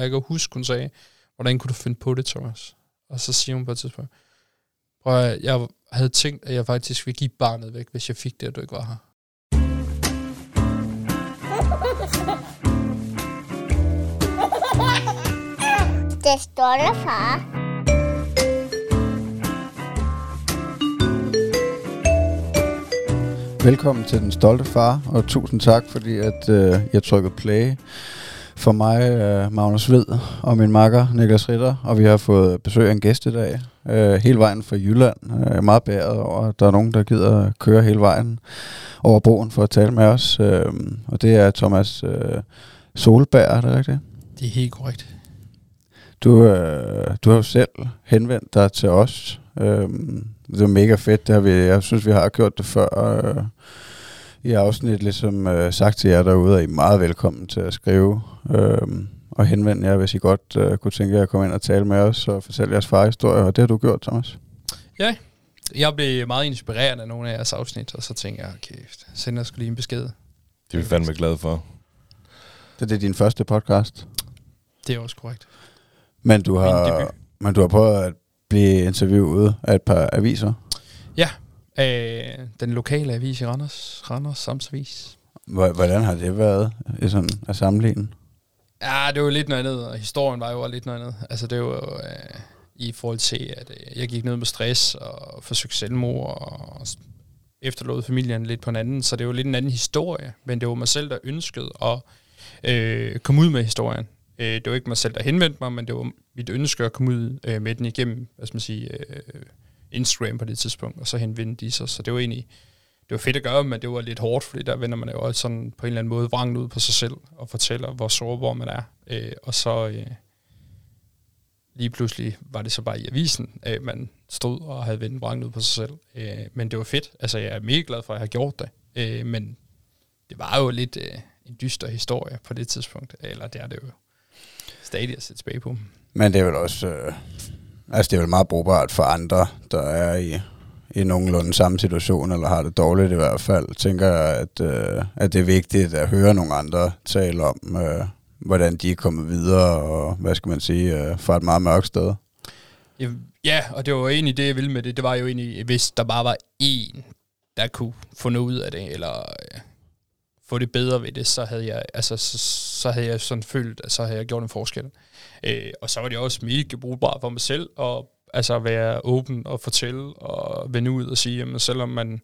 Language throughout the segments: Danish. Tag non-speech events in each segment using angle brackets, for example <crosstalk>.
Og jeg kan huske, hun sagde, hvordan kunne du finde på det, Thomas? Og så siger hun på et tidspunkt, prøv at, jeg havde tænkt, at jeg faktisk ville give barnet væk, hvis jeg fik det, at du ikke var her. Det står der, far. Velkommen til Den Stolte Far, og tusind tak, fordi at øh, jeg trykkede play for mig, øh, Magnus Ved, og min makker, Niklas Ritter, og vi har fået besøg af en gæst i dag, øh, hele vejen fra Jylland. Jeg er meget bæret over, at der er nogen, der gider køre hele vejen over broen for at tale med os, øh, og det er Thomas øh, Solberg, er det rigtigt? Det er helt korrekt. Du, øh, du har jo selv henvendt dig til os. Øhm, det er mega fedt. Det har vi, jeg synes, vi har gjort det før. Øh, I afsnit ligesom øh, sagt til jer derude, at I er meget velkommen til at skrive øh, og henvende jer, hvis I godt øh, kunne tænke jer at komme ind og tale med os og fortælle jeres farhistorie. Og det har du gjort, Thomas. Ja, jeg blev meget inspireret af nogle af jeres afsnit, og så tænkte jeg, okay, send os lige en besked. Det er vi fandme glade for. Det, det er din første podcast. Det er også korrekt. Men du har, men du har prøvet at blive interviewet af et par aviser. Ja, øh, den lokale avis i Randers, Randers Samsavis. Hvor- Hvordan har det været i sådan at sammenligne? Ja, det var lidt noget andet, og historien var jo også lidt noget andet. Altså, det var jo øh, i forhold til, at øh, jeg gik ned med stress og forsøgte selvmord og efterlod familien lidt på en anden, så det var lidt en anden historie, men det var mig selv, der ønskede at øh, komme ud med historien. Øh, det var ikke mig selv, der henvendte mig, men det var mit ønske at komme ud øh, med den igennem, hvad skal man sige, øh, Instagram på det tidspunkt, og så henvendte de sig, så det var egentlig, det var fedt at gøre, men det var lidt hårdt, fordi der vender man jo også sådan på en eller anden måde vrangt ud på sig selv, og fortæller, hvor sårbar man er. Øh, og så øh, lige pludselig var det så bare i avisen, at man stod og havde vendt vrangt ud på sig selv. Øh, men det var fedt. Altså, jeg er mega glad for, at jeg har gjort det. Øh, men det var jo lidt øh, en dyster historie på det tidspunkt. Eller det er det jo stadig at sætte tilbage på. Men det er vel også... Øh, altså, det er vel meget brugbart for andre, der er i, i nogenlunde samme situation, eller har det dårligt i hvert fald. Tænker jeg, at, øh, at det er vigtigt at høre nogle andre tale om, øh, hvordan de er kommet videre, og hvad skal man sige, øh, fra et meget mørkt sted. Ja, og det var jo egentlig det, jeg ville med det. Det var jo egentlig, hvis der bare var en, der kunne få noget ud af det, eller øh, få det bedre ved det, så havde jeg, altså, så, så havde jeg sådan følt, at så havde jeg gjort en forskel. Øh, Øh, og så var det også mega brugbart for mig selv, at altså, være åben og fortælle, og vende ud og sige, at selvom man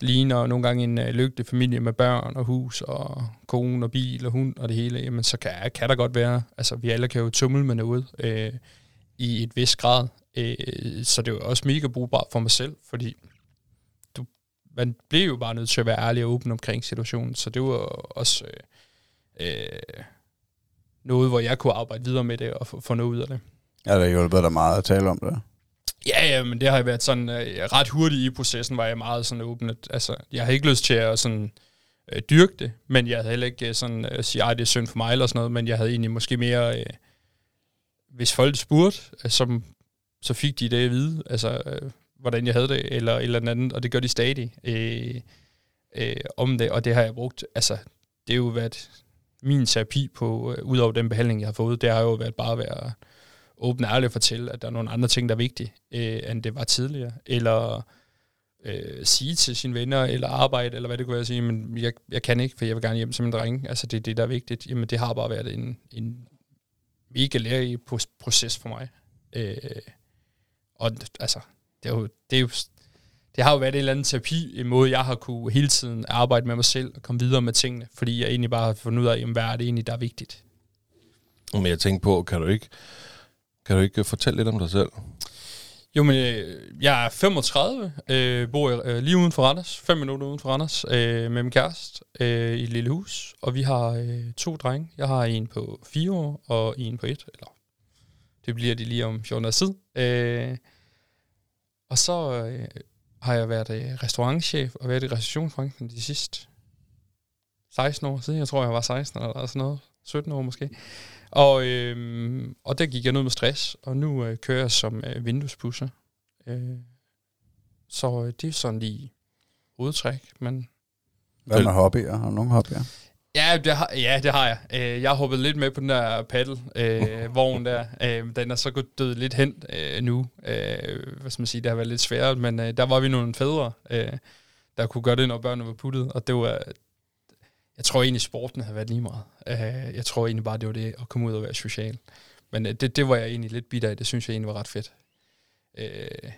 ligner nogle gange en øh, lykkelig familie med børn og hus og kone og bil og hund og det hele, jamen så kan, kan der godt være, altså vi alle kan jo tumle med noget øh, i et vis grad, øh, så det var også mega brugbart for mig selv, fordi du, man blev jo bare nødt til at være ærlig og åben omkring situationen, så det var også øh, øh, noget, hvor jeg kunne arbejde videre med det og få, få noget ud af det. Er der hjulpet dig meget at tale om det? Ja, ja, men det har været sådan, øh, ret hurtigt i processen, var jeg meget sådan åben, at, altså, jeg har ikke lyst til at sådan, øh, dyrke det, men jeg havde heller ikke øh, sådan, øh, sige, ej, det er synd for mig, eller sådan noget, men jeg havde egentlig måske mere, øh, hvis folk spurgte, øh, som, så fik de det at vide, altså, øh, hvordan jeg havde det, eller eller andet, og det gør de stadig øh, øh, om det, og det har jeg brugt, altså, det har jo været min terapi på, øh, ud over den behandling, jeg har fået, det har jo været bare at være åben og ærlig og fortælle, at der er nogle andre ting, der er vigtige, øh, end det var tidligere. Eller øh, sige til sine venner, eller arbejde, eller hvad det kunne være at sige, men jeg, jeg kan ikke, for jeg vil gerne hjem som en dreng. Altså det er det, der er vigtigt. Jamen det har bare været en, en mega lærerig proces for mig. Øh, og altså, det, er jo, det, er jo, det har jo været en eller anden terapi, en måde, jeg har kunne hele tiden arbejde med mig selv og komme videre med tingene, fordi jeg egentlig bare har fundet ud af, jamen, hvad er det egentlig, der er vigtigt. Men jeg tænker på, kan du ikke, kan du ikke fortælle lidt om dig selv? Jo, men øh, jeg er 35, øh, bor øh, lige uden for Randers, 5 minutter uden for Randers, øh, med min kæreste øh, i et lille hus. Og vi har øh, to drenge. Jeg har en på 4 år og en på 1. Eller, det bliver de lige om 14 år siden. Øh, og så øh, har jeg været øh, restaurantchef og været i restaurationsbranchen de sidste 16 år siden. Jeg tror, jeg var 16 eller sådan noget. 17 år måske. Og, øh, og der gik jeg ned med stress, og nu øh, kører jeg som øh, vinduespusser. Øh, så øh, det er sådan lige hovedtræk, men Hvad med hobbyer? Har du nogle hobbyer? Ja, det har, ja, det har jeg. Øh, Jeg har hoppet lidt med på den der paddle-vogn <laughs> der. Øh, Den er så gået død lidt hen øh, nu. Øh, Hvad skal man sige, det har været lidt sværere, men øh, der var vi nogle fædre, øh, der kunne gøre det, når børnene var puttet, og det var... Jeg tror egentlig, sporten havde været lige meget. Øh, Jeg tror egentlig bare, det var det at komme ud og være social. Men øh, det, det var jeg egentlig lidt bitter af. Det synes jeg egentlig var ret fedt. Øh,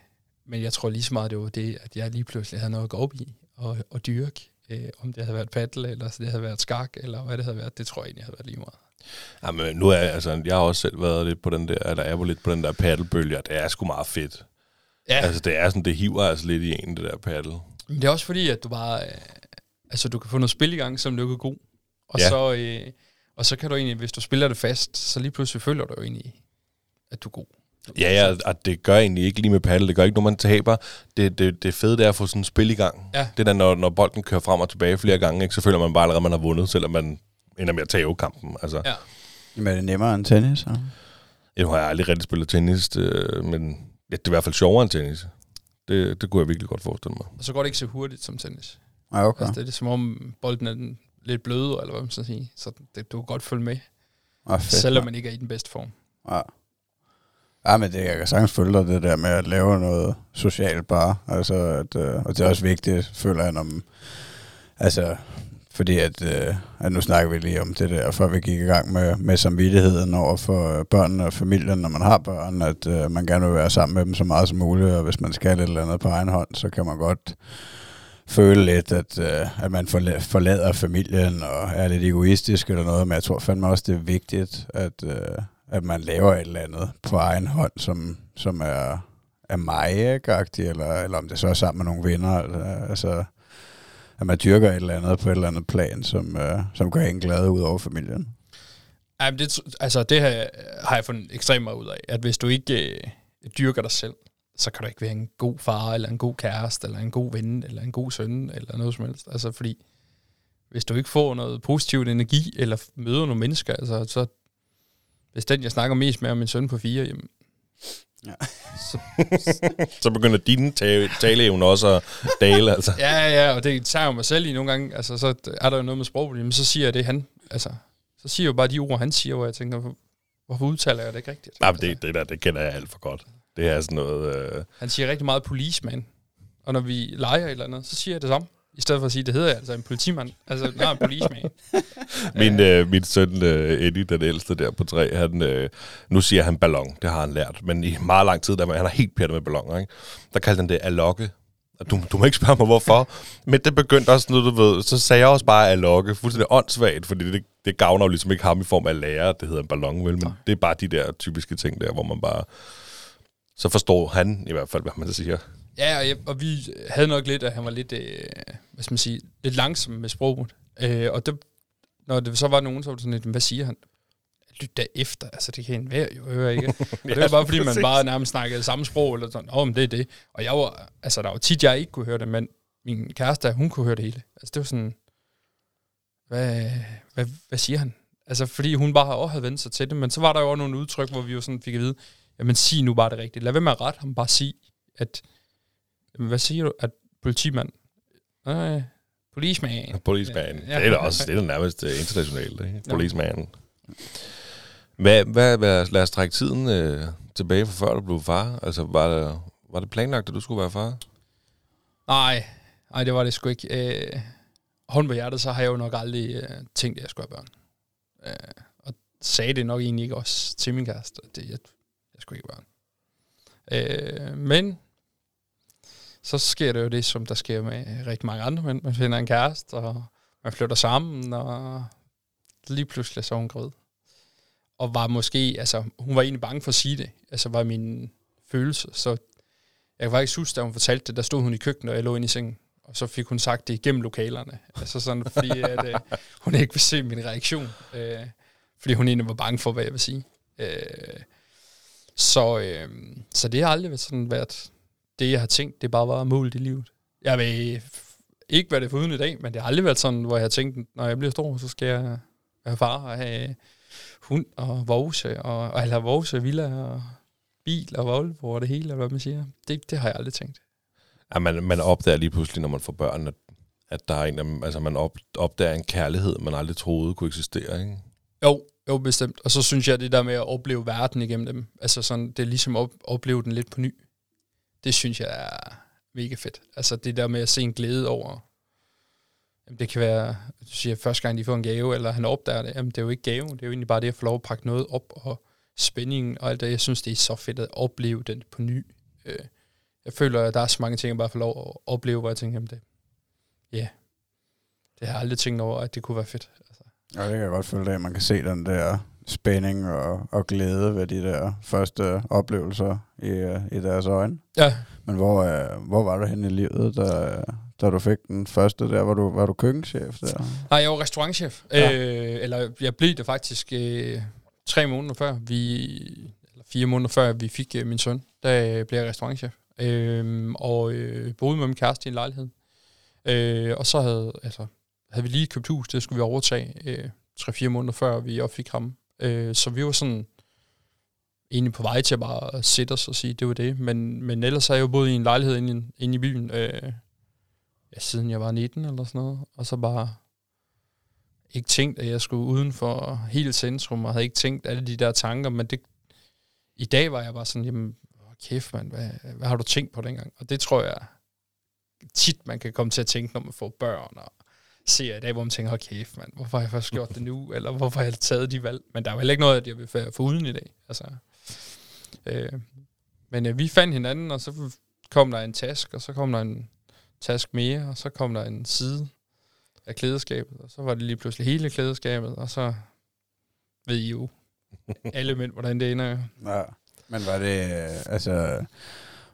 Men jeg tror lige så meget, det var det, at jeg lige pludselig havde noget at gå op i og, og dyrke. Øh, om det havde været paddle, eller det havde været skak, eller hvad det havde været, det tror jeg egentlig havde været lige meget. Jamen, nu er jeg, altså, jeg har også selv været lidt på den der, eller er på lidt på den der paddlebølge, og det er sgu meget fedt. Ja, Altså, det er sådan, det hiver altså lidt i en, det der paddle. men det er også fordi, at du bare, øh, altså du kan få noget spil i gang, som du er god, og, Ja. så, øh, og så kan du egentlig, hvis du spiller det fast, så lige pludselig føler du jo egentlig, at du er god. Ja, ja, og det gør egentlig ikke lige med paddle. Det gør ikke, når man taber. Det, det, det fede det er at få sådan et spil i gang. Ja. Det er, når, når bolden kører frem og tilbage flere gange, ikke, så føler man bare allerede, at man har vundet, selvom man ender med at tage kampen. Altså, Ja. Men er det nemmere end tennis? Så? Nu har jeg aldrig rigtig spillet tennis, det, men ja, det er i hvert fald sjovere end tennis. Det, det kunne jeg virkelig godt forestille mig. Og så går det ikke så hurtigt som tennis. Nej, okay. Altså, det er det, som om bolden er den lidt blødere, eller hvad man skal sige. Så det, du kan godt følge med, Ah, fedt, selvom man ikke er i den bedste form. Ja. Ja, men det, jeg kan sagtens følge dig, det der med at lave noget socialt bare. Altså, at, øh, og det er også vigtigt, føler jeg, om, altså, fordi at, øh, at nu snakker vi lige om det der, før vi gik i gang med, med samvittigheden over for øh, børnene og familien, når man har børn, at øh, man gerne vil være sammen med dem så meget som muligt, og hvis man skal et eller andet på egen hånd, så kan man godt føle lidt, at, øh, at man forlader familien og er lidt egoistisk eller noget, men jeg tror fandme også, det er vigtigt, at, øh, at man laver et eller andet på egen hånd, som, som er, er mig, eller, eller om det så er sammen med nogle venner, eller, altså, at man dyrker et eller andet på et eller andet plan, som, øh, som gør en glad ud over familien. Jamen det, altså, det her har jeg fundet ekstremt meget ud af, at hvis du ikke øh, dyrker dig selv, så kan du ikke være en god far, eller en god kæreste, eller en god ven, eller en god søn, eller noget som helst. Altså, fordi hvis du ikke får noget positivt energi, eller møder nogle mennesker, altså, så hvis den, jeg snakker mest med, er min søn på fire, jamen, Ja. så, Så begynder dine tale, taleevner også at dale, altså. ja, ja, og det tager jo mig selv i nogle gange, altså, så er der jo noget med sprogproblemer, så siger jeg det, han, altså, så siger jeg jo bare de ord, han siger, hvor jeg tænker, hvor- hvorfor udtaler jeg det ikke rigtigt? Nej, men det, det der, det kender jeg alt for godt. Det er sådan noget... Øh, Han siger rigtig meget policeman. Og når vi leger et eller andet, så siger jeg det samme. I stedet for at sige, det hedder jeg altså en politimand. Altså, nej, en policeman. <laughs> Min, øh, min søn øh, Eddie, den ældste der på tre, han, øh, nu siger han ballon, det har han lært, men i meget lang tid, der, han er helt pjattet med balloner, ikke? der kaldte han det alokke. Og Du, du må ikke spørge mig, hvorfor, <laughs> men det begyndte også, nu du ved, så sagde jeg også bare alokke, fuldstændig åndssvagt, fordi det, det gavner jo ligesom ikke ham i form af lærer, det hedder en ballon, vel, men det er bare de der typiske ting der, hvor man bare, så forstår han i hvert fald, hvad man siger. Ja, og, jeg, og vi havde nok lidt, at han var lidt, øh, hvad skal man sige, lidt langsom med sproget. Øh, og det, når det så var nogen, så var det sådan lidt, hvad siger han? Lyt da efter, altså det kan enhver jo høre, ikke? <laughs> Og det var bare fordi, man bare nærmest snakkede samme sprog, eller sådan, åh, men det er det. Og jeg var, altså der var tit, jeg ikke kunne høre det, men min kæreste, hun kunne høre det hele. Altså det var sådan, hvad, hvad, hvad siger han? Altså fordi hun bare også havde vendt sig til det, men så var der jo også nogle udtryk, hvor vi jo sådan fik at vide, jamen sig nu bare det rigtige. Lad være med at rette ham, bare sig, at, hvad siger du, at politimand? Nej, policeman. Policeman. Ja. Det er da også det er nærmest uh, internationalt, ikke? Policeman. Hvad, hvad, hvad, lad os trække tiden øh, tilbage fra før du blev far. Altså, var det, var det planlagt, at du skulle være far? Nej, nej, det var det sgu ikke. Øh, hånd på hjertet, så har jeg jo nok aldrig øh, tænkt, at jeg skulle have børn. Øh, og sagde det nok egentlig ikke også til min kæreste, at det, jeg, jeg skulle ikke have børn. Øh, men så sker det jo det, som der sker med rigtig mange andre mænd. Man finder en kæreste, og man flytter sammen, og lige pludselig så hun gravid. Og var måske, altså hun var egentlig bange for at sige det, altså var min følelse, så jeg kan faktisk huske, da hun fortalte det, der stod hun i køkkenet, og jeg lå inde i sengen. Og så fik hun sagt det igennem lokalerne. Altså sådan, fordi <laughs> at, øh, hun ikke ville se min reaktion. Øh, fordi hun egentlig var bange for, hvad jeg vil sige. Øh, så, øh, så det har aldrig været sådan været det, jeg har tænkt, det bare var målet i livet. Jeg vil ikke være det foruden i dag, men det har aldrig været sådan, hvor jeg har tænkt, når jeg bliver stor, så skal jeg være far og have hund og vose, og, og eller vose, villa og bil og Volvo og det hele, eller hvad man siger. Det, det har jeg aldrig tænkt. Ja, man, man opdager lige pludselig, når man får børn, at, at der er en altså man op, opdager en kærlighed, man aldrig troede kunne eksistere, ikke? Jo, jo, bestemt. Og så synes jeg, det der med at opleve verden igennem dem, altså sådan, det er ligesom at opleve den lidt på ny. Det synes jeg er mega fedt. Altså det der med at se en glæde over, jamen det kan være, du siger, første gang de får en gave, eller han opdager det, jamen det er jo ikke gave, det er jo egentlig bare det at få lov at pakke noget op, og spændingen og alt det. Jeg synes, det er så fedt at opleve den på ny. Øh, jeg føler, at der er så mange ting, jeg bare får lov at opleve, hvor jeg tænker, jamen det, ja, yeah. det har jeg aldrig tænkt over, at det kunne være fedt. Altså. Ja, det kan jeg godt føle, at man kan se den der spænding og, og glæde ved de der første oplevelser i, i deres øjne. Ja. Men hvor, øh, hvor var du henne i livet, da, da du fik den første der? Var du, var du køkkenchef der? Nej, jeg var restaurantchef. Ja. Øh, eller jeg blev det faktisk øh, tre måneder før, vi, eller fire måneder før vi fik øh, min søn. Der blev jeg restaurantchef. Øh, og øh, boede med min kæreste i en lejlighed. Øh, og så havde, altså, havde vi lige købt hus, det skulle vi overtage øh, 3-4 måneder før vi opfik ham. Øh, så vi var sådan egentlig på vej til at bare sætte os og sige, det var det. Men, men ellers har jeg jo boet i en lejlighed inde, i, inde i byen, øh, ja, siden jeg var 19 eller sådan noget. Og så bare ikke tænkt, at jeg skulle uden for hele centrum, og havde ikke tænkt alle de der tanker, men det, i dag var jeg bare sådan, jamen, kæft mand, hvad, hvad har du tænkt på dengang? Og det tror jeg tit, man kan komme til at tænke, når man får børn, og ser i dag, hvor man tænker, okay, kæft mand, hvorfor har jeg først gjort det nu, eller hvorfor har jeg taget de valg? Men der er jo heller ikke noget, at jeg vil få uden i dag. Altså, øh, men øh, vi fandt hinanden, og så kom der en task, og så kom der en task mere, og så kom der en side af klædeskabet, og så var det lige pludselig hele klædeskabet, og så ved I jo alle mænd, hvordan det ender. Ja, men var det, øh, altså,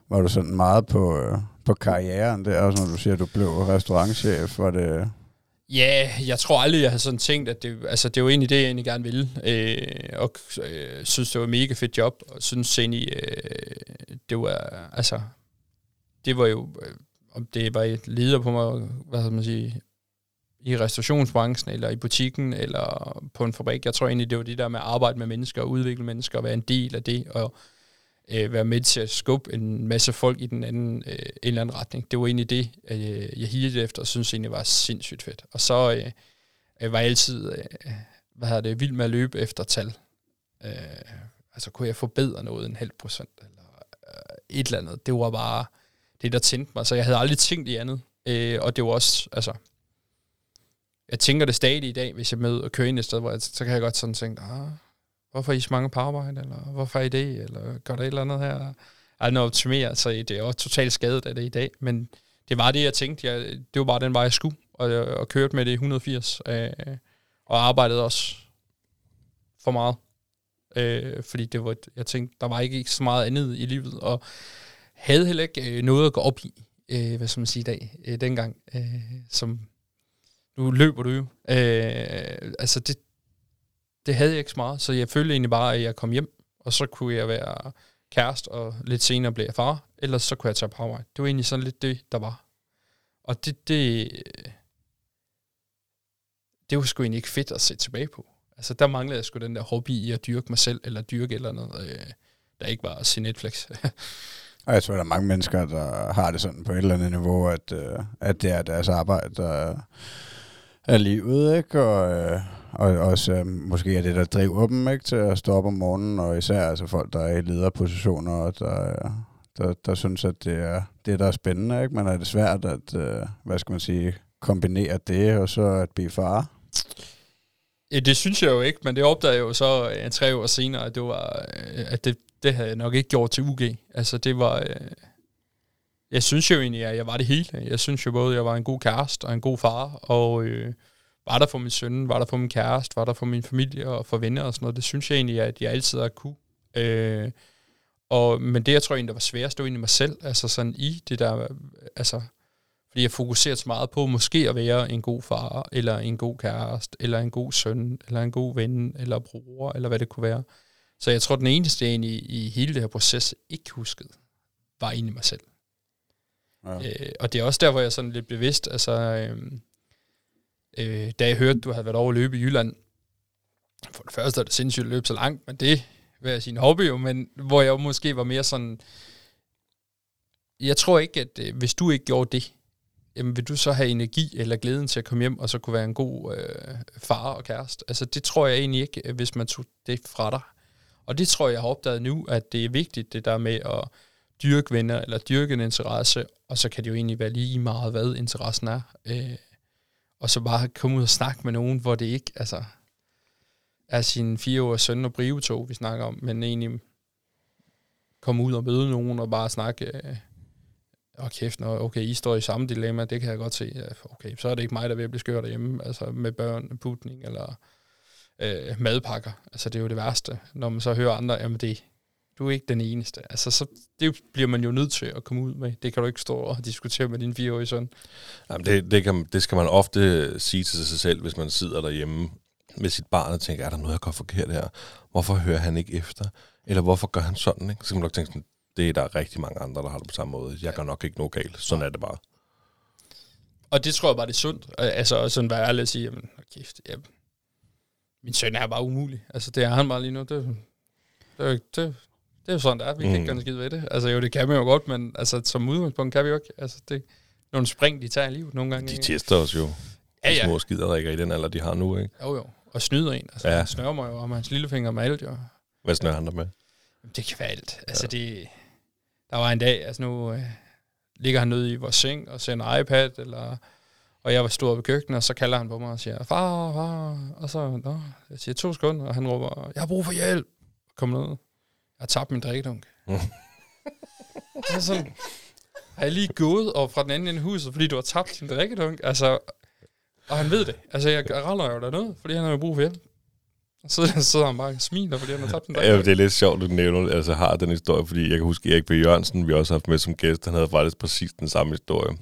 var du sådan meget på, øh, på karrieren der, også når du siger, at du blev restaurantchef, var det... Ja, jeg tror aldrig, jeg har sådan tænkt, at det, altså, det var egentlig det, jeg egentlig gerne ville. Øh, og øh, synes, det var et mega fedt job, og synes egentlig, øh, det var, altså, det var jo, øh, om det var et leder på mig, hvad skal man sige, i restaurationsbranchen, eller i butikken, eller på en fabrik. Jeg tror egentlig, det var det der med at arbejde med mennesker, og udvikle mennesker, og være en del af det, og øh, være med til at skubbe en masse folk i den anden, øh, en eller anden retning. Det var egentlig det, øh, jeg higgede efter, og synes egentlig var sindssygt fedt. Og så øh, øh, var jeg altid, øh, hvad hedder det, vild med at løbe efter tal. Øh, altså, kunne jeg forbedre noget en halv procent, eller øh, et eller andet. Det var bare det, der tændte mig. Så jeg havde aldrig tænkt i andet. Øh, og det var også, altså, jeg tænker det stadig i dag, hvis jeg møder og kører ind et sted, hvor jeg, så kan jeg godt sådan tænke, ah, hvorfor er I så mange på arbejde, eller hvorfor er I det, eller gør der et eller andet her? Ej, noget optimerer, så det er også totalt skadet af det i dag, men det var det, jeg tænkte. Jeg, det var bare den vej, jeg skulle, og, og kørte med det i 180, øh, og arbejdede også for meget. Øh, fordi det var, jeg tænkte, der var ikke så meget andet i livet, og havde heller ikke øh, noget at gå op i, øh, hvad skal man sige i dag, øh, dengang, øh, som nu løber du jo. Øh, altså, det, det havde jeg ikke så meget, så jeg følte egentlig bare, at jeg kom hjem, og så kunne jeg være kæreste, og lidt senere blev jeg far, ellers så kunne jeg tage på arbejde. Det var egentlig sådan lidt det, der var. Og det, det, det var sgu egentlig ikke fedt at se tilbage på. Altså, der manglede jeg sgu den der hobby i at dyrke mig selv, eller dyrke eller noget, øh, der ikke var at se Netflix. <laughs> og jeg tror, der er mange mennesker, der har det sådan på et eller andet niveau, at, øh, at det er deres arbejde, der er livet, ikke? Og, øh, og også øh, måske er det, der driver dem ikke, til at stå op om morgenen, og især altså folk, der er i lederpositioner, og der, der, der synes, at det er det, der er spændende, ikke? Men er det svært at, øh, hvad skal man sige, kombinere det, og så at blive far? Ja, det synes jeg jo ikke, men det opdagede jeg jo så øh, tre år senere, at det var, øh, at det, det havde jeg nok ikke gjort til UG. Altså det var, øh, jeg synes jo egentlig, at jeg var det hele. Jeg synes jo både, at jeg var en god kæreste og en god far, og øh, var der for min søn, var der for min kæreste, var der for min familie og for venner og sådan noget. Det synes jeg egentlig, at jeg altid har kunne. Øh, og, men det, jeg tror egentlig, der var sværest, det var egentlig mig selv. Altså sådan i det der, altså, fordi jeg fokuserede så meget på måske at være en god far, eller en god kæreste, eller en god søn, eller en god ven, eller bror, eller hvad det kunne være. Så jeg tror, den eneste egentlig i hele det her proces ikke huskede, var egentlig mig selv. Ja. Øh, og det er også der, hvor jeg sådan lidt bevidst, altså, øh, øh, da jeg hørte, du havde været over at løbe i Jylland, for det første er det sindssygt at løbe så langt, men det vil jeg sige en hobby jo, men hvor jeg måske var mere sådan, jeg tror ikke, at øh, hvis du ikke gjorde det, jamen vil du så have energi eller glæden til at komme hjem, og så kunne være en god øh, far og kæreste? Altså det tror jeg egentlig ikke, øh, hvis man tog det fra dig. Og det tror jeg, jeg har opdaget nu, at det er vigtigt, det der med at dyrke venner, eller dyrke en interesse, og så kan det jo egentlig være lige meget, hvad interessen er. Øh, og så bare komme ud og snakke med nogen, hvor det ikke altså, er sin fireårige søn og brivetog, vi snakker om, men egentlig komme ud og møde nogen og bare snakke, øh, og kæft, når, okay, I står i samme dilemma, det kan jeg godt se. Okay, så er det ikke mig, der vil blive skør derhjemme, altså med børn, putning eller øh, madpakker. Altså det er jo det værste, når man så hører andre, jamen det, du er ikke den eneste. Altså så det bliver man jo nødt til at komme ud med. Det kan du ikke stå og diskutere med din fireårige søn. Jamen det, det, kan, det skal man ofte sige til sig selv, hvis man sidder derhjemme med sit barn og tænker, er der noget, jeg går forkert her? Hvorfor hører han ikke efter? Eller hvorfor gør han sådan? Ikke? Så kan man nok tænke sådan, det er der rigtig mange andre, der har det på samme måde. Jeg gør nok ikke noget galt. Sådan er det bare. Og det tror jeg bare, det er sundt. Altså sådan være ærlig at sige, jamen, kæft, ja, min søn er bare umulig. Altså det er han bare lige nu. Det, det, det, det, er jo sådan, det er. Vi kan mm. ikke gøre skide ved det. Altså jo, det kan man jo godt, men altså, som udgangspunkt kan vi jo ikke. Altså, det, nogle spring, de tager i livet nogle gange. De tester os jo. Ja, ja. De små skiderikker i den alder, de har nu, ikke? Jo, jo. Og snyder en. Altså, ja. Han snører mig jo om hans lillefinger med alt, jo. Hvad snører han der med? Det kan være alt. Altså, ja. det, der var en dag, altså nu øh, ligger han nede i vores seng og ser en iPad, eller, og jeg var stået ved køkkenet, og så kalder han på mig og siger, far, far, og så, Nå, jeg siger to sekunder, og han råber, jeg har brug for hjælp. Kom ned. Jeg har tabt min drikkedunk. <laughs> så har jeg lige gået og fra den anden ende af huset, fordi du har tabt din drikkedunk? Altså, og han ved det. Altså, jeg raller jo dernede, fordi han har jo brug for hjælp. Så sidder han bare og smiler, fordi han har tabt en Ja, det er lidt sjovt, at du nævner, altså har den historie, fordi jeg kan huske Erik B. Jørgensen, vi også har haft med som gæst, han havde faktisk præcis den samme historie.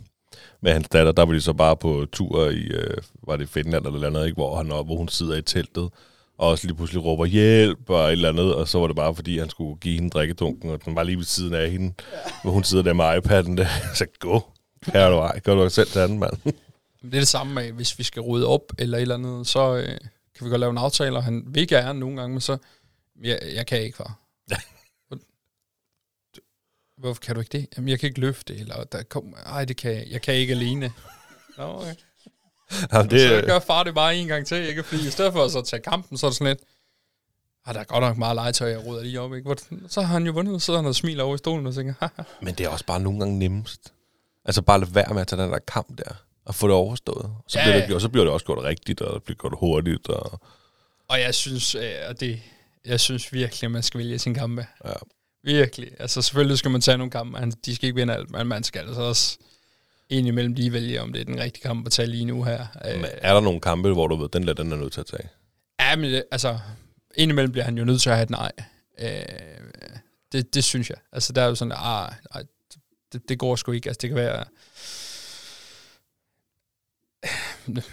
Med hans datter, der var de så bare på tur i, øh, var det Finland eller andet, ikke? Hvor, han, hvor hun sidder i teltet, og også lige pludselig råber hjælp og et eller andet, og så var det bare, fordi han skulle give hende drikkedunken, og den var lige ved siden af hende, ja. hvor hun sidder der med iPad'en der. <laughs> Så gå, her er du ej, gør du selv til anden, mand. <laughs> Det er det samme med, hvis vi skal rydde op eller et eller andet, så, øh, kan vi godt lave en aftale, og han vil gerne nogle gange, men så, jeg, jeg kan ikke, far. <laughs> Hvorfor kan du ikke det? Jamen, jeg kan ikke løfte, eller der kom, ej, det kan jeg, jeg kan ikke alene. Nå, okay. Jamen, det, så gør far det bare en gang til, ikke? Fordi i stedet for at så tage kampen, så er det sådan lidt, ah, der er godt nok meget legetøj, jeg ruder lige op, ikke? Så har han jo vundet, og sidder han og smiler over i stolen og tænker, Haha. Men det er også bare nogle gange nemmest. Altså bare lade være med at tage den der kamp der at få det overstået. Så, ja, bliver det, og så bliver det også gjort rigtigt, og det bliver gjort hurtigt. Og, og jeg synes, øh, at det, jeg synes virkelig, at man skal vælge sin kampe. Ja. Virkelig. Altså selvfølgelig skal man tage nogle kampe. De skal ikke vinde alt, men man skal altså også indimellem lige vælge, om det er den rigtige kamp at tage lige nu her. Men er der nogle kampe, hvor du ved, den der, den er nødt til at tage? Ja, men det, altså, indimellem bliver han jo nødt til at have et nej. Øh, det, det synes jeg. Altså, der er jo sådan, ah, nej, det, det går sgu ikke. Altså, det kan være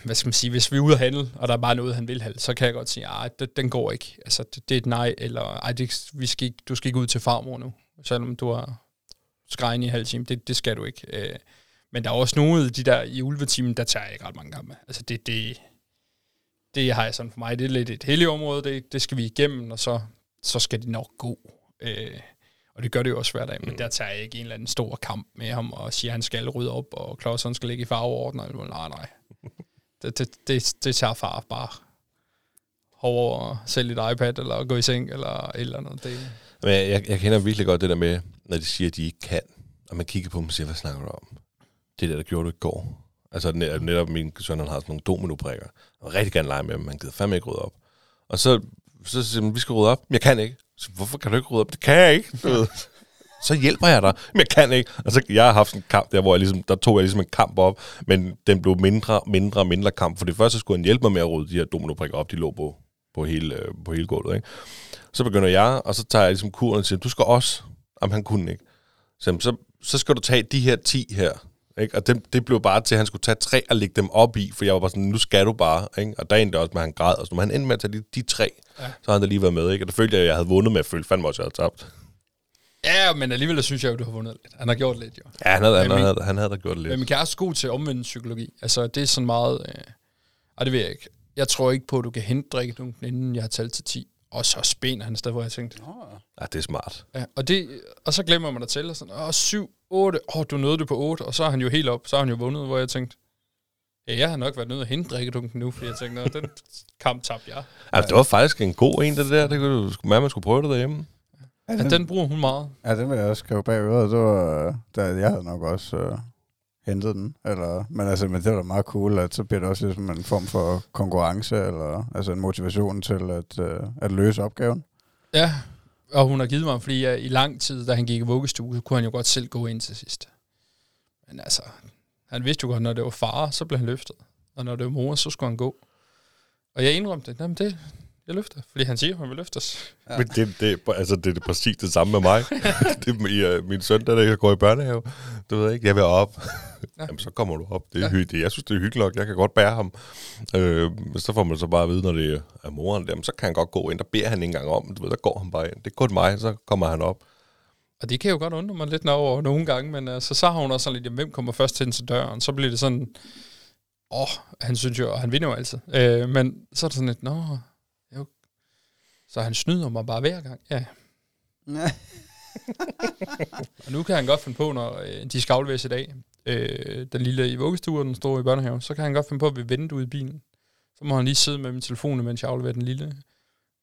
hvad skal man sige, hvis vi er ude at handle, og der er bare noget, han vil have, så kan jeg godt sige, at den går ikke. Altså, det, det er et nej, eller ej, det, vi skal ikke, du skal ikke ud til farmor nu, selvom du har skrejen i halv time. Det, det skal du ikke. Øh, men der er også nogle af de der i ulvetimen, der tager jeg ikke ret mange kampe. Altså, det, det, det har jeg sådan for mig, det er lidt et heldigt område, det, det skal vi igennem, og så, så skal det nok gå. Øh, og det gør det jo også hver dag, men mm. der tager jeg ikke en eller anden stor kamp med ham og siger, at han skal rydde op, og Claus skal ligge i farveorden. Og nej, nej. <laughs> Det, det, det, det tager far bare over og sælge et iPad, eller gå i seng, eller eller andet. Det. Men jeg, jeg kender virkelig godt det der med, når de siger, at de ikke kan, og man kigger på dem og siger, hvad snakker du om? Det der, der gjorde du i går. Altså netop min søn, han har sådan nogle dominobrikker, og rigtig gerne lege med dem, man gider fandme ikke rydde op. Og så, så siger han, vi skal rydde op. Jeg kan ikke. Så hvorfor kan du ikke rydde op? Det kan jeg ikke. så hjælper jeg dig. Men jeg kan ikke. Altså, jeg har haft en kamp der, hvor jeg ligesom, der tog jeg ligesom en kamp op, men den blev mindre, mindre mindre kamp. For det første skulle han hjælpe mig med at rydde de her dominobrikker op, de lå på, på, hele, øh, på hele gulvet. Ikke? Så begynder jeg, og så tager jeg ligesom kuren og siger, du skal også. Jamen, han kunne ikke. Så, så, så skal du tage de her 10 her. Ikke? Og det, det blev bare til, at han skulle tage tre og lægge dem op i, for jeg var bare sådan, nu skal du bare. Ikke? Og der endte også med, at han græd. Og så han endte med at tage de, de tre, ja. så havde han da lige været med. Ikke? Og der følte jeg, at jeg havde vundet med, at følte fandme også, at jeg havde tabt. Ja, men alligevel synes jeg jo, du har vundet lidt. Han har gjort lidt, jo. Ja, han havde, han, min, havde, han havde da gjort lidt. Men min kæreste er god til omvendt psykologi. Altså, det er sådan meget... Øh, ej, det ved jeg ikke. Jeg tror ikke på, at du kan hente drikkedunken, inden jeg har talt til 10. Og så spænder han sted, hvor jeg tænkte... Ja, det er smart. Ja, og, det, og så glemmer man at tælle, og sådan, åh, syv. 8. Åh, oh, du nåede det på 8, og så er han jo helt op. Så har han jo vundet, hvor jeg tænkte, ja, jeg har nok været nødt at hente drikkedunken nu, fordi jeg tænkte, Nå, den kamp tabte jeg. Altså, det var faktisk en god en, det der. Det kunne du, man, man skulle prøve det derhjemme. Ja, Ja, den bruger hun meget. ja, den vil jeg også skrive bag øret. Det var, der, jeg havde nok også øh, hentet den. Eller, men, altså, men det var da meget cool, at så bliver det også ligesom en form for konkurrence, eller altså en motivation til at, øh, at løse opgaven. Ja, og hun har givet mig, fordi jeg, i lang tid, da han gik i vuggestue, så kunne han jo godt selv gå ind til sidst. Men altså, han vidste jo godt, når det var far, så blev han løftet. Og når det var mor, så skulle han gå. Og jeg indrømte det. Det, jeg løfter. Fordi han siger, at han vil løftes. Ja. Men det, det, altså, det er præcis det samme med mig. <laughs> det er min, uh, min søn, der, der går i børnehave. Du ved ikke, jeg vil op. Ja. Jamen, så kommer du op. Det er Ja. hyggeligt. Jeg synes, det er hyggeligt nok. Jeg kan godt bære ham. Øh, men så får man så bare at vide, når det er moren, jamen, så kan han godt gå ind. Der beder han ikke engang om. Du ved, der går han bare ind. Det er kun mig, så kommer han op. Og det kan jo godt undre mig lidt over nogle gange, men altså, så har hun også sådan lidt, jamen, hvem kommer først til til døren? Så bliver det sådan, åh, oh, han synes jo, han vinder jo altid. Øh, men så er det sådan lidt, nå. Så han snyder mig bare hver gang. Ja, <laughs> Og nu kan han godt finde på, når øh, de skal afleveres i dag, øh, den lille i vuggestue og den store i børnehave, så kan han godt finde på, at vi venter ude i bilen. Så må han lige sidde med min telefon, mens jeg afleverer den lille.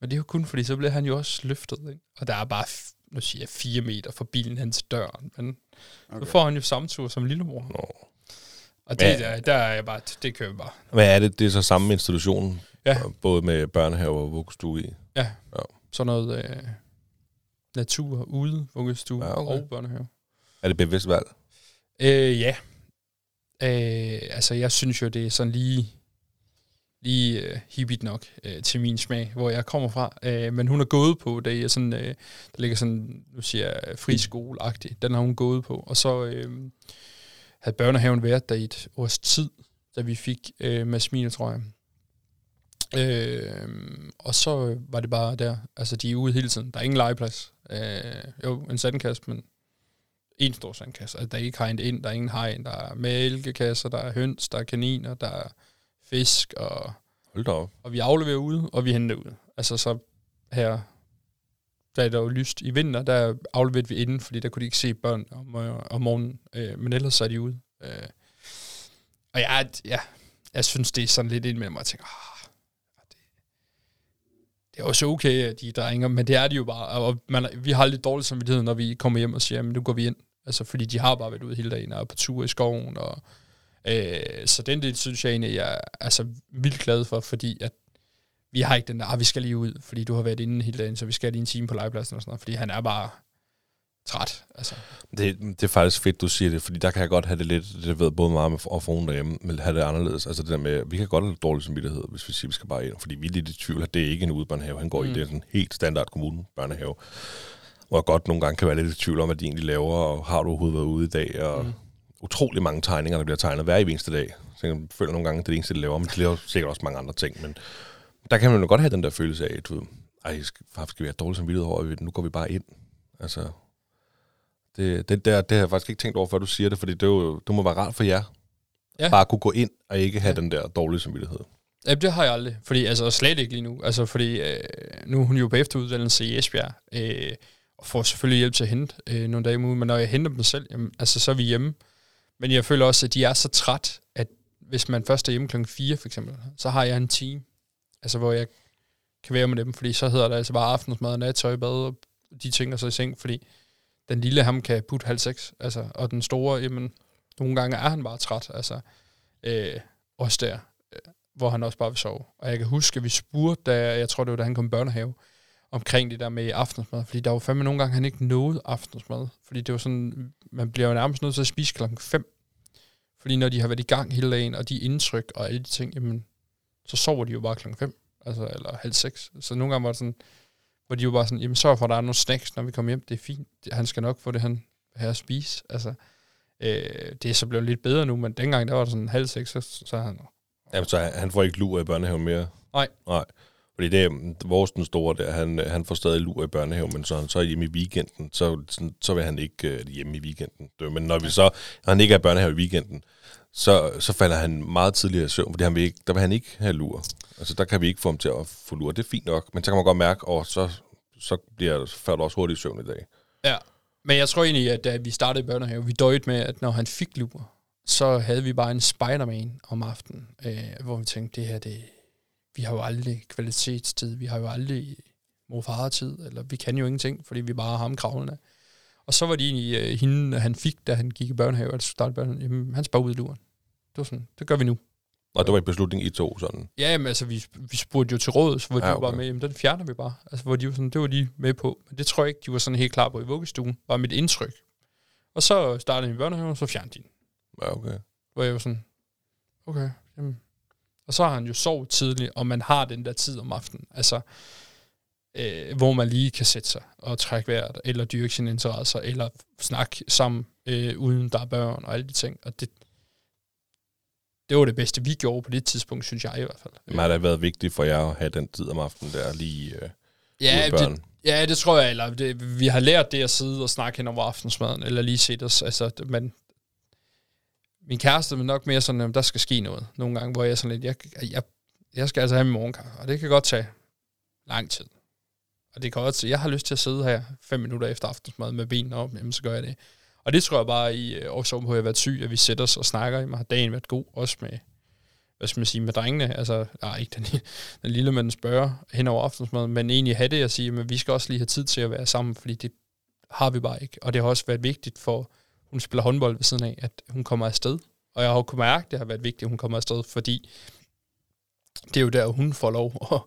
Men det er jo kun fordi, så bliver han jo også løftet. Ikke? Og der er bare, nu siger jeg, fire meter fra bilen hen til døren. Men okay. så får han jo samme tur som lillemor. Nå. Og det, der, der er jeg bare, det kører bare. Hvad er det? Det er så samme institution, Ja. både med børnehave og vuggestue i. Ja, Ja. sådan noget øh, natur, ude, vuggestue Ja, okay. og børnehave. Er det bevidst valg? Øh, ja. Øh, altså, jeg synes jo, det er sådan lige, lige øh, hippigt nok øh, til min smag, hvor jeg kommer fra. Øh, men hun har gået på, det er sådan, øh, der ligger sådan, nu siger jeg, friskole-agtigt. Den har hun gået på. Og så øh, havde børnehaven været der i et års tid, da vi fik øh, Masmine, tror jeg. Øh, og så var det bare der. Altså, de er ude hele tiden. Der er ingen legeplads. Øh, jo, en sandkast, men en stor sandkasse. Altså, der er ikke hegnet ind, der er ingen hegn. Der er mælkekasser, der er høns, der er kaniner, der er fisk, og, Hold da op. og vi afleverer ude, og vi henter ud. Altså så her, der er der jo lyst i vinter, der afleverede vi inden, fordi der kunne de ikke se børn om, øh, om morgenen. Øh, men ellers så er de ude. Øh, og jeg, ja, jeg synes, det er sådan lidt ind med mig, at tænke, ah, det, det er også okay, at de drenge, men det er de jo bare. Og man, vi har lidt dårlig samvittighed, når vi kommer hjem og siger, men nu går vi ind. Altså, fordi de har bare været ude hele dagen og er på tur i skoven. Og, øh, så den del synes jeg egentlig, jeg er altså, vildt glad for, fordi at vi har ikke den der, ah, vi skal lige ud, fordi du har været inde hele dagen, så vi skal lige en time på legepladsen og sådan noget, fordi han er bare træt. Altså. Det, det er faktisk fedt, du siger det, fordi der kan jeg godt have det lidt, det ved både mig og fruen derhjemme, men have det anderledes. Altså det der med, vi kan godt have dårlig samvittighed, hvis vi siger, vi skal bare ind, fordi vi er lidt i tvivl, at det er ikke en udbørnehave, han går mm. i, det er sådan en helt standard kommune børnehave, hvor jeg godt nogle gange kan være lidt i tvivl om, hvad de egentlig laver, og har du overhovedet været ude i dag, og mm. Utrolig mange tegninger, der bliver tegnet hver eneste dag. Så jeg føler nogle gange, at det er det eneste, de laver, men de laver sikkert også mange andre ting, men der kan man jo godt have den der følelse af, at du ej, skal, skal vi have dårlig samvittighed over, at nu går vi bare ind. Altså, det, det, der, det har jeg faktisk ikke tænkt over, før du siger det, fordi det, er jo, det må være rart for jer. Ja. Bare at kunne gå ind og ikke have Ja. den der dårlige samvittighed. Ja, det har jeg aldrig. Fordi, altså slet ikke lige nu. Altså, fordi øh, nu er hun jo på efteruddannelse i Esbjerg, øh, og får selvfølgelig hjælp til at hente øh, nogle dage om ugen, men når jeg henter dem selv, jamen, altså, så er vi hjemme. Men jeg føler også, at de er så træt, at hvis man først er hjemme klokken 4 for eksempel, så har jeg en time, altså hvor jeg kan være med dem, fordi så hedder det altså bare aftensmad, nattøj, bad og de ting, og så i seng, fordi den lille ham kan putte halv seks, altså, og den store, jamen, nogle gange er han bare træt, altså, øh, også der, øh, hvor han også bare vil sove. Og jeg kan huske, at vi spurgte, da jeg tror, det var da han kom i børnehave, omkring det der med aftensmad, fordi der var fandme nogle gange, han ikke nåede aftensmad, fordi det var sådan, man bliver jo nærmest nødt til at spise klokken 5, fordi når de har været i gang hele dagen, og de indtryk og alle de ting, jamen, så sover de jo bare klokken 5, altså, eller halv seks. Så nogle gange var det sådan, hvor de jo bare sådan, jamen sørg for, at der er nogle snacks, når vi kommer hjem, det er fint, han skal nok få det, han have at spise, altså, øh, det er så blevet lidt bedre nu, men dengang, der var det sådan halv seks, så, så han, Jamen, så han får ikke lur i børnehaven mere? Nej. Nej. Fordi det er vores den store der, han, han får stadig lur i børnehaven, men så han så er hjemme i weekenden, så, så vil han ikke uh, hjemme i weekenden. Men når vi så, når han ikke er i børnehave i weekenden, så, så falder han meget tidligere i søvn, fordi han vil ikke, der vil han ikke have lur. Altså der kan vi ikke få ham til at få lur. Det er fint nok, men så kan man godt mærke, og så, så bliver, falder du også hurtigt i søvn i dag. Ja. Men jeg tror egentlig, at da vi startede i børnehave, vi døjede med, at når han fik lur, så havde vi bare en Spider-Man om aftenen, øh, hvor vi tænkte, det her, det, vi har jo aldrig kvalitetstid, vi har jo aldrig morfar-tid, eller vi kan jo ingenting, fordi vi bare har ham kravlende. Og så var det egentlig øh, hende, han fik, da han gik i børnehave, eller startede børnehave, jamen, han sparer ud i luren. Det var sådan, det gør vi nu. Og det var en beslutning i to, sådan. Ja, men altså, vi, vi spurgte jo til råd, hvor de Ja, okay. var med, jamen den fjerner vi bare. Altså, hvor de var sådan, det var de med på. Men det tror jeg ikke, de var sådan helt klar på i vuggestuen, var mit indtryk. Og så startede vi i børnehaven, og så fjernede de den. Ja, okay. Hvor jeg var sådan, okay, jamen. Og så har han jo sovet tidligt, og man har den der tid om aftenen. Altså, øh, hvor man lige kan sætte sig og trække vejret, eller dyrke sine interesser, eller snakke sammen, øh, uden der er børn og alle de ting. Og det, det var det bedste, vi gjorde på det tidspunkt, synes jeg i hvert fald. Men har det været vigtigt for jer at have den tid om aftenen der lige øh, Ja, det, ja, det tror jeg. Eller det, vi har lært det at sidde og snakke hen over aftensmaden, eller lige set os. Altså, det- men min kæreste er nok mere sådan, at der skal ske noget. Nogle gange, hvor jeg er sådan lidt, jeg, jeg, jeg skal altså have min morgenkaffe, og det kan godt tage lang tid. Og det kan også, jeg har lyst til at sidde her fem minutter efter aftensmad med benene op, jamen så gør jeg det. Og det tror jeg bare i øh, også på, at jeg har været syg, at vi sætter os og snakker. Jamen, har dagen været god, også med, hvad skal man sige, med drengene. Altså, nej, ikke den, <laughs> den lille mand spørger hen over aftensmad, men egentlig have det at sige, at vi skal også lige have tid til at være sammen, fordi det har vi bare ikke. Og det har også været vigtigt for, hun spiller håndbold ved siden af, at hun kommer afsted. Og jeg har jo kunnet mærke, at det har været vigtigt, at hun kommer afsted, fordi det er jo der, hun får lov at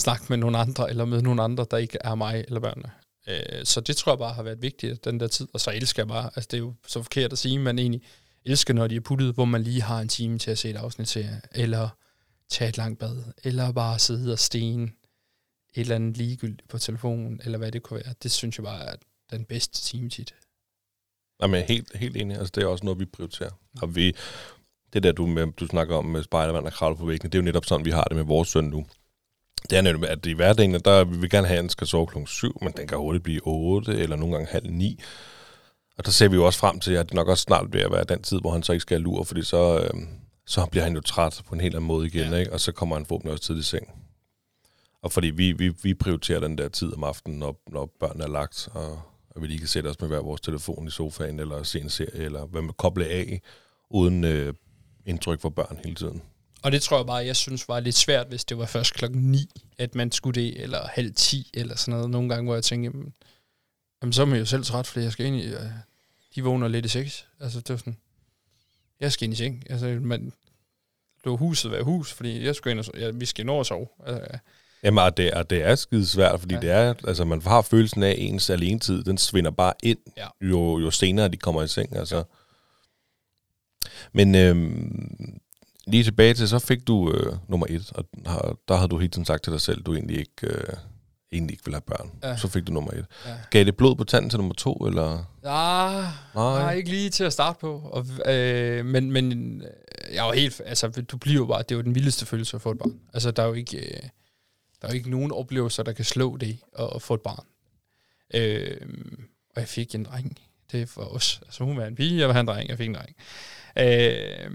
snakke med nogle andre, eller med nogle andre, der ikke er mig eller børnene. Øh, Så det tror jeg bare har været vigtigt, den der tid. Og så elsker jeg bare, altså det er jo så forkert at sige, men egentlig elsker, når de er puttet, hvor man lige har en time til at se et afsnit til, eller tage et langt bad, eller bare sidde og stene et eller andet ligegyldigt på telefonen, eller hvad det kunne være. Det synes jeg bare er den bedste time tit. Jamen, helt, helt enig. Altså, det er også noget, vi prioriterer. Og vi, det der, du, med, du snakker om med Spider-Man og kravle på væggene, det er jo netop sådan, vi har det med vores søn nu. Det er netop, at i hverdagen, der vil vi gerne have, at han skal sove klokken 7, men den kan hurtigt blive 8, eller nogle gange halv 9. Og der ser vi jo også frem til, at det nok også snart bliver at være den tid, hvor han så ikke skal have lur, fordi så, øh, så bliver han jo træt på en helt anden måde igen, ja. ikke? og så kommer han forhåbentlig også tidligt i seng. Og fordi vi, vi, vi prioriterer den der tid om aftenen, når, når børnene er lagt, og, og vi lige kan sætte os med hver vores telefon i sofaen, eller se en serie, eller hvad med koble af, uden øh, indtryk for børn hele tiden. Og det tror jeg bare, jeg synes var lidt svært, hvis det var først klokken 9, at man skulle det, eller halv 10, eller sådan noget. Nogle gange, hvor jeg tænkte, jamen, jamen så er man jo selv træt, fordi jeg skal ind i, øh, de vågner lidt i seks. Altså, det var sådan, jeg skal ind i seng. Altså, man, lå huset være hus, fordi jeg skulle ind og, ja, vi skal nå at sove. Altså, Jamen, og det, og det er skide svært, fordi ja. Ja. det er, altså man har følelsen af, at ens alenetid, den svinder bare ind, Ja. jo, jo senere de kommer i seng. Altså. Men øhm, lige tilbage til, så fik du øh, nummer et, og har, der havde du hele tiden sagt til dig selv, at du egentlig ikke, øh, egentlig ikke ville have børn. Ja. Ja. Så fik du nummer et. ja. Gav det blod på tanden til nummer to, eller? Ah, Nej. nej, ikke lige til at starte på. Og, øh, men, men øh, jeg var helt, altså, du bliver jo bare, det er jo den vildeste følelse at få et barn. Altså, der er jo ikke, øh, der er jo ikke nogen oplevelser, der kan slå det at, at få et barn. Øh, og jeg fik en dreng. Det var os. Altså, hun var en pige, jeg var en dreng, jeg fik en dreng. Øh,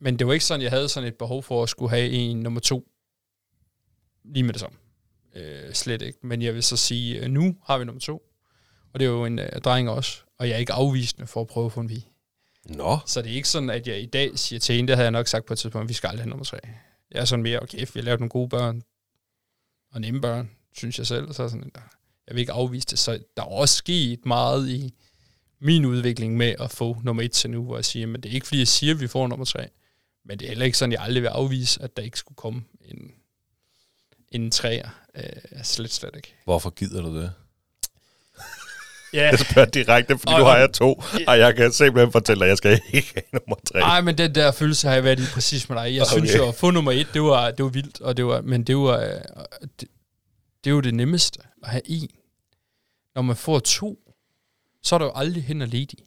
men det var ikke sådan, jeg havde sådan et behov for at skulle have en nummer to lige med det samme. Øh, slet ikke. Men jeg vil så sige, øh, nu har vi nummer to. Og det er jo en øh, dreng også. Og jeg er ikke afvisende for at prøve at få en pige. Nå, Så det er ikke sådan, at jeg i dag siger til hende, det havde jeg nok sagt på et tidspunkt, at vi skal aldrig have nummer tre. Jeg er sådan mere, okay, vi har lavet nogle gode børn, og nemme børn, synes jeg selv. Så er jeg sådan, jeg vil ikke afvise det. Så der er også sket meget i min udvikling med at få nummer et til nu, hvor jeg siger, men det er ikke fordi, jeg siger, at vi får nummer tre. Men det er heller ikke sådan, jeg aldrig vil afvise, at der ikke skulle komme en, en træer. Øh, slet, slet ikke. hvorfor gider du det? Ja, Jeg spørger direkte, fordi Og- nu har jeg to, og jeg kan simpelthen fortælle dig, at jeg skal ikke have nummer tre. Nej, men den der følelse har jeg været i præcis med dig. Jeg okay. synes jo, at få nummer et, det var, det var vildt, og det var, men det var, øh, det, det jo det nemmeste at have en. Når man får to, så er der jo aldrig hen og ledig.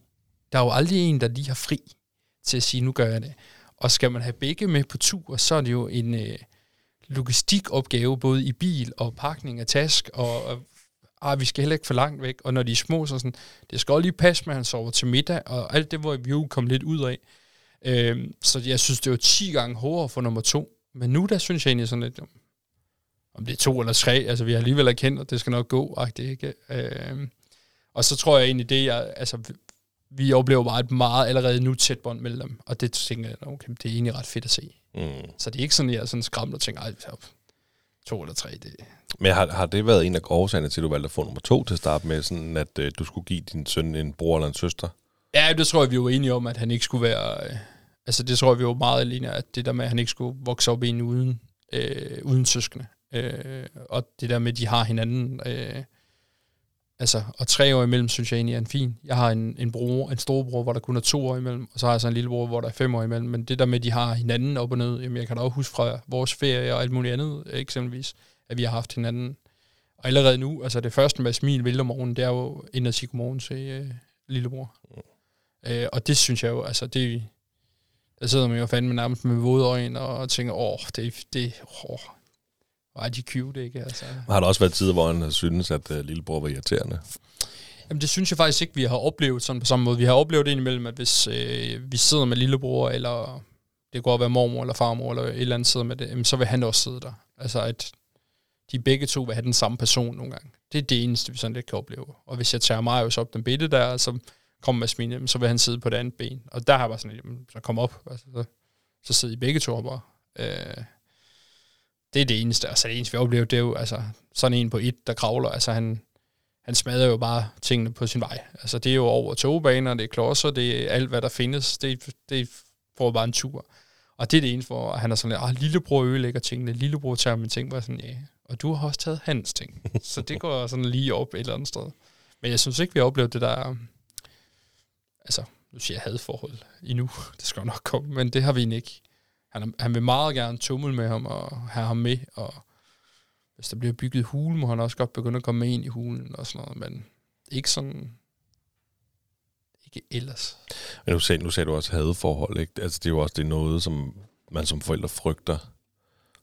Der er jo aldrig en, der lige har fri til at sige, nu gør jeg det. Og skal man have begge med på tur, så er det jo en øh, logistikopgave, både i bil og pakning af task, og og, ah, vi skal heller ikke for langt væk. Og når de er små, så sådan, det skal også lige passe med, at han sover til middag, og alt det, hvor vi jo kom lidt ud af. Øhm, så jeg synes, det var 10 gange hårdere for nummer to. Men nu der synes jeg egentlig sådan lidt, om det er to eller tre, altså vi har alligevel erkendt, at det skal nok gå, agtigt, ikke? Øhm, og så tror jeg egentlig det, jeg, altså, vi- oplever bare et meget allerede nu tæt bånd mellem dem, og det tænker jeg, okay, det er egentlig ret fedt at se. Mm. Så det er ikke sådan, jeg er sådan skræmt og tænker, ej, to eller tre, det, Men har, har det været en af årsagerne til, at du valgte at få nummer to til at starte med, sådan at øh, du skulle give din søn en bror eller en søster? Ja, det tror jeg, vi var enige om, at han ikke skulle være... Øh, altså, det tror jeg, vi var meget alene, at det der med, at han ikke skulle vokse op i en uden, øh, uden søskende. Øh, og det der med, at de har hinanden... Øh, altså, og tre år imellem, synes jeg egentlig er en fin. Jeg har en, en bror, en storebror, hvor der kun er to år imellem, og så har jeg så en lillebror, hvor der er fem år imellem. Men det der med, at de har hinanden op og ned, jamen jeg kan da også huske fra vores ferie og alt muligt andet, eksempelvis, at vi har haft hinanden. Og allerede nu, altså det første med smil vil om morgenen, det er jo ind og sige godmorgen til øh, lillebror. Øh, og det synes jeg jo, altså det, der sidder man jo fandme nærmest med våde øjne og tænker, åh, det, det, åh, hvor er de cute, ikke? Altså. Har der også været tider, hvor han har syntes, at øh, lillebror var irriterende? Jamen det synes jeg faktisk ikke, vi har oplevet sådan på samme måde. Vi har oplevet det indimellem, at hvis øh, vi sidder med lillebror, eller det kunne godt være mormor eller farmor, eller et eller andet sidder med det, jamen, så vil han også sidde der. Altså at de begge to vil have den samme person nogle gange. Det er det eneste, vi sådan lidt kan opleve. Og hvis jeg tager Marius op den bitte der, så kommer med jamen, så vil han sidde på det andet ben. Og der har jeg bare sådan jamen, så kom op. Altså, så, så sidder I begge to op. og, Øh, det er det eneste. Altså det eneste, vi oplever, det er jo altså, sådan en på et, der kravler. Altså han, han smadrer jo bare tingene på sin vej. Altså det er jo over togbaner, det er klodser, det er alt, hvad der findes. Det, det får bare en tur. Og det er det eneste, hvor han er sådan lidt, ah, lillebror ødelægger tingene, lillebror tager mine ting, var sådan, ja, og du har også taget hans ting. <laughs> så det går sådan lige op et eller andet sted. Men jeg synes ikke, vi har oplevet det der, altså, nu siger jeg hadforhold endnu, <laughs> det skal jo nok komme, men det har vi egentlig ikke. Han, han vil meget gerne tumle med ham og have ham med, og hvis der bliver bygget hule, må han også godt begynde at komme med ind i hulen og sådan noget, men ikke sådan, ikke ellers. Men nu sagde, nu sagde du også hadeforhold, ikke? Altså, det er jo også det er noget, som man som forældre frygter.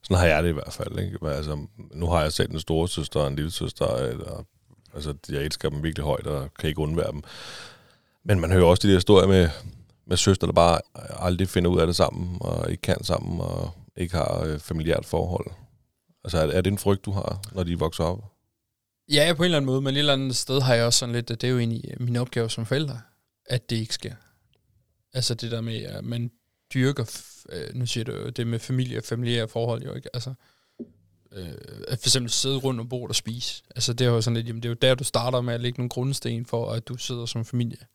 Sådan har jeg det i hvert fald, ikke? Altså, nu har jeg selv en store søster og en lille søster, øh, eller, altså, jeg elsker dem virkelig højt, og kan ikke undvære dem. Men man hører også de der historier med, med søster, der bare aldrig finder ud af det sammen, og ikke kan sammen, og ikke har øh, familiært forhold. Altså, er, er det en frygt, du har, når de vokser op? Ja, på en eller anden måde, men et eller andet sted har jeg også sådan lidt, at det er jo egentlig øh, min opgave som forælder, at det ikke sker. Altså det der med, at man dyrker, øh, nu siger du det med familie og familiære forhold jo ikke, altså øh, at for eksempel sidde rundt om bordet og spise. Altså det er jo sådan lidt, jamen det er jo der, du starter med at lægge nogle grundsten for, at du sidder som familie.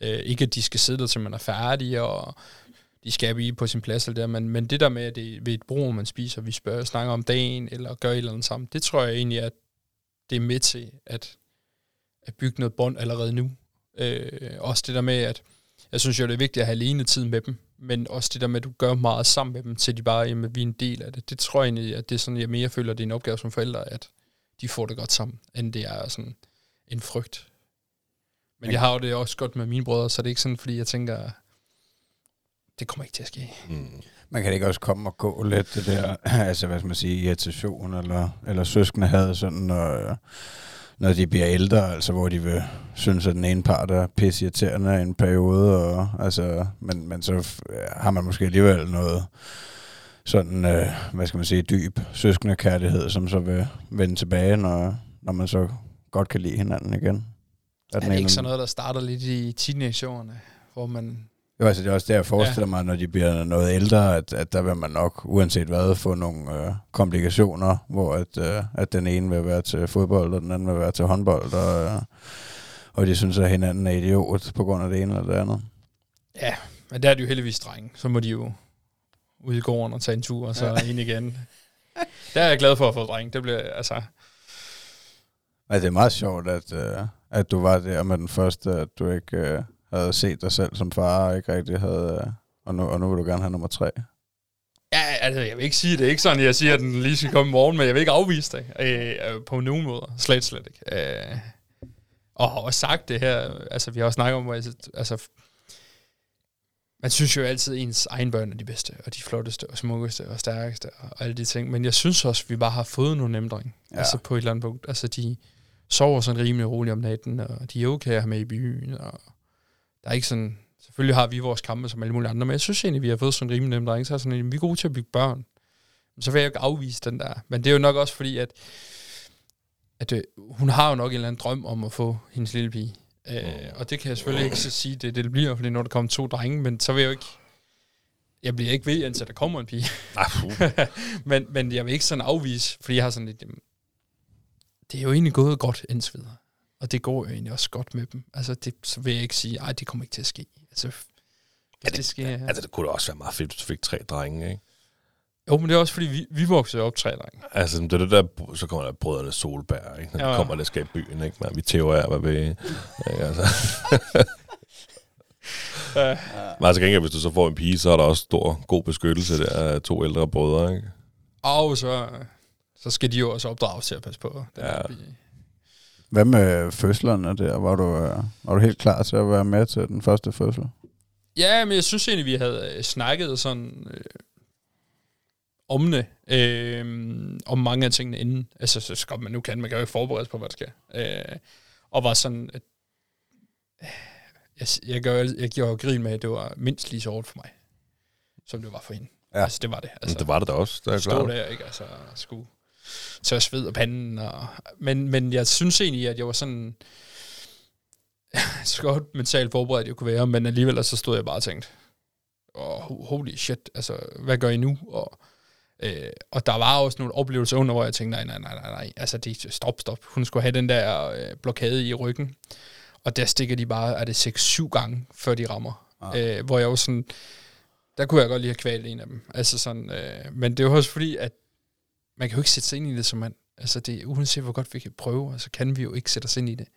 Øh, ikke at de skal sidde der, til man er færdig, og de skal blive på sin plads, eller der, men, men det der med, at det ved et brug, man spiser, vi spørger, snakker om dagen, eller gør et eller andet sammen, det tror jeg egentlig, at det er med til at, at bygge noget bånd allerede nu. Øh, også det der med, at jeg synes jo, det er vigtigt at have alene tid med dem, men også det der med, at du gør meget sammen med dem, til de bare, jamen, vi er en del af det. Det tror jeg egentlig, at det er sådan, jeg mere føler, at det er en opgave som forældre, at de får det godt sammen, end det er sådan en frygt. Men jeg har jo det også godt med mine brødre, så det er ikke sådan, fordi jeg tænker, det kommer ikke til at ske. Mm. Man kan ikke også komme og gå lidt det der, <clears throat> altså hvad skal man sige, irritation, eller, eller søskende havde sådan, når, når de bliver ældre, altså hvor de vil synes, at den ene part er pissirriterende i en periode, og, altså, men, men så har man måske alligevel noget sådan, øh, hvad skal man sige, dyb søskende kærlighed, som så vil vende tilbage, når, når man så godt kan lide hinanden igen. Er det ikke sådan noget, der starter lidt i teenageårene, hvor man Jo, altså det er også der, jeg forestiller ja. mig, når de bliver noget ældre, at, at der vil man nok, uanset hvad, få nogle øh, komplikationer, hvor at, øh, at den ene vil være til fodbold, og den anden vil være til håndbold, og, øh, og de synes, at hinanden er idiot på grund af det ene eller det andet. Ja, men der er de jo heldigvis drenge. Så må de jo ud i gården og tage en tur, og så ja. <laughs> ind igen. Der er jeg glad for at få dreng. Det bliver, altså... Altså, det er meget sjovt, at, øh, at du var der med den første, at du ikke øh, havde set dig selv som far, og ikke rigtig havde... Øh, og, nu, og nu vil du gerne have nummer tre. Ja, altså, jeg vil ikke sige det. er ikke sådan, jeg siger, at den lige skal komme i morgen, men jeg vil ikke afvise det øh, øh, på nogen måde. Slet, slet ikke. Øh, og har også sagt det her, altså vi har også snakket om, altså, altså man synes jo altid, at ens egen børn er de bedste, og de flotteste, og smukkeste, og stærkeste, og alle de ting. Men jeg synes også, at vi bare har fået nogle ændring. Ja. Ja. Altså på et eller andet punkt. Altså de sover sådan rimelig roligt om natten, og de er okay at have med i byen, og der er ikke sådan... Selvfølgelig har vi vores kampe som alle mulige andre, men jeg synes egentlig, vi har fået sådan en rimelig nem dreng, så er sådan, vi er gode til at bygge børn. Så vil jeg jo ikke afvise den der. Men det er jo nok også fordi, at at øh, hun har jo nok en eller anden drøm om at få hendes lille pige. Øh, og det kan jeg selvfølgelig ikke så sige, det, det, bliver, fordi når der kommer to drenge, men så vil jeg jo ikke... Jeg bliver ikke ved, indtil der kommer en pige. Puh. <laughs> men, men jeg vil ikke sådan afvise, fordi jeg har sådan lidt... Jamen, det er jo egentlig gået godt indtil videre. Og det går jo egentlig også godt med dem. Altså, det, så vil jeg ikke sige, ej, det kommer ikke til at ske. Altså, hvis det- det sker... altså, det kunne da også være meget fedt, hvis du fik tre drenge, ikke? Jo, men det er også fordi, vi, vi voksede op tre drenge. Altså, det er det der, så kommer der brødrene Solbær, ikke? Når Ja, ja, ja. kommer, der skal i byen, ikke? Man, vi teorerer, hvad vi... Ikke, altså. Ja. Men altså, gengæld, hvis du så får en pige, så er der også stor, god beskyttelse der af to ældre brødre, ikke? Og så, så skal de jo også opdrages til at passe på. Den Ja. Hvad med fødslerne der? Var du, øh, var du helt klar til at være med til den første fødsel? Ja, men jeg synes egentlig, vi havde øh, snakket sådan øh, om det, øh, om mange af tingene inden. Altså, så godt man nu kan, man kan jo ikke forberede sig på, hvad der sker. Øh, og var sådan, at øh, jeg, jeg, gør, jeg giver jo grin med, at det var mindst lige så hårdt for mig, som det var for hende. Ja. Altså, det var det. Altså, det var det da også, det er klart. der, ikke? Altså, skulle tørre sved af panden. Og, men, men jeg synes egentlig, at jeg var sådan... <laughs> så godt mentalt forberedt, jeg kunne være, men alligevel så stod jeg bare og tænkte, oh, holy shit, altså, hvad gør I nu? Og, øh, og der var også nogle oplevelser under, hvor jeg tænkte, nej, nej, nej, nej, nej, altså, det, stop, stop. Hun skulle have den der øh, blokade i ryggen, og der stikker de bare, er det 6-7 gange, før de rammer. Ah. Øh, hvor jeg var sådan, der kunne jeg godt lige have kvalt en af dem. Altså sådan, øh, men det jo også fordi, at man kan jo ikke sætte sig ind i det som mand. Altså det, uanset hvor godt vi kan prøve, så kan vi jo ikke sætte os ind i det.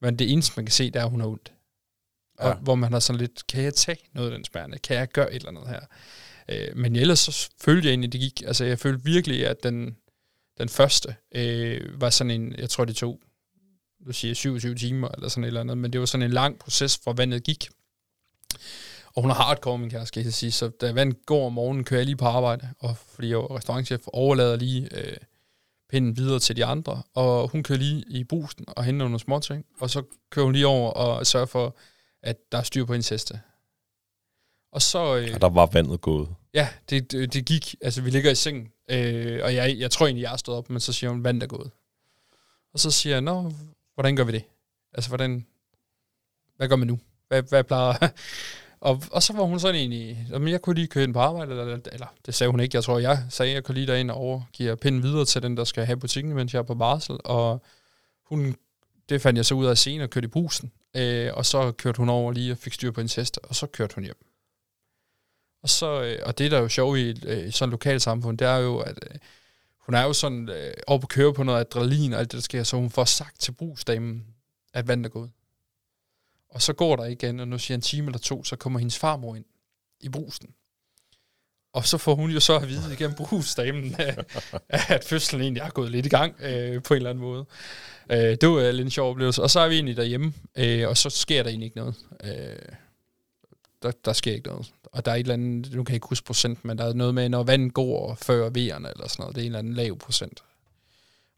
Men det eneste, man kan se, det er, at hun har ondt. Og Ja. hvor man har sådan lidt, kan jeg tage noget af den spærne? Kan jeg gøre et eller andet her? Øh, men ellers så følte jeg egentlig, det gik. Altså jeg følte virkelig, at den, den første øh, var sådan en, jeg tror det tog, du siger 27 timer eller sådan et eller andet, men det var sådan en lang proces, fra vandet gik. Og hun er hardcore, min kæreste, skal jeg sige. Så da vandet går om morgenen, kører jeg lige på arbejde, og fordi jeg er restaurantchef, overlader lige øh, pinden videre til de andre, og hun kører lige i brusen og henter nogle småting, og så kører hun lige over og sørger for, at der er styr på hendes heste. Og så... Øh, Og der var vandet gået. Ja, det, det, det gik. Altså, vi ligger i sengen, øh, og jeg, jeg tror egentlig, jeg er stået op, men så siger hun, vandet er gået. Og så siger jeg, nå, hvordan gør vi det? Altså, hvordan, hvad gør man nu? Hvad, hvad plejer og, og så var hun sådan egentlig, jamen, jeg kunne lige køre ind på arbejde, eller, eller det sagde hun ikke, jeg tror, jeg sagde, jeg kunne lige derind og overgiver pinden videre til den, der skal have butikken, mens jeg er på barsel, og hun, det fandt jeg så ud af senere, og kørte i brusen, øh, og så kørte hun over lige og fik styr på en test, og så kørte hun hjem. Og, så, øh, og det, der er jo sjovt i, øh, i sådan et lokalsamfund, det er jo, at øh, hun er jo sådan øh, oppe at køre på noget adrenalin og alt det, der sker, så hun får sagt til brugsdamen, at vandet er gået. Og så går der igen, og nu siger en time eller to, så kommer hendes farmor ind i brusen. Og så får hun jo så at vide igennem brugsdamen, at fødslen egentlig er gået lidt i gang øh, på en eller anden måde. Øh, det var øh, lidt en sjov oplevelse. Og så er vi egentlig derhjemme, øh, og så sker der egentlig ikke noget. Øh, der, der sker ikke noget. Og der er et eller andet, nu kan jeg ikke huske procent, men der er noget med, når vandet går før vejerne eller sådan noget, det er en eller anden lav procent.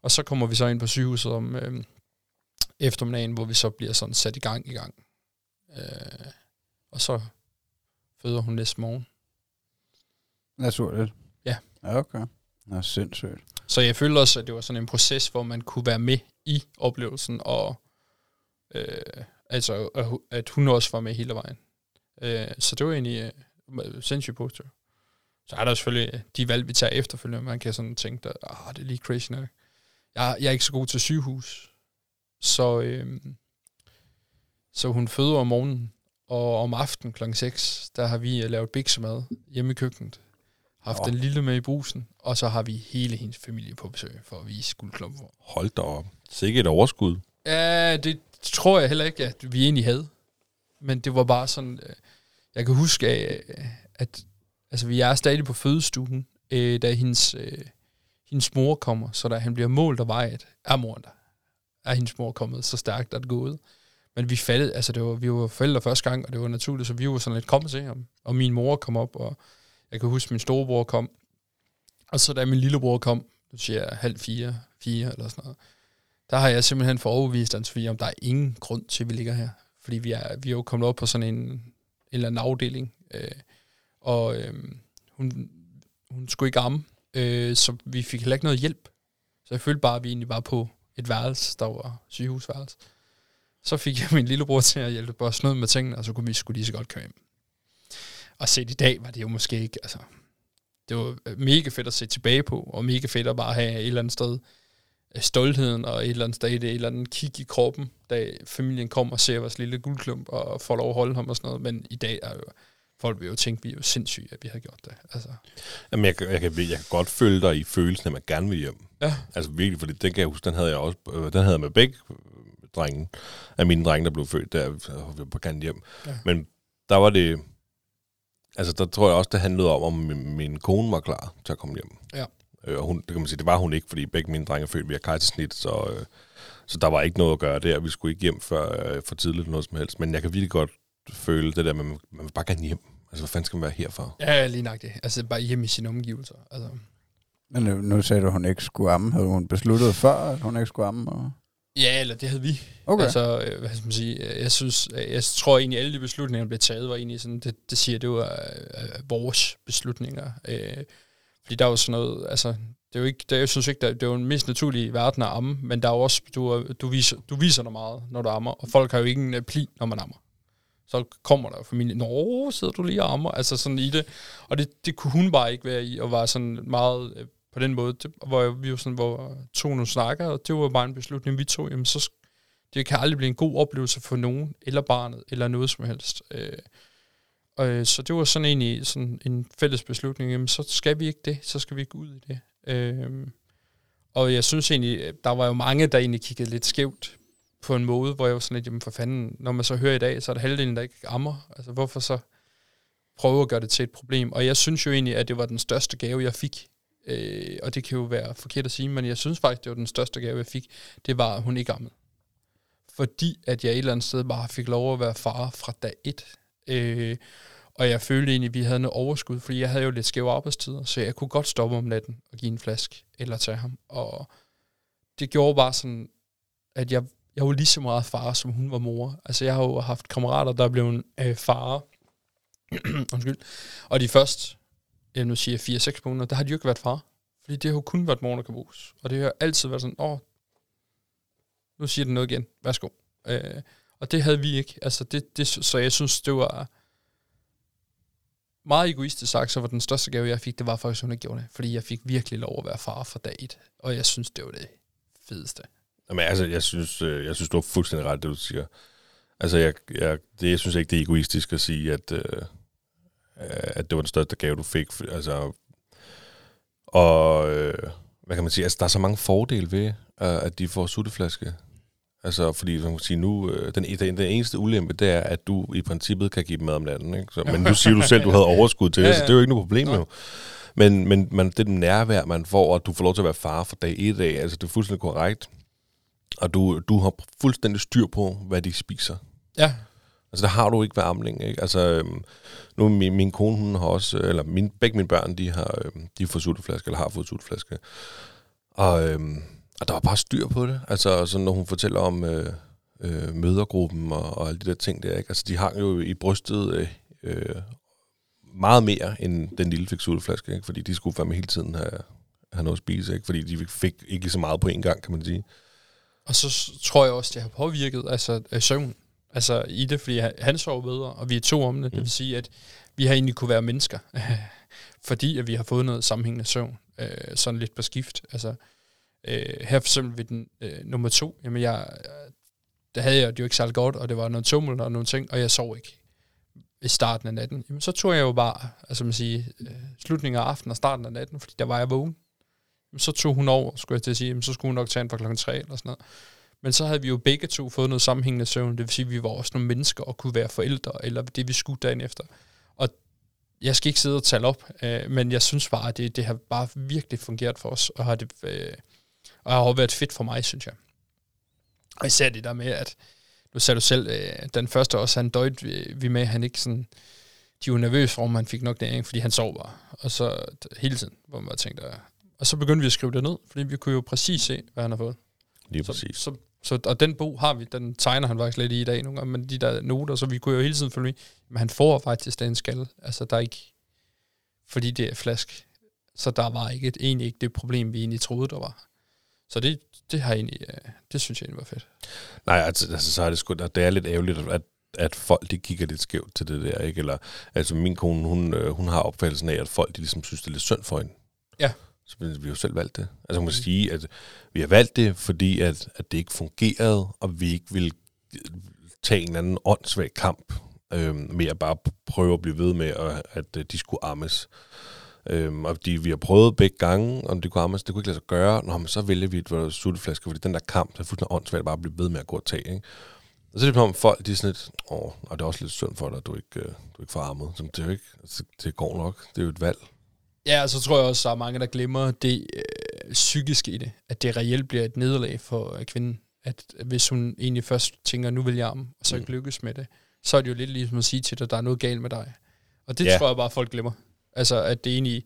Og så kommer vi så ind på sygehuset om øh, eftermiddagen, hvor vi så bliver sådan sat i gang i gang. Øh, og så føder hun næste morgen. Naturligt. Ja. Ja, okay. Nå, sindssygt. Så jeg følte også, at det var sådan en proces, hvor man kunne være med i oplevelsen, og øh, altså, at hu- at hun også var med hele vejen. Øh, så det var egentlig øh, sindssygt positivt. Så er der selvfølgelig øh, de valg, vi tager efterfølgende. Man kan sådan tænke, at ah, det er lige crazy nok. Jeg, jeg er ikke så god til sygehus. Så, øh, så hun føder om morgenen, og om aftenen kl. 6, der har vi øh, lavet biksemad hjemme i køkkenet. Haft den lille med i brusen, og så har vi hele hendes familie på besøg, for at vise guldklumpen for. Hold da op. Sikke et overskud. Ja, det tror jeg heller ikke, at vi egentlig havde. Men det var bare sådan, øh, jeg kan huske, øh, at altså, vi er stadig på fødestuen, øh, da hendes, øh, hendes mor kommer, så da han bliver målt og vejet, er moren der. Er hendes mor kommet så stærkt, at det gået. Men vi faldt, altså det var, vi var forældre første gang, og det var naturligt, så vi var sådan lidt kommet til ham. Og min mor kom op, og jeg kan huske, min storebror kom. Og så da min lillebror kom, nu siger jeg halv fire, fire eller sådan noget, der har jeg simpelthen forovervist hans Anne-Sophie, om der er ingen grund til, at vi ligger her. Fordi vi er, vi er jo kommet op på sådan en, en eller anden afdeling, øh, og øh, hun, hun skulle ikke amme, øh, så vi fik heller ikke noget hjælp. Så jeg følte bare, at vi egentlig var på et værelse, der var sygehusværelse. Så fik jeg min lillebror til at hjælpe os noget med tingene, og så kunne vi skulle lige så godt køre hjem. Og set i dag var det jo måske ikke, altså, det var mega fedt at se tilbage på, og mega fedt at bare have et eller andet sted øh, stoltheden og et eller andet sted, det et eller andet kig i kroppen, da familien kom og ser vores lille guldklump og får lov at holde ham og sådan noget. Men i dag er jo, folk vil jo tænke, vi er jo sindssyge, at vi har gjort det. Altså, Jamen, jeg, jeg, kan, jeg kan godt følge dig i følelsen, at man gerne vil hjem. ja, Altså virkelig, fordi den kan jeg huske, den havde jeg også, øh, den havde jeg med begge øh, drenge, af mine drenge, der blev født der, vi var gerne hjem. Ja. Men der var det, altså der tror jeg også, det handlede om, om min, min kone var klar til at komme hjem. Ja. Øh, og hun, det kan man sige, det var hun ikke, fordi begge mine drenge er født via kejsersnit, så, øh, så der var ikke noget at gøre der. Vi skulle ikke hjem før øh, for tidligt eller noget som helst. Men jeg kan virkelig godt føle det der, med, at man, man vil bare gerne hjem. Altså, hvad fanden skal man være her for? ja lige nok det. Altså bare hjemme i sine omgivelser. Altså, Men nu, nu sagde du, at hun ikke skulle amme. Havde hun besluttet før, at hun ikke skulle amme? Og... ja, eller det havde vi. Okay. Altså, øh, hvad skal man sige, øh, jeg synes, øh, jeg tror egentlig, alle de beslutninger, der blev taget, var egentlig sådan, det, det siger, det var øh, vores beslutninger. Øh, fordi der er jo sådan noget, altså, det er jo ikke, det, jeg synes ikke, der, det er jo den mest naturlige verden at amme, men der er jo også, du, du, viser, du viser dig meget, når du ammer, og folk har jo ikke en pli, når man ammer. Så kommer der jo familie, nå, sidder du lige og ammer, altså sådan i det. Og det, det kunne hun bare ikke være i, og var sådan meget på den måde, det, hvor vi jo sådan, hvor to nu snakker, og det var bare en beslutning, vi tog, jamen så det kan aldrig blive en god oplevelse for nogen, eller barnet, eller noget som helst. Øh, og, så det var sådan egentlig sådan en fælles beslutning, jamen så skal vi ikke det, så skal vi ikke ud i det. Øh, og jeg synes egentlig, der var jo mange, der egentlig kiggede lidt skævt på en måde, hvor jeg var sådan lidt, jamen for fanden, når man så hører i dag, så er der halvdelen, der ikke ammer. Altså hvorfor så prøve at gøre det til et problem? Og jeg synes jo egentlig, at det var den største gave, jeg fik. Øh, og det kan jo være forkert at sige, men jeg synes faktisk, det var den største gave, jeg fik. Det var, at hun ikke ammede. Fordi at jeg et eller andet sted bare fik lov at være far fra dag et. Øh, og jeg følte egentlig, at vi havde noget overskud, fordi jeg havde jo lidt skæve arbejdstider, så jeg kunne godt stoppe om natten og give en flaske eller tage ham. Og det gjorde bare sådan, at jeg, jeg var lige så meget far, som hun var mor. Altså jeg har jo haft kammerater, der blev øh, far. <clears throat> Undskyld. Og de første, ja, nu siger 4-6 måneder, der har de jo ikke været far. Fordi det har jo kun været mor, der kan bruges. Og det har altid været sådan, åh, nu siger den noget igen, værsgo. Øh, og det havde vi ikke. Altså det, det, så jeg synes, det var meget egoistisk sagt, så var den største gave, jeg fik, det var faktisk, at hun ikke gjorde det. Fordi jeg fik virkelig lov at være far fra dag et. Og jeg synes, det var det fedeste. Jamen, altså, jeg synes, øh, jeg synes, du har fuldstændig ret, det du siger. Altså, jeg, jeg, det, jeg synes ikke, det er egoistisk at sige, at, øh, at det var den største gave, du fik. Altså, og øh, hvad kan man sige? Altså, der er så mange fordele ved, øh, at de får sutteflaske. Altså, fordi man kan sige, nu, øh, den, den, den eneste ulempe, det er, at du i princippet kan give dem mad om natten. Ikke? Så, men nu siger du selv, du havde <laughs> overskud til det, Ja, så ja. det er jo ikke noget problem jo. Men, men man, det nærvær, man får, og du får lov til at være far fra dag et af, altså det er fuldstændig korrekt. Og du, du har fuldstændig styr på, hvad de spiser. Ja, Altså, der har du ikke med amning, ikke? Altså, øhm, nu min, min kone, hun har også, eller min, begge mine børn, de har, øhm, de har fået sutteflaske, eller har fået sutteflaske. Og, øhm, og der var bare styr på det. Altså, så når hun fortæller om øh, øh, mødergruppen og, og alle de der ting der, ikke? Altså, de hang jo i brystet øh, øh meget mere, end den lille fik sutteflaske, ikke? Fordi de skulle fandme hele tiden have, have noget at spise, ikke? Fordi de fik ikke så meget på en gang, kan man sige. Og så tror jeg også, det har påvirket altså, øh, søvn. Altså i det, fordi han, han sov bedre, og vi er to om det. Mm. Det vil sige, at vi har egentlig kunne være mennesker, <laughs> fordi at vi har fået noget sammenhængende søvn. Øh, sådan lidt på skift. Altså, øh, her for eksempel ved den øh, nummer to, jamen jeg, øh, der havde jeg det jo ikke særlig godt, og det var noget tummel og nogle ting, og jeg sov ikke i starten af natten. Jamen så tog jeg jo bare, altså man sige, øh, slutningen af aftenen og starten af natten, fordi der var jeg vågen. Jamen, så tog hun over, skulle jeg til at sige, jamen, så skulle hun nok tage en fra klokken 3 eller sådan noget. Men så havde vi jo begge to fået noget sammenhængende søvn, det vil sige, at vi var også nogle mennesker og kunne være forældre, eller det vi skulle dagen efter. Og jeg skal ikke sidde og tale op, øh, men jeg synes bare, at det, det har bare virkelig fungeret for os, og har, det, øh, og har også været fedt for mig, synes jeg. Og især det der med, at nu sagde du selv, øh, den første også, han døjte vi, med, han ikke sådan, de var nervøse for, om han fik nok næring, fordi han sov bare. Og så hele tiden, hvor man bare tænkte, og så begyndte vi at skrive det ned, fordi vi kunne jo præcis se, hvad han har fået. Lige Så, præcis. så, så, og den bog har vi, den tegner han faktisk lidt i i dag nogle gange, men de der noter, så vi kunne jo hele tiden følge med. Men han får faktisk den skal. Altså der er ikke, fordi det er flask. Så der var ikke et, egentlig ikke det problem, vi egentlig troede, der var. Så det, det har egentlig, øh, det synes jeg egentlig var fedt. Nej, altså, altså så er det sgu, det er lidt ærgerligt, at, at folk de kigger lidt skævt til det der, ikke? Eller, altså min kone, hun, øh, hun har opfattelsen af, at folk de ligesom synes, det er lidt synd for hende. Ja. Så vi vi har jo selv valgt det. Altså man kan sige, at vi har valgt det, fordi at, at det ikke fungerede, og vi ikke ville tage en anden åndssvag kamp øh, med at bare prøve at blive ved med, at, at øh, de skulle ammes. Øhm, og de, vi har prøvet begge gange, om det kunne ammes, det kunne ikke lade sig gøre. Nå, men så vælger vi et sutteflaske, fordi den der kamp, det er fuldstændig åndssvagt bare at blive ved med at gå og tage. Ikke? Og så er det om folk, de er sådan lidt, åh, og det er også lidt synd for dig, at du ikke, øh, du ikke får ammet. Så det er jo ikke, altså, det går nok. Det er jo et valg. Ja, og så tror jeg også, at der er mange, der glemmer det øh, psykiske i det. At det reelt bliver et nederlag for øh, kvinden. At hvis hun egentlig først tænker, nu vil jeg arme, og så ikke lykkes med det, så er det jo lidt ligesom at sige til dig, at der er noget galt med dig. Og det Ja. tror jeg bare, folk glemmer. Altså, at det egentlig,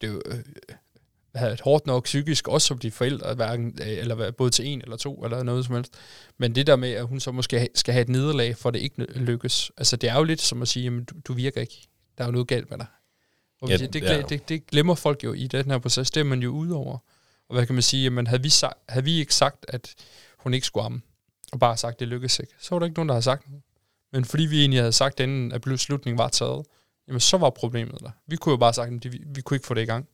det er jo øh, er et hårdt nok psykisk, også som de forældre, hverken, øh, eller både til en eller to, eller noget som helst. Men det der med, at hun så måske skal have et nederlag, for at det ikke lykkes, altså det er jo lidt som at sige, jamen, du, du virker ikke. Der er jo noget galt med dig. Og Ja, det, det, ja. det, det glemmer folk jo i den her proces, det er man jo ude over. Og hvad kan man sige, jamen havde vi, sagt, havde vi ikke sagt, at hun ikke skulle amme, og bare sagt, det lykkes ikke, så var der ikke nogen, der havde sagt noget. Men fordi vi egentlig havde sagt, inden at beslutningen var taget, jamen så var problemet der. Vi kunne jo bare sagt, at vi, vi kunne ikke få det i gang.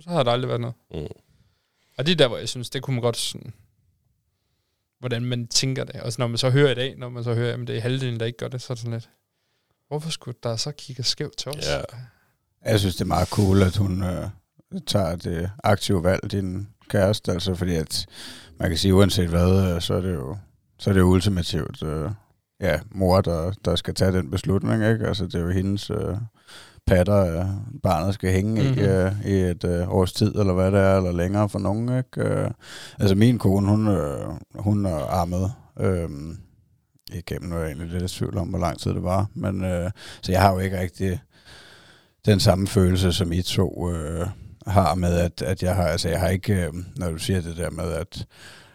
Så havde der aldrig været noget. Mm. Og det er der, hvor jeg synes, det kunne man godt sådan, hvordan man tænker det. Og så når man så hører i dag, når man så hører, at det er halvdelen, der ikke gør det, så er det sådan lidt, hvorfor skulle der så kigge skævt til os? Ja. Jeg synes, det er meget cool, at hun øh, tager det aktive valg, din kæreste, altså fordi at man kan sige, uanset hvad, øh, så er det jo, så er det jo ultimativt, øh, ja, mor, der, der skal tage den beslutning, ikke? Altså det er jo hendes øh, patter, øh, barnet skal hænge mm-hmm. i, øh, i et øh, års tid, eller hvad det er, eller længere for nogen, ikke? Øh, altså min kone, hun, øh, hun er armet, øh, igennem, nu er jeg egentlig lidt i tvivl om, hvor lang tid det var, men øh, så jeg har jo ikke rigtig den samme følelse, som I to øh, har med, at, at jeg har, altså jeg har ikke, øh, når du siger det der med, at,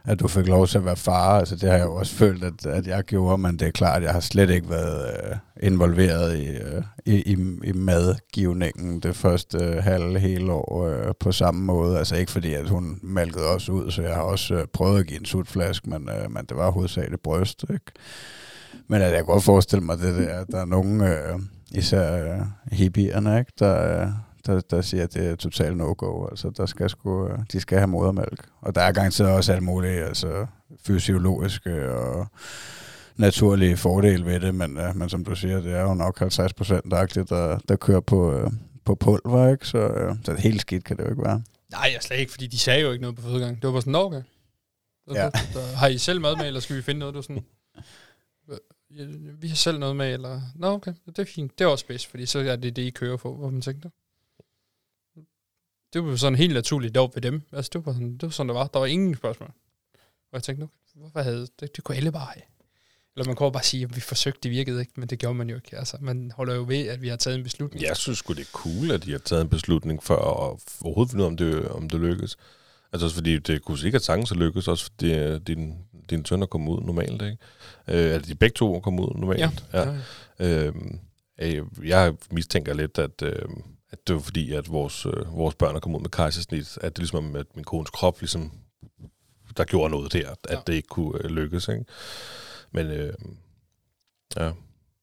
at du fik lov til at være far, altså det har jeg jo også følt, at, at jeg gjorde, men det er klart, at jeg har slet ikke været øh, involveret i, øh, i, i, i madgivningen det første øh, halve hele år øh, på samme måde. Altså ikke fordi, at hun malkede os ud, så jeg har også øh, prøvet at give en sutflask, men, øh, men det var hovedsageligt bryst, ikke? Men at jeg kan godt forestille mig det der, at der er nogen, øh, især øh, hippierne, ikke, der, øh, der, der siger, at det er totalt no-go. Altså, der skal sgu, øh, de skal have modermælk. Og der er garanteret også alt muligt, altså fysiologiske og naturlige fordele ved det, men, øh, men som du siger, det er jo nok 50 procent der, der kører på, øh, på pulver, ikke? Så, øh, så det helt skidt kan det jo ikke være. Nej, jeg slet ikke, fordi de sagde jo ikke noget på fødegang. Det var bare sådan, "Nå, okay. Så, Ja. der, har I selv mad med, eller skal vi finde noget? Det var sådan, "Øh, ja, Øh, vi har selv noget med, eller... Nå, okay, det er fint. Det er også bedst, fordi så er det det, I kører på, hvor man tænkte. Det var jo sådan helt naturligt dog ved dem. Altså, det var, sådan, det var sådan, det var. Der var ingen spørgsmål. Og jeg tænkte, okay, hvorfor havde det? Det kunne alle bare have. Eller man kunne bare sige, at vi forsøgte, det virkede ikke, men det gjorde man jo ikke. Altså, man holder jo ved, at vi har taget en beslutning. Jeg synes sgu, det er cool, at de har taget en beslutning for at overhovedet finde ud af, om det, om det lykkes. Altså fordi det kunne sikkert sagtens at lykkes, også fordi øh, din, din søn er kommet ud normalt, ikke? Øh, at de begge to er kommet ud normalt. Ja. ja. ja. Øhm, øh, jeg mistænker lidt, at, øh, at det var fordi, at vores, øh, vores børn er kommet ud med kejsersnit, at det ligesom, at min kones krop ligesom, der gjorde noget der, at Ja. det ikke kunne øh, lykkes, ikke? Men, øh, ja.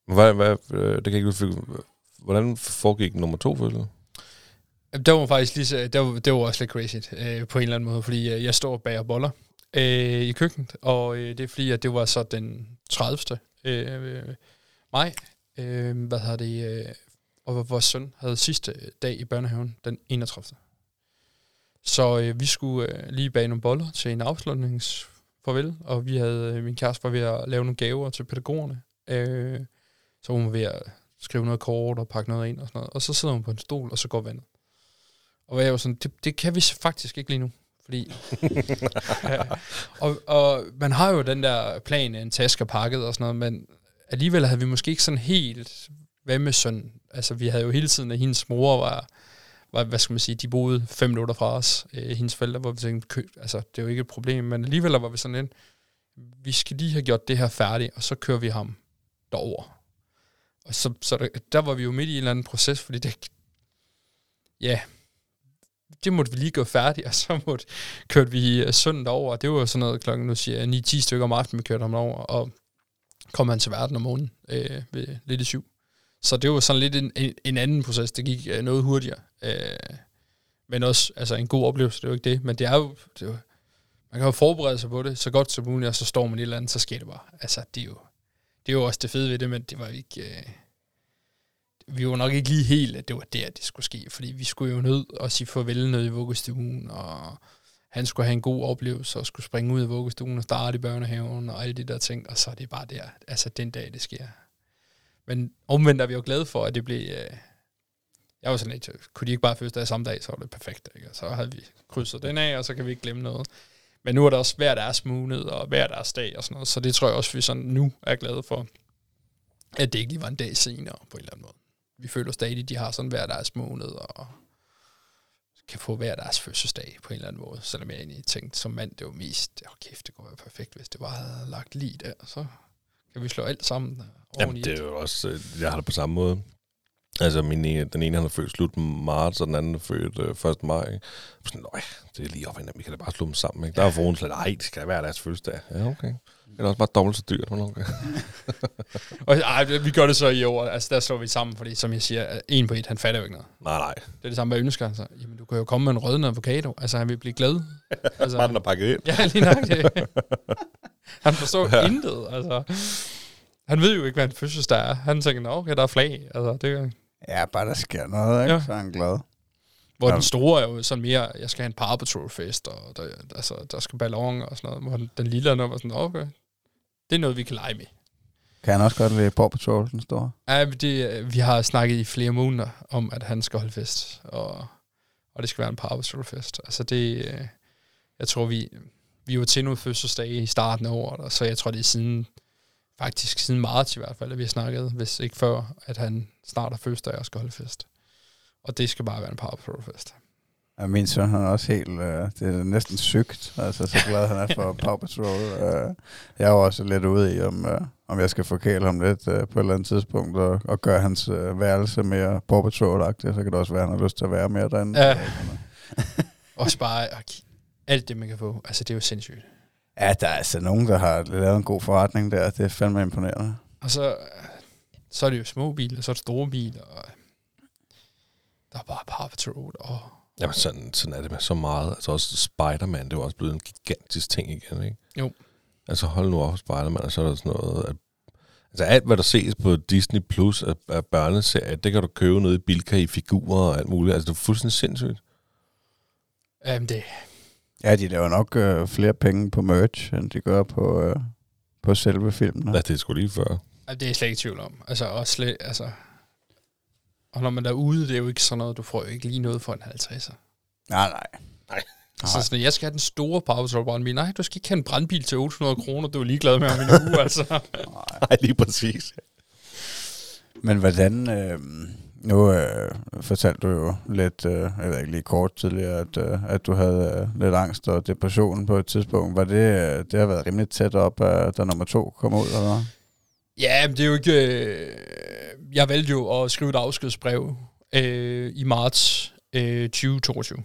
Hvad, hvad, øh, det kan ikke. Hvordan foregik nummer to fødsel? Jamen, Det var faktisk lige så, det var, det var også lidt crazy øh, på en eller anden måde, fordi øh, jeg står og bager boller øh, i køkkenet, og øh, det er fordi, at det var så den 30. Øh, maj, øh, hvad hedder det, øh, og vores søn havde sidste dag i børnehaven, den 31. Så øh, vi skulle øh, lige bage nogle boller til en afslutningsfarvel, og vi havde, øh, min kæreste var ved at lave nogle gaver til pædagogerne, øh, så hun var ved at skrive noget kort og pakke noget ind og sådan noget, og så sidder hun på en stol, og så går vandet. Og jeg var sådan, det, det kan vi faktisk ikke lige nu. Fordi, ja, <laughs> og, og man har jo den der plan, en taske pakket og sådan noget, men alligevel havde vi måske ikke sådan helt, hvad med søn? Altså vi havde jo hele tiden, at hendes mor var, var hvad skal man sige, de boede fem minutter fra os, øh, hendes forældre, hvor vi tænkte, altså det er jo ikke et problem, men alligevel var vi sådan lidt, vi skal lige have gjort det her færdigt, og så kører vi ham derover. Og så, så der, der var vi jo midt i en eller anden proces, fordi det, ja, det måtte vi lige gå færdigt, <laughs> og så måtte, kørte vi øh, søndag over, og det var sådan noget klokken, nu siger jeg, 9-10 stykker om aftenen, vi kørte ham over, og kom han til verden om morgenen øh, ved lidt i syv. Så det var sådan lidt en, en, en anden proces, det gik øh, noget hurtigere. Øh, men også altså, en god oplevelse, det var ikke det, men det er jo, det var, man kan jo forberede sig på det så godt som muligt, og så står man i et eller andet, så sker det bare. Altså, det er jo, det er jo også det fede ved det, men det var ikke... Øh, vi var nok ikke lige helt, at det var der, det skulle ske, fordi vi skulle jo ned og sige farvel ned i vuggestuen, og han skulle have en god oplevelse, og skulle springe ud af vuggestuen og starte i børnehaven, og alle de der ting, og så er det bare der, altså den dag, det sker. Men omvendt er vi jo glade for, at det blev... Øh, jeg var sådan lidt, kunne de ikke bare fødselsdag samme dag, så var det perfekt, ikke? Og så havde vi krydset den af, og så kan vi ikke glemme noget. Men nu er der også hver deres måned og hver deres dag og sådan noget, så det tror jeg også, vi sådan nu er glade for, at det ikke lige var en dag senere på en eller anden måde. Vi føler stadig, at de har sådan hver deres måned, og kan få hver deres fødselsdag på en eller anden måde. Selvom jeg egentlig tænkte som mand, det var mest, åh kæft, det kunne være perfekt, hvis det bare havde lagt lige der, så kan vi slå alt sammen Jamen, det er jo også, øh, jeg har det på samme måde. Altså, min ene, den ene han er født slut marts, og den anden er født øh, 1. maj. Ikke? Sådan, Nøj, det er lige op vi kan da bare slå dem sammen. Ikke? Der er froen slet, nej, det skal være deres fødselsdag. Ja, okay. Det er også bare dobbelt så dyrt. Men okay. <laughs> og, ej, vi gør det så i år. Altså, der slår vi sammen, fordi som jeg siger, en på et, han fatter jo ikke noget. Nej, nej. Det er det samme, jeg ønsker. Altså, jamen, du kan jo komme med en rødende avocado. Altså, han vil blive glad. <laughs> Altså, bare den er pakket ind. <laughs> ja, lige nok det. han forstår ja. intet. Altså, han ved jo ikke, hvad en fødselsdag er. Han tænker, okay, der er flag. Altså, det, Ja, bare der sker noget, ikke? Ja. så er han glad. Hvor ja. den store er jo sådan mere, jeg skal have en Power Patrol fest, og der, altså, der skal ballon og sådan noget. Hvor den, den lille er noget sådan, okay, det er noget, vi kan lege med. Kan han også godt lide Paw Patrol, den store? Ja, det, vi har snakket i flere måneder om, at han skal holde fest, og, og det skal være en Paw Patrol fest. Altså det, jeg tror, vi, vi var til noget fødselsdag i starten af året, så jeg tror, det er siden faktisk siden marts i hvert fald, at vi har snakket, hvis ikke før, at han snart har fødselsdag og skal holde fest. Og det skal bare være en Power Pro fest. Ja, min søn han er også helt, øh, det er næsten sygt, altså så glad han er for <laughs> Power Patrol. Øh, jeg er jo også lidt ude i, om, øh, om jeg skal forkæle ham lidt øh, på et eller andet tidspunkt, og, og gøre hans øh, værelse mere Power Patrol-agtigt, så kan det også være, at han har lyst til at være mere derinde. Ja. <laughs> også bare alt det, man kan få. Altså, det er jo sindssygt. Ja, der er altså nogen, der har lavet en god forretning der. Det er fandme imponerende. Og så, så er det jo små biler, og så er det store biler, og der er bare Paw Patrol, og... Jamen, sådan, sådan er det med så meget. Altså også Spider-Man, det er jo også blevet en gigantisk ting igen, ikke? Jo. Altså hold nu op Spider-Man, og så er der sådan noget... At, altså alt, hvad der ses på Disney Plus af, af børneserier, det kan du købe noget i Bilka i figurer og alt muligt. Altså det er fuldstændig sindssygt. Jamen det, Ja, de laver nok øh, flere penge på merch, end de gør på, øh, på selve filmen. Ja, det er sgu lige før. Ja, det er slet ikke tvivl om. Altså, også slet, altså, og når man er ude, det er jo ikke sådan noget, du får jo ikke lige noget for en 50'er. Nej, nej. Nej. Så sådan, jeg skal have den store Power brandbil. Nej, du skal ikke have en brandbil til 800 kroner, du er ligeglad med om en uge, <laughs> altså. Nej, lige præcis. Men hvordan, øh, nu øh, fortalte du jo lidt, øh, jeg ved ikke lige kort tidligere, at, øh, at du havde øh, lidt angst og depression på et tidspunkt. Var det, øh, det har været rimelig tæt op, at da nummer to kom ud, eller hvad? Ja, men det er jo ikke... Øh, jeg valgte jo at skrive et afskedsbrev øh, i marts øh, 2022.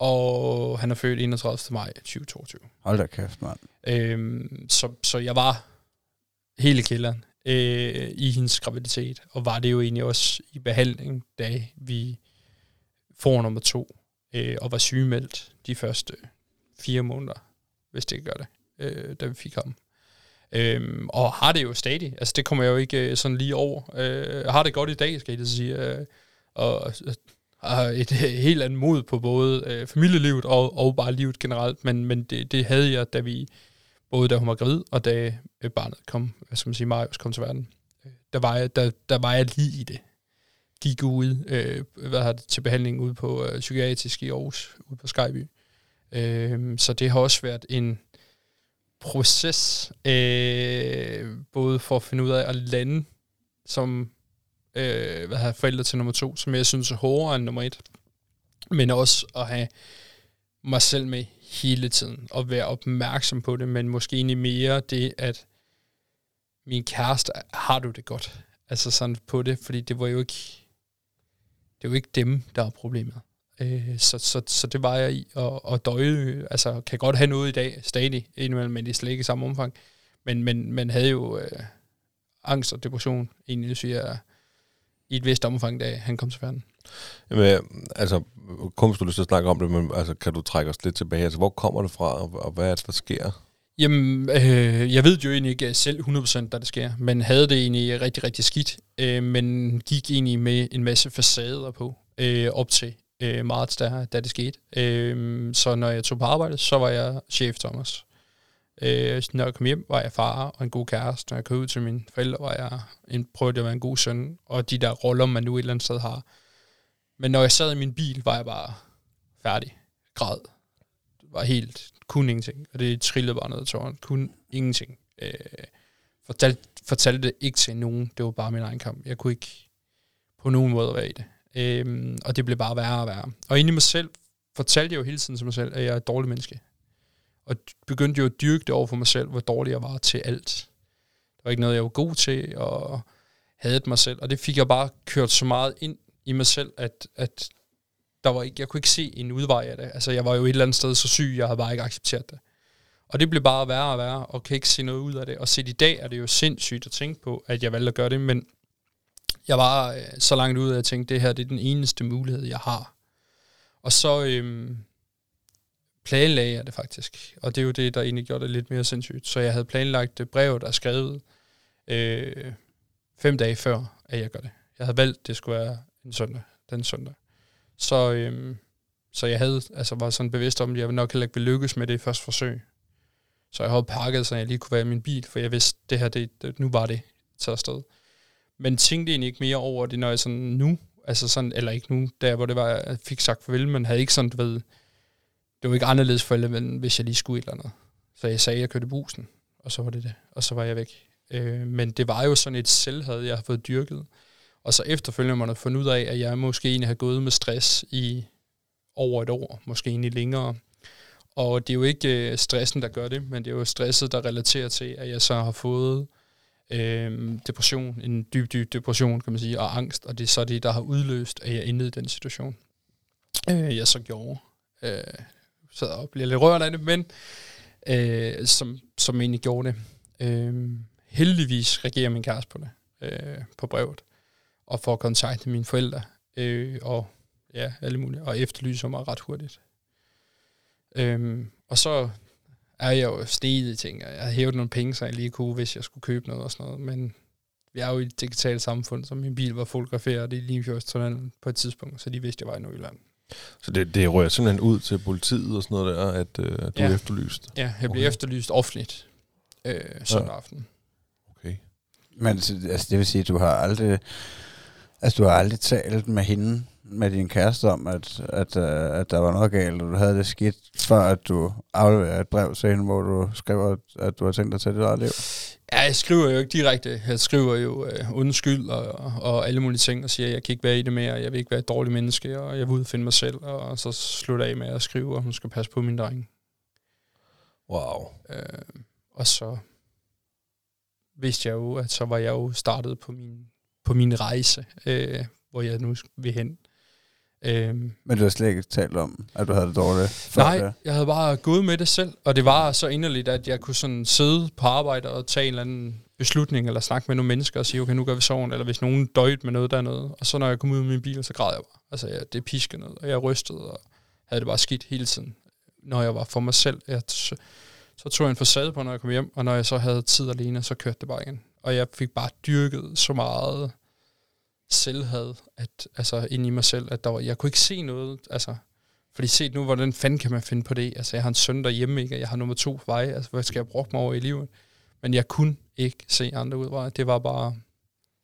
Og han er født 31. maj 2022. Hold da kæft, mand. Øh, så, så jeg var hele kælderen øh, i hendes graviditet, og var det jo egentlig også i behandling, da vi får nummer to, øh, og var sygemeldt de første fire måneder, hvis det ikke gør det, øh, da vi fik ham. Øhm, og har det jo stadig, altså det kommer jeg jo ikke øh, sådan lige over. Øh, har det godt i dag, skal jeg sige, øh, og har et øh, helt andet mod på både øh, familielivet og, og bare livet generelt, men, men det, det havde jeg, da vi både da hun var gravid, og da øh, barnet kom, hvad skal man sige, Marius kom til verden. Øh, der var jeg, der, der var jeg lige i det. Gik ud øh, hvad har det, til behandling ude på øh, psykiatrisk i Aarhus, ude på Skyby. Øh, så det har også været en proces, øh, både for at finde ud af at lande som øh, hvad har forældre til nummer to, som jeg synes er hårdere end nummer et, men også at have mig selv med hele tiden, og være opmærksom på det, men måske egentlig mere det, at min kæreste, har du det godt? Altså sådan på det, fordi det var jo ikke, det var ikke dem, der var problemet. Øh, så, så, så det var jeg i, og, og døje, altså kan godt have noget i dag, stadig indimellem, men det er slet ikke i samme omfang. Men, men man havde jo øh, angst og depression, egentlig siger i et vist omfang, da han kom til verden. Jamen, altså, kun hvis du lyst til at snakke om det, men altså, kan du trække os lidt tilbage? Altså, hvor kommer det fra, og, hvad er det, der sker? Jamen, øh, jeg ved jo egentlig ikke selv 100%, da det sker, men havde det egentlig rigtig, rigtig skidt, øh, men gik egentlig med en masse facader på øh, op til øh, marts, der, da det skete. Øh, så når jeg tog på arbejde, så var jeg chef Thomas. Øh, når jeg kom hjem, var jeg far og en god kæreste. Når jeg kom ud til mine forældre, var jeg en, prøvede at være en god søn, og de der roller, man nu et eller andet sted har. Men når jeg sad i min bil, var jeg bare færdig. Græd. Det var helt, kun ingenting. Og det trillede bare ned tårn. Kun ingenting. Øh, fortalte, fortalte det ikke til nogen. Det var bare min egen kamp. Jeg kunne ikke på nogen måde være i det. Øh, og det blev bare værre og værre. Og inde i mig selv fortalte jeg jo hele tiden til mig selv, at jeg er et dårligt menneske. Og begyndte jo at dyrke det over for mig selv, hvor dårlig jeg var til alt. Der var ikke noget, jeg var god til, og havde mig selv. Og det fik jeg bare kørt så meget ind i mig selv, at, at der var ikke, jeg kunne ikke se en udvej af det. Altså, jeg var jo et eller andet sted så syg, jeg havde bare ikke accepteret det. Og det blev bare værre og værre, og kan ikke se noget ud af det. Og set i dag er det jo sindssygt at tænke på, at jeg valgte at gøre det, men jeg var øh, så langt ud, at jeg tænkte, det her det er den eneste mulighed, jeg har. Og så øhm, planlagde jeg det faktisk. Og det er jo det, der egentlig gjorde det lidt mere sindssygt. Så jeg havde planlagt det brev, der er skrevet øh, fem dage før, at jeg gør det. Jeg havde valgt, at det skulle være den søndag, den søndag. Så, øhm, så jeg havde, altså var sådan bevidst om, at jeg nok heller ikke ville lykkes med det første forsøg. Så jeg havde pakket, så jeg lige kunne være i min bil, for jeg vidste, det her, det, det nu var det taget afsted. Men tænkte egentlig ikke mere over det, når jeg sådan nu, altså sådan, eller ikke nu, der hvor det var, jeg fik sagt farvel, men havde ikke sådan, du ved, det var ikke anderledes for alle, hvis jeg lige skulle et eller andet. Så jeg sagde, at jeg kørte busen, og så var det det, og så var jeg væk. Øh, men det var jo sådan et selvhed, jeg har fået dyrket. Og så efterfølgende måtte jeg fundet ud af, at jeg måske egentlig har gået med stress i over et år, måske egentlig længere. Og det er jo ikke øh, stressen, der gør det, men det er jo stresset, der relaterer til, at jeg så har fået øh, depression, en dyb, dyb depression, kan man sige, og angst, og det er så det, der har udløst, at jeg endte i den situation, øh, jeg så gjorde. Øh, så og bliver lidt rørt af det, men øh, som, som egentlig gjorde det. Øh, heldigvis reagerer min kæreste på det, øh, på brevet og får kontakt med mine forældre, øh, og ja, alle mulige, og efterlyser mig ret hurtigt. Øhm, og så er jeg jo steget, tænker jeg. har hævet nogle penge, så jeg lige kunne, hvis jeg skulle købe noget og sådan noget. Men vi er jo i et digitalt samfund, så min bil var fotograferet i Limfjordstunnelen på et tidspunkt, så de vidste, at jeg var i Nordjylland. Så det, det rører simpelthen ud til politiet og sådan noget der, at, øh, du ja. er efterlyst? Ja, jeg blev okay. efterlyst offentligt øh, søndag ja. aften. Okay. Men altså, det vil sige, at du har aldrig Altså, du har aldrig talt med hende, med din kæreste om, at, at, uh, at der var noget galt, og du havde det skidt, før at du afleverede et brev til hende, hvor du skriver, at du har tænkt dig til dit eget liv? Ja, jeg skriver jo ikke direkte. Jeg skriver jo uh, undskyld og, og alle mulige ting, og siger, at jeg kan ikke være i det mere, jeg vil ikke være et dårligt menneske, og jeg vil udfinde mig selv, og så slutter af med at skrive, at hun skal passe på min dreng. Wow. Uh, og så vidste jeg jo, at så var jeg jo startet på min på min rejse, øh, hvor jeg nu vil hen. Øhm, Men du har slet ikke talt om, at du havde det dårligt? Nej, det. jeg havde bare gået med det selv, og det var så inderligt, at jeg kunne sådan sidde på arbejde og tage en eller anden beslutning, eller snakke med nogle mennesker og sige, okay, nu gør vi sådan, eller hvis nogen døjt med noget dernede. Og så når jeg kom ud af min bil, så græd jeg bare. Altså, jeg, det piskede noget, og jeg rystede, og havde det bare skidt hele tiden. Når jeg var for mig selv, jeg så, så tog jeg en facade på, når jeg kom hjem, og når jeg så havde tid alene, så kørte det bare igen. Og jeg fik bare dyrket så meget selvhad, at, altså ind i mig selv, at der var, jeg kunne ikke se noget, altså, fordi set nu, hvordan fanden kan man finde på det? Altså, jeg har en søn derhjemme, ikke? jeg har nummer to på vej, altså, hvad skal jeg bruge mig over i livet? Men jeg kunne ikke se andre udveje. Det var bare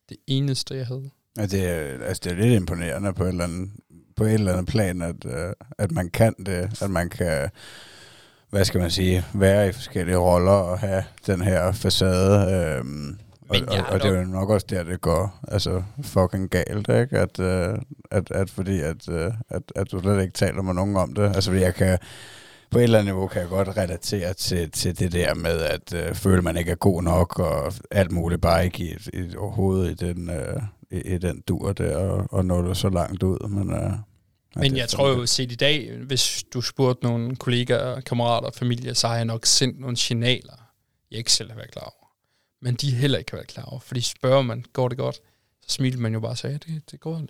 det eneste, jeg havde. Ja, det, er, altså, det er lidt imponerende på et eller andet, på et eller andet plan, at, øh, at man kan det, at man kan, hvad skal man sige, være i forskellige roller og have den her facade. Uh, og, og, og det er jo nok også der, det går altså fucking galt, ikke? At, uh, at, at fordi at, uh, at, at du slet ikke taler med nogen om det. Altså jeg kan, på et eller andet niveau kan jeg godt relatere til, til det der med, at uh, føle, man ikke er god nok, og alt muligt bare ikke i, i, overhovedet i den, uh, i, i den dur der, og, og nå det så langt ud. Men, Men jeg tror jo, set i dag, hvis du spurgte nogle kollegaer, kammerater og familie, så har jeg nok sendt nogle signaler, jeg ikke selv har været klar over. Men de heller ikke har været klar over. Fordi spørger man, går det godt? Så smiler man jo bare og siger, ja, det, det går.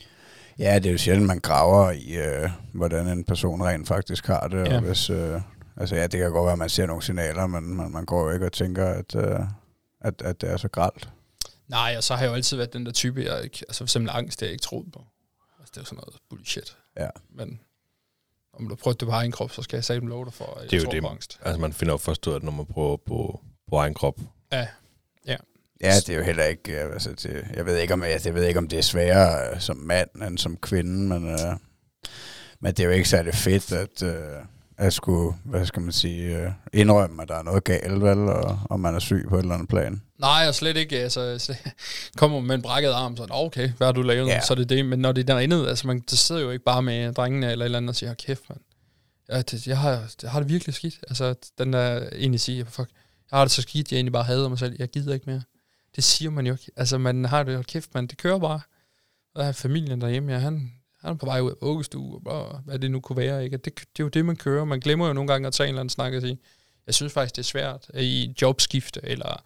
Ja, det er jo sjældent, man graver i, øh, hvordan en person rent faktisk har det. Ja. Og hvis, øh, altså ja, det kan godt være, at man ser nogle signaler, men man, man går jo ikke og tænker, at, øh, at, at det er så gralt. Nej, og så har jeg jo altid været den der type, jeg ikke, altså for eksempel angst, det jeg ikke troet på. Altså, det er jo sådan noget bullshit. Ja. Men om du prøver det på egen krop, så skal jeg sige love dig for, at Det er jo tror det. på angst. Altså, man finder jo først ud af, at når man prøver på, på egen krop. Ja, Ja, det er jo heller ikke, øh, altså det, jeg ved ikke om, jeg, jeg ved ikke, om det er sværere øh, som mand end som kvinde, men, øh, men det er jo ikke særlig fedt, at, øh, at skulle, hvad skal man sige, øh, indrømme, at der er noget galt, vel, og, og man er syg på et eller andet plan. Nej, og slet ikke. Altså, slet, <laughs> kommer man med en brækket arm, så er det, okay, hvad har du lavet? Ja. Så er det det. Men når det er derinde, altså man der sidder jo ikke bare med drengene eller et eller andet og siger, "Hold kæft, mand. Jeg, det, jeg, har, jeg har det virkelig skidt. Altså, den der egentlig siger, fuck, jeg har det så skidt, jeg egentlig bare hader mig selv. Jeg gider ikke mere. Det siger man jo ikke. Altså, man har det, hold kæft, man, det kører bare. Og der er familien derhjemme, ja, han, han er på vej ud af vuggestue, og hvad det nu kunne være. Ikke? Det, det er jo det, man kører. Man glemmer jo nogle gange at tage en eller anden snak og sige, jeg synes faktisk, det er svært i jobskifte, eller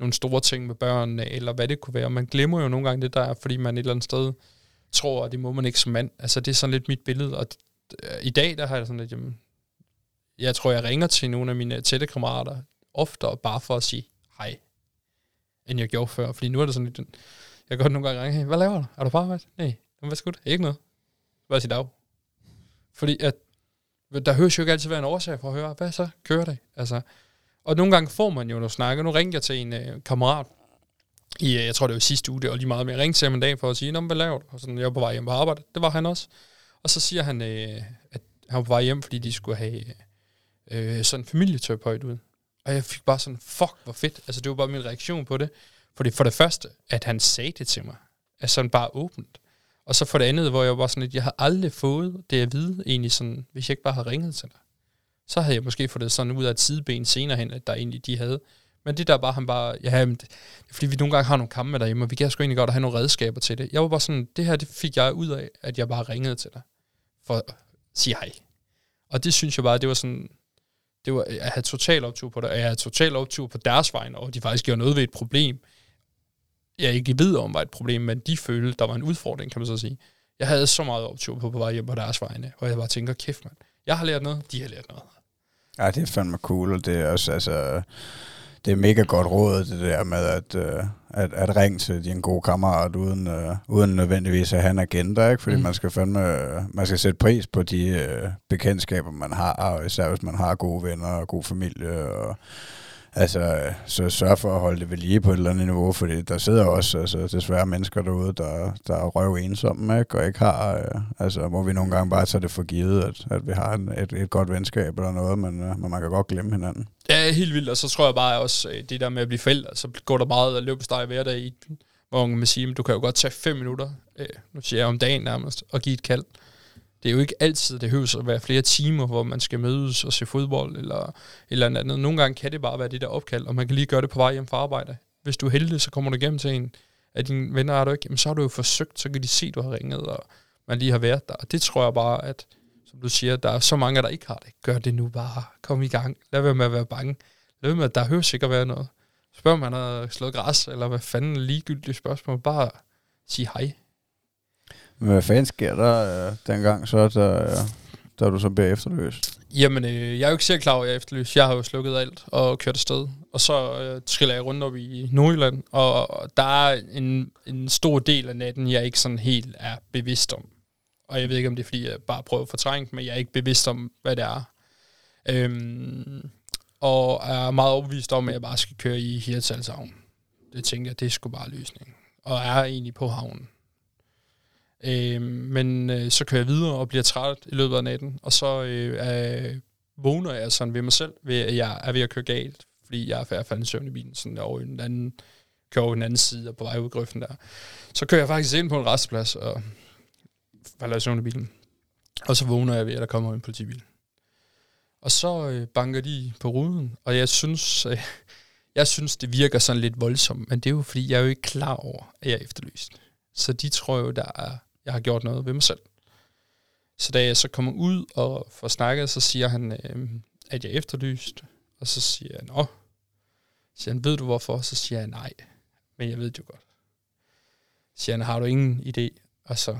nogle store ting med børnene, eller hvad det kunne være. Man glemmer jo nogle gange det der, fordi man et eller andet sted tror, at det må man ikke som mand. Altså, det er sådan lidt mit billede, og øh, i dag, der har jeg sådan lidt, jamen, jeg tror, jeg ringer til nogle af mine tætte kammerater oftere bare for at sige hej, end jeg gjorde før. Fordi nu er det sådan lidt, jeg kan godt nogle gange ringe, hey, hvad laver du? Er du på arbejde? Nej, "Jamen, hvad skal du? Ikke noget. Bare sige dag. Fordi at, der høres jo ikke altid være en årsag for at høre, hvad så? Kører det? Altså, og nogle gange får man jo noget snakke. Nu ringte jeg til en øh, kammerat, i, øh, jeg tror det var sidste uge, det var lige meget, men jeg ringte til ham en dag for at sige, hvad laver du? Og sådan, jeg var på vej hjem på arbejde. Det var han også. Og så siger han, øh, at han var på vej hjem, fordi de skulle have øh, sådan en familieterapeut ud. Og jeg fik bare sådan, fuck, hvor fedt. Altså, det var bare min reaktion på det. Fordi for det første, at han sagde det til mig. Altså sådan bare åbent. Og så for det andet, hvor jeg var sådan lidt, jeg har aldrig fået det at vide, egentlig sådan, hvis jeg ikke bare har ringet til dig. Så havde jeg måske fået det sådan ud af et sideben senere hen, at der egentlig de havde. Men det der bare, han bare, ja, jamen, det, fordi vi nogle gange har nogle kampe derhjemme, og vi kan sgu egentlig godt have nogle redskaber til det. Jeg var bare sådan, det her, det fik jeg ud af, at jeg bare ringede til dig, for at sige hej. Og det synes jeg bare, det var sådan, det var, jeg havde total optur på det, og jeg havde total optur på deres vegne, og de faktisk gjorde noget ved et problem, jeg ikke ved om var et problem, men de følte, der var en udfordring, kan man så sige. Jeg havde så meget optur på på vej hjem på deres vegne, og jeg bare tænker, kæft mand, jeg har lært noget, de har lært noget. Ja, det er fandme cool, og det er også, altså, det er mega godt råd, det der med at, øh, at, at ringe til din gode kammerat, uden, øh, uden nødvendigvis at have en agenda, ikke? Fordi. Mm. man skal fandme, man skal sætte pris på de øh, bekendtskaber, man har, og især hvis man har gode venner og god familie, og altså, så sørg for at holde det ved lige på et eller andet niveau, fordi der sidder også altså, desværre mennesker derude, der, der er røv ensomme, ikke? og ikke har, øh, altså, hvor vi nogle gange bare tager det for givet, at, at vi har en, et, et godt venskab eller noget, men, øh, men man kan godt glemme hinanden. Ja, helt vildt, og så tror jeg bare også, øh, det der med at blive forældre, så går der meget at løbe på steg hver dag i, hvor man siger, men du kan jo godt tage fem minutter, øh, nu siger jeg om dagen nærmest, og give et kald. Det er jo ikke altid, det høves at være flere timer, hvor man skal mødes og se fodbold eller eller andet. Nogle gange kan det bare være det der opkald, og man kan lige gøre det på vej hjem fra arbejde. Hvis du er heldig, så kommer du igennem til en af dine venner, er du ikke, jamen, så har du jo forsøgt, så kan de se, at du har ringet, og man lige har været der. Og det tror jeg bare, at som du siger, der er så mange, der ikke har det. Gør det nu bare. Kom i gang. Lad være med at være bange. Lad være med, at der hører sikkert være noget. Spørg, om har slået græs, eller hvad fanden ligegyldigt spørgsmål. Bare sig hej. Men hvad fanden sker der øh, dengang så, der, øh, der du så bliver efterløst? Jamen, øh, jeg er jo ikke selv klar over, at jeg er efterlyst. Jeg har jo slukket alt og kørt afsted. Og så øh, triller jeg rundt op i Nordjylland, og der er en, en stor del af natten, jeg ikke sådan helt er bevidst om. Og jeg ved ikke, om det er, fordi jeg bare prøver at fortrænge men jeg er ikke bevidst om, hvad det er. Øhm, og er meget overbevist om, at jeg bare skal køre i Hirtshalshavn. Det tænker jeg, det er sgu bare løsningen. Og er egentlig på havnen. Øh, men øh, så kører jeg videre og bliver træt i løbet af natten, og så øh, øh, vågner jeg sådan ved mig selv, ved at jeg er ved at køre galt, fordi jeg er færdig faldet i søvn i bilen, sådan over den anden, kører over den anden side og på vej ud grøften der. Så kører jeg faktisk ind på en restplads og falder i søvn i bilen. Og så vågner jeg ved, at der kommer en politibil. Og så øh, banker de på ruden, og jeg synes, øh, jeg synes, det virker sådan lidt voldsomt, men det er jo fordi, jeg er jo ikke klar over, at jeg er efterlyst. Så de tror jo, der er, jeg har gjort noget ved mig selv. Så da jeg så kommer ud og får snakket, så siger han, øh, at jeg er efterlyst. Og så siger jeg, nå. Så siger han, ved du hvorfor? Så siger jeg, nej. Men jeg ved det jo godt. Så siger han, har du ingen idé? Og så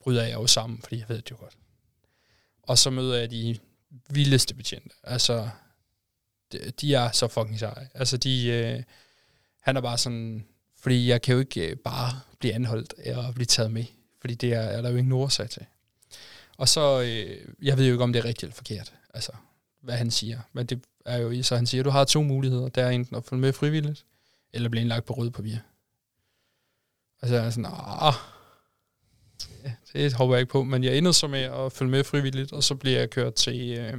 bryder jeg jo sammen, fordi jeg ved det jo godt. Og så møder jeg de vildeste betjente. Altså, de, de er så fucking seje. Altså, de, øh, han er bare sådan, fordi jeg kan jo ikke øh, bare blive anholdt og blive taget med, fordi det er, er der jo ingen årsag til. Og så, øh, jeg ved jo ikke, om det er rigtigt eller forkert, altså, hvad han siger. Men det er jo, så han siger, du har to muligheder. Der er enten at følge med frivilligt, eller blive indlagt på røde papir. Og så er jeg sådan, ah, ja, det håber jeg ikke på, men jeg endte så med at følge med frivilligt, og så bliver jeg kørt til øh,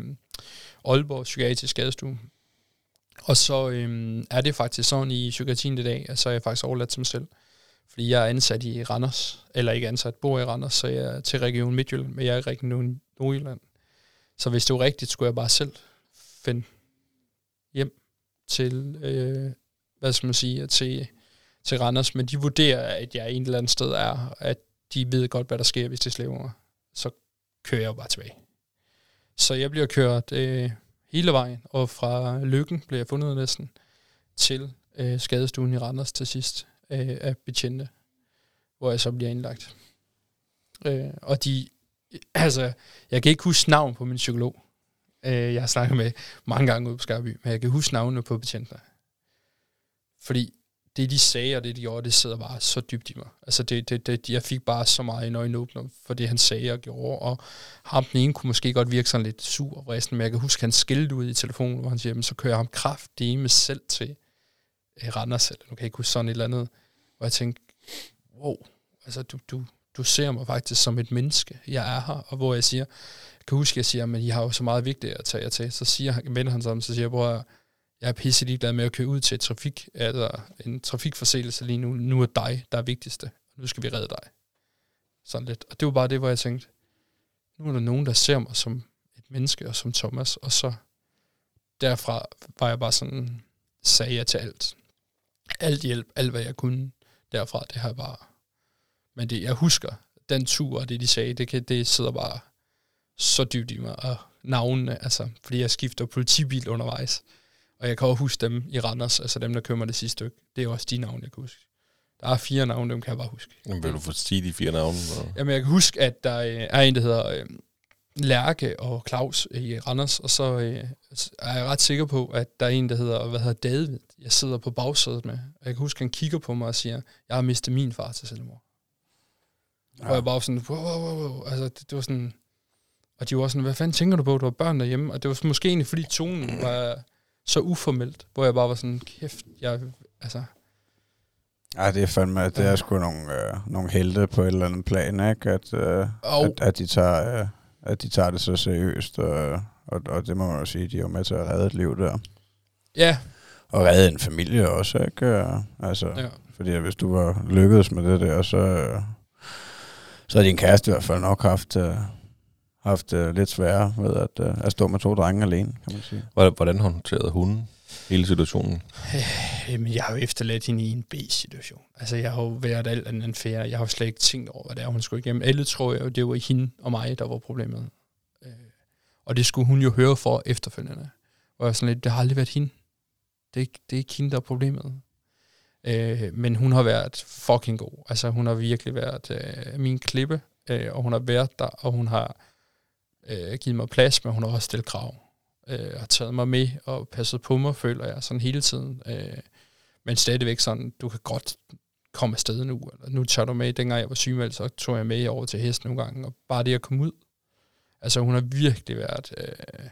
Aalborg Psykiatrisk Skadestue. Og så øhm, er det faktisk sådan i psykiatrien i dag, at så er jeg faktisk overladt til mig selv. Fordi jeg er ansat i Randers, eller ikke ansat, bor i Randers, så jeg er til Region Midtjylland, men jeg er i Region Nordjylland. Så hvis det var rigtigt, skulle jeg bare selv finde hjem til, øh, hvad skal man sige, til, til Randers. Men de vurderer, at jeg en eller andet sted er, at de ved godt, hvad der sker, hvis de slæver mig. Så kører jeg jo bare tilbage. Så jeg bliver kørt øh, hele vejen, og fra Lykken blev jeg fundet næsten til øh, skadestuen i Randers til sidst øh, af betjente, hvor jeg så bliver indlagt. Øh, og de, <clears throat> altså, jeg kan ikke huske navn på min psykolog. Øh, jeg har snakket med mange gange ude på Skarby, men jeg kan huske navnene på betjentene. Fordi det, de sagde, og det, de gjorde, det sidder bare så dybt i mig. Altså, det, det, det, jeg fik bare så meget en øjenåbner for det, han sagde og gjorde, og ham den ene kunne måske godt virke sådan lidt sur og vristen, men jeg kan huske, han skældte ud i telefonen, hvor han siger, men så kører jeg ham kraft med selv til øh, Randers, eller nu kan jeg ikke huske sådan et eller andet, hvor jeg tænkte, wow, altså du, du, du ser mig faktisk som et menneske, jeg er her, og hvor jeg siger, jeg kan huske, jeg siger, men I har jo så meget vigtigt at tage jer til, så siger han, vender han sammen, så siger jeg, bror, jeg er pisse ligeglad med at køre ud til et trafik, altså en trafikforseelse lige nu. Nu er dig, der er vigtigste. Nu skal vi redde dig. Sådan lidt. Og det var bare det, hvor jeg tænkte, nu er der nogen, der ser mig som et menneske, og som Thomas, og så derfra var jeg bare sådan, sagde jeg til alt. Alt hjælp, alt hvad jeg kunne derfra, det har bare... Men det, jeg husker, den tur og det, de sagde, det, kan, det sidder bare så dybt i mig, og navnene, altså, fordi jeg skifter politibil undervejs. Og jeg kan også huske dem i Randers, altså dem, der kører mig det sidste stykke. Det er også de navne, jeg kan huske. Der er fire navne, dem kan jeg bare huske. Jamen, vil du få sige de fire navne? Og... Jamen, jeg kan huske, at der øh, er en, der hedder øh, Lærke og Claus i Randers, og så øh, er jeg ret sikker på, at der er en, der hedder, hvad hedder David, jeg sidder på bagsædet med. Og jeg kan huske, at han kigger på mig og siger, jeg har mistet min far til selvmord. Ja. Og jeg bare sådan, wow, wow, wow, wow. Altså, det, det var sådan, og de var sådan, hvad fanden tænker du på, du har børn derhjemme? Og det var måske egentlig, fordi tonen var så uformelt, hvor jeg bare var sådan, kæft, jeg, altså... Ja, det er fandme, det er sgu nogle, øh, nogle helte på et eller andet plan, ikke? At, øh, Og- at, at, de tager, øh, at de tager det så seriøst, og, og, og det må man jo sige, de er jo med til at redde et liv der. Ja, Og redde en familie også, ikke? Øh, Altså, ja. fordi hvis du var lykkedes med det der, så, øh, så har din kæreste i hvert fald nok haft, øh, haft øh, lidt sværere ved at, øh, at stå med to drenge alene, kan man sige. Hvordan- Hvordan håndterede hunden hele situationen? Jamen, jeg har jo efterladt hende i en B-situation. Altså, jeg har jo været alt andet end fair. Jeg har jo slet ikke tænkt over, hvad det er, hun skulle igennem. Alle tror jeg jo, det var hende og mig, der var problemet. Øh, og det skulle hun jo høre for efterfølgende. Og jeg var sådan lidt, det har aldrig været hende. Det er ikke, det er ikke hende, der er problemet. Øh, men hun har været fucking god. Altså, hun har virkelig været øh, min klippe, øh, og hun har været der, og hun har øh, givet mig plads, men hun har også stillet krav øh, har taget mig med og passet på mig, føler jeg, sådan hele tiden. Øh, men stadigvæk sådan, du kan godt komme afsted nu, eller nu tager du med, dengang jeg var sygemeldt, så tog jeg med over til hesten nogle gange, og bare det at komme ud. Altså hun har virkelig været øh,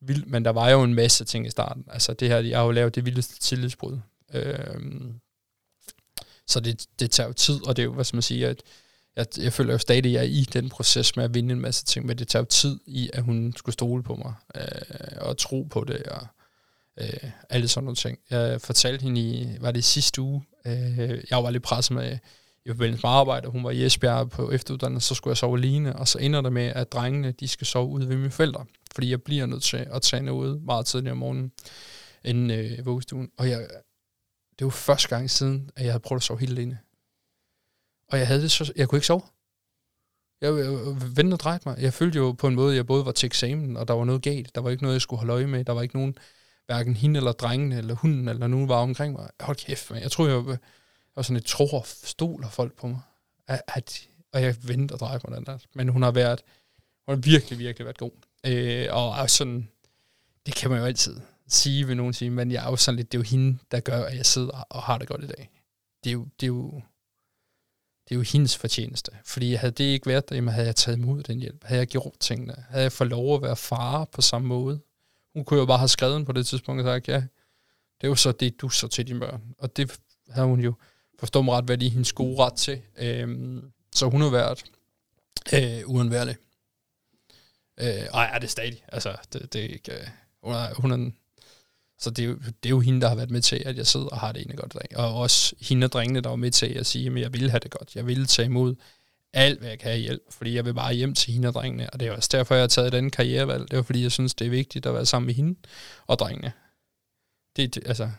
vild, men der var jo en masse ting i starten. Altså det her, jeg har jo lavet det vildeste tillidsbrud. Øh, så det, det tager jo tid, og det er jo, hvad skal man sige, at jeg, jeg føler jo stadig, at jeg er i den proces med at vinde en masse ting, men det tager jo tid i, at hun skulle stole på mig, øh, og tro på det, og øh, alle sådan nogle ting. Jeg fortalte hende i, var det sidste uge, øh, jeg var lidt presset med, i forbindelse med arbejde, hun var i Esbjerg på efteruddannelse, så skulle jeg sove alene, og så ender det med, at drengene, de skal sove ude ved mine forældre, fordi jeg bliver nødt til at tage noget meget tidligere om morgenen, inden øh, vuggestuen. Og jeg, det var første gang siden, at jeg havde prøvet at sove helt alene. Og jeg havde det så, jeg kunne ikke sove. Jeg, jeg, vendte og drejte mig. Jeg følte jo på en måde, at jeg både var til eksamen, og der var noget galt. Der var ikke noget, jeg skulle holde øje med. Der var ikke nogen, hverken hende eller drengene, eller hunden, eller nogen var omkring mig. Hold kæft, man. Jeg tror, jeg var, jeg var sådan et tror, stoler folk på mig. At, at, og jeg vendte og drejte mig den der. Men hun har været, hun har virkelig, virkelig været god. Øh, og er sådan, det kan man jo altid sige, vil nogen sige, men jeg er jo sådan lidt, det er jo hende, der gør, at jeg sidder og har det godt i dag. Det er jo, det er jo, det er jo hendes fortjeneste. Fordi havde det ikke været der, jamen havde jeg taget imod den hjælp. Havde jeg gjort tingene. Havde jeg fået lov at være far på samme måde. Hun kunne jo bare have skrevet på det tidspunkt og sagt, ja, det er jo så det, du så til dine børn. Og det havde hun jo, forstår mig ret, hvad det er hendes gode ret til. Øhm, så hun har været øh, uundværlig. Øh, og er det stadig. Altså, det, det er ikke... Øh, hun er, hun er en, så det er, jo, det er jo hende, der har været med til, at jeg sidder og har det egentlig godt. Og også hende og drengene, der var med til at sige, at jeg vil have det godt. Jeg vil tage imod alt, hvad jeg kan have hjælp, fordi jeg vil bare hjem til hende og drengene. Og det er også derfor, jeg har taget den karrierevalg. Det er fordi, jeg synes, det er vigtigt at være sammen med hende og drengene. Det, det altså...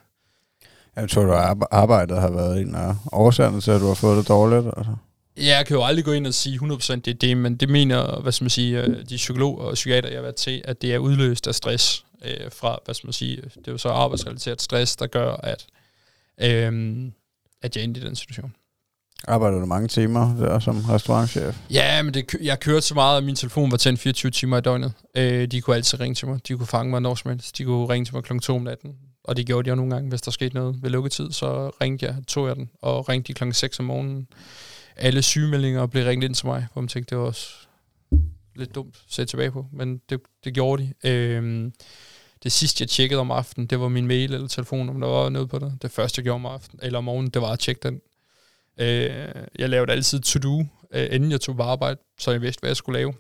Jeg tror du, arbejdet har været en af årsagerne til, at du har fået det dårligt? Altså. Ja, jeg kan jo aldrig gå ind og sige 100% det er det, men det mener, hvad skal man sige, øh, de psykologer og psykiater, jeg har været til, at det er udløst af stress øh, fra, hvad skal man sige, det er jo så arbejdsrelateret stress, der gør, at, øh, at jeg endte i den situation. Arbejder du mange timer der som restaurantchef? Ja, men det, jeg kørte så meget, at min telefon var tændt 24 timer i døgnet. Øh, de kunne altid ringe til mig. De kunne fange mig når som helst. De kunne ringe til mig kl. 2 om natten. Og det gjorde de jo nogle gange, hvis der skete noget ved lukketid. Så ringte jeg, tog jeg den, og ringte de kl. 6 om morgenen. Alle sygemeldinger blev ringet ind til mig, hvor man tænkte, det var også lidt dumt at sætte tilbage på. Men det, det gjorde de. Øh, det sidste, jeg tjekkede om aftenen, det var min mail eller telefon, om der var noget på det. Det første, jeg gjorde om aftenen, eller om morgenen, det var at tjekke den. Øh, jeg lavede altid to-do, øh, inden jeg tog på arbejde, så jeg vidste, hvad jeg skulle lave.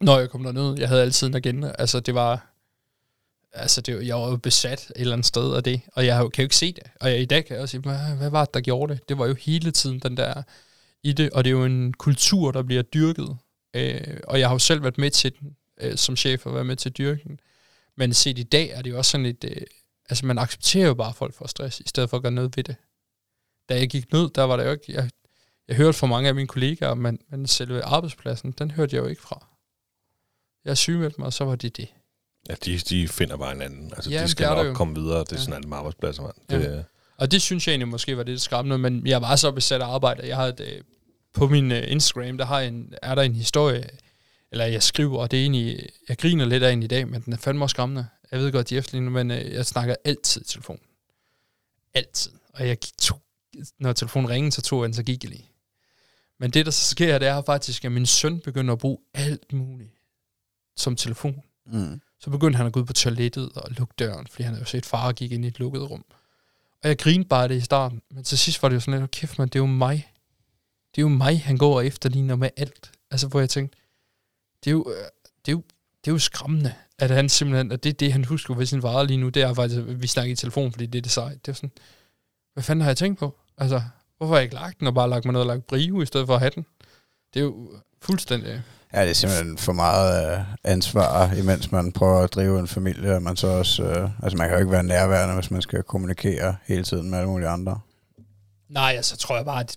Når jeg kom derned, jeg havde altid en agenda. Altså, det var... Altså, det, jeg var jo besat et eller andet sted af det, og jeg kan jo ikke se det. Og jeg, i dag kan jeg også sige, hvad, hvad var det, der gjorde det? Det var jo hele tiden den der i det, og det er jo en kultur, der bliver dyrket. Øh, og jeg har jo selv været med til den, øh, som chef, og været med til dyrken. Men set i dag er det jo også sådan lidt... Øh, altså, man accepterer jo bare folk for stress, i stedet for at gøre noget ved det. Da jeg gik ned, der var det jo ikke... Jeg, jeg hørte fra mange af mine kollegaer, men, men selve arbejdspladsen, den hørte jeg jo ikke fra. Jeg sygemeldte mig, og så var det det. Ja, de, de finder bare en anden. Altså, Ja, de skal nok jo. komme videre. Det er Ja. sådan, at med arbejdspladser, mand. Ja. Det, Og det synes jeg egentlig måske var det, der skræmmende, men jeg var så besat af arbejde. Jeg havde et, øh, på min øh, Instagram, der har en, er der en historie, eller jeg skriver, og det er egentlig, jeg griner lidt af den i dag, men den er fandme også skræmmende. Jeg ved godt, de efterligner, men øh, jeg snakker altid i telefon. Altid. Og jeg gik to, når telefonen ringede, så tog jeg den, så gik jeg lige. Men det, der så sker, det er faktisk, at min søn begynder at bruge alt muligt som telefon. Mm. Så begyndte han at gå ud på toilettet og lukke døren, fordi han havde jo set far gik ind i et lukket rum. Og jeg grinede bare det i starten, men til sidst var det jo sådan lidt, "Hold kæft man, det er jo mig. Det er jo mig, han går og efterligner med alt. Altså, hvor jeg tænkte, det er jo, øh, det er jo, det er jo skræmmende, at han simpelthen, at det er det, han husker ved sin far lige nu, det er faktisk, at vi snakker i telefon, fordi det er det sejt. Det er sådan, hvad fanden har jeg tænkt på? Altså, hvorfor har jeg ikke lagt den, og bare lagt mig ned og lagt brio, i stedet for at have den? Det er jo fuldstændig... Ja, det er simpelthen for meget øh, ansvar, imens man prøver at drive en familie, og man så også, øh, altså man kan jo ikke være nærværende, hvis man skal kommunikere hele tiden med alle mulige andre. Nej, altså tror jeg bare, at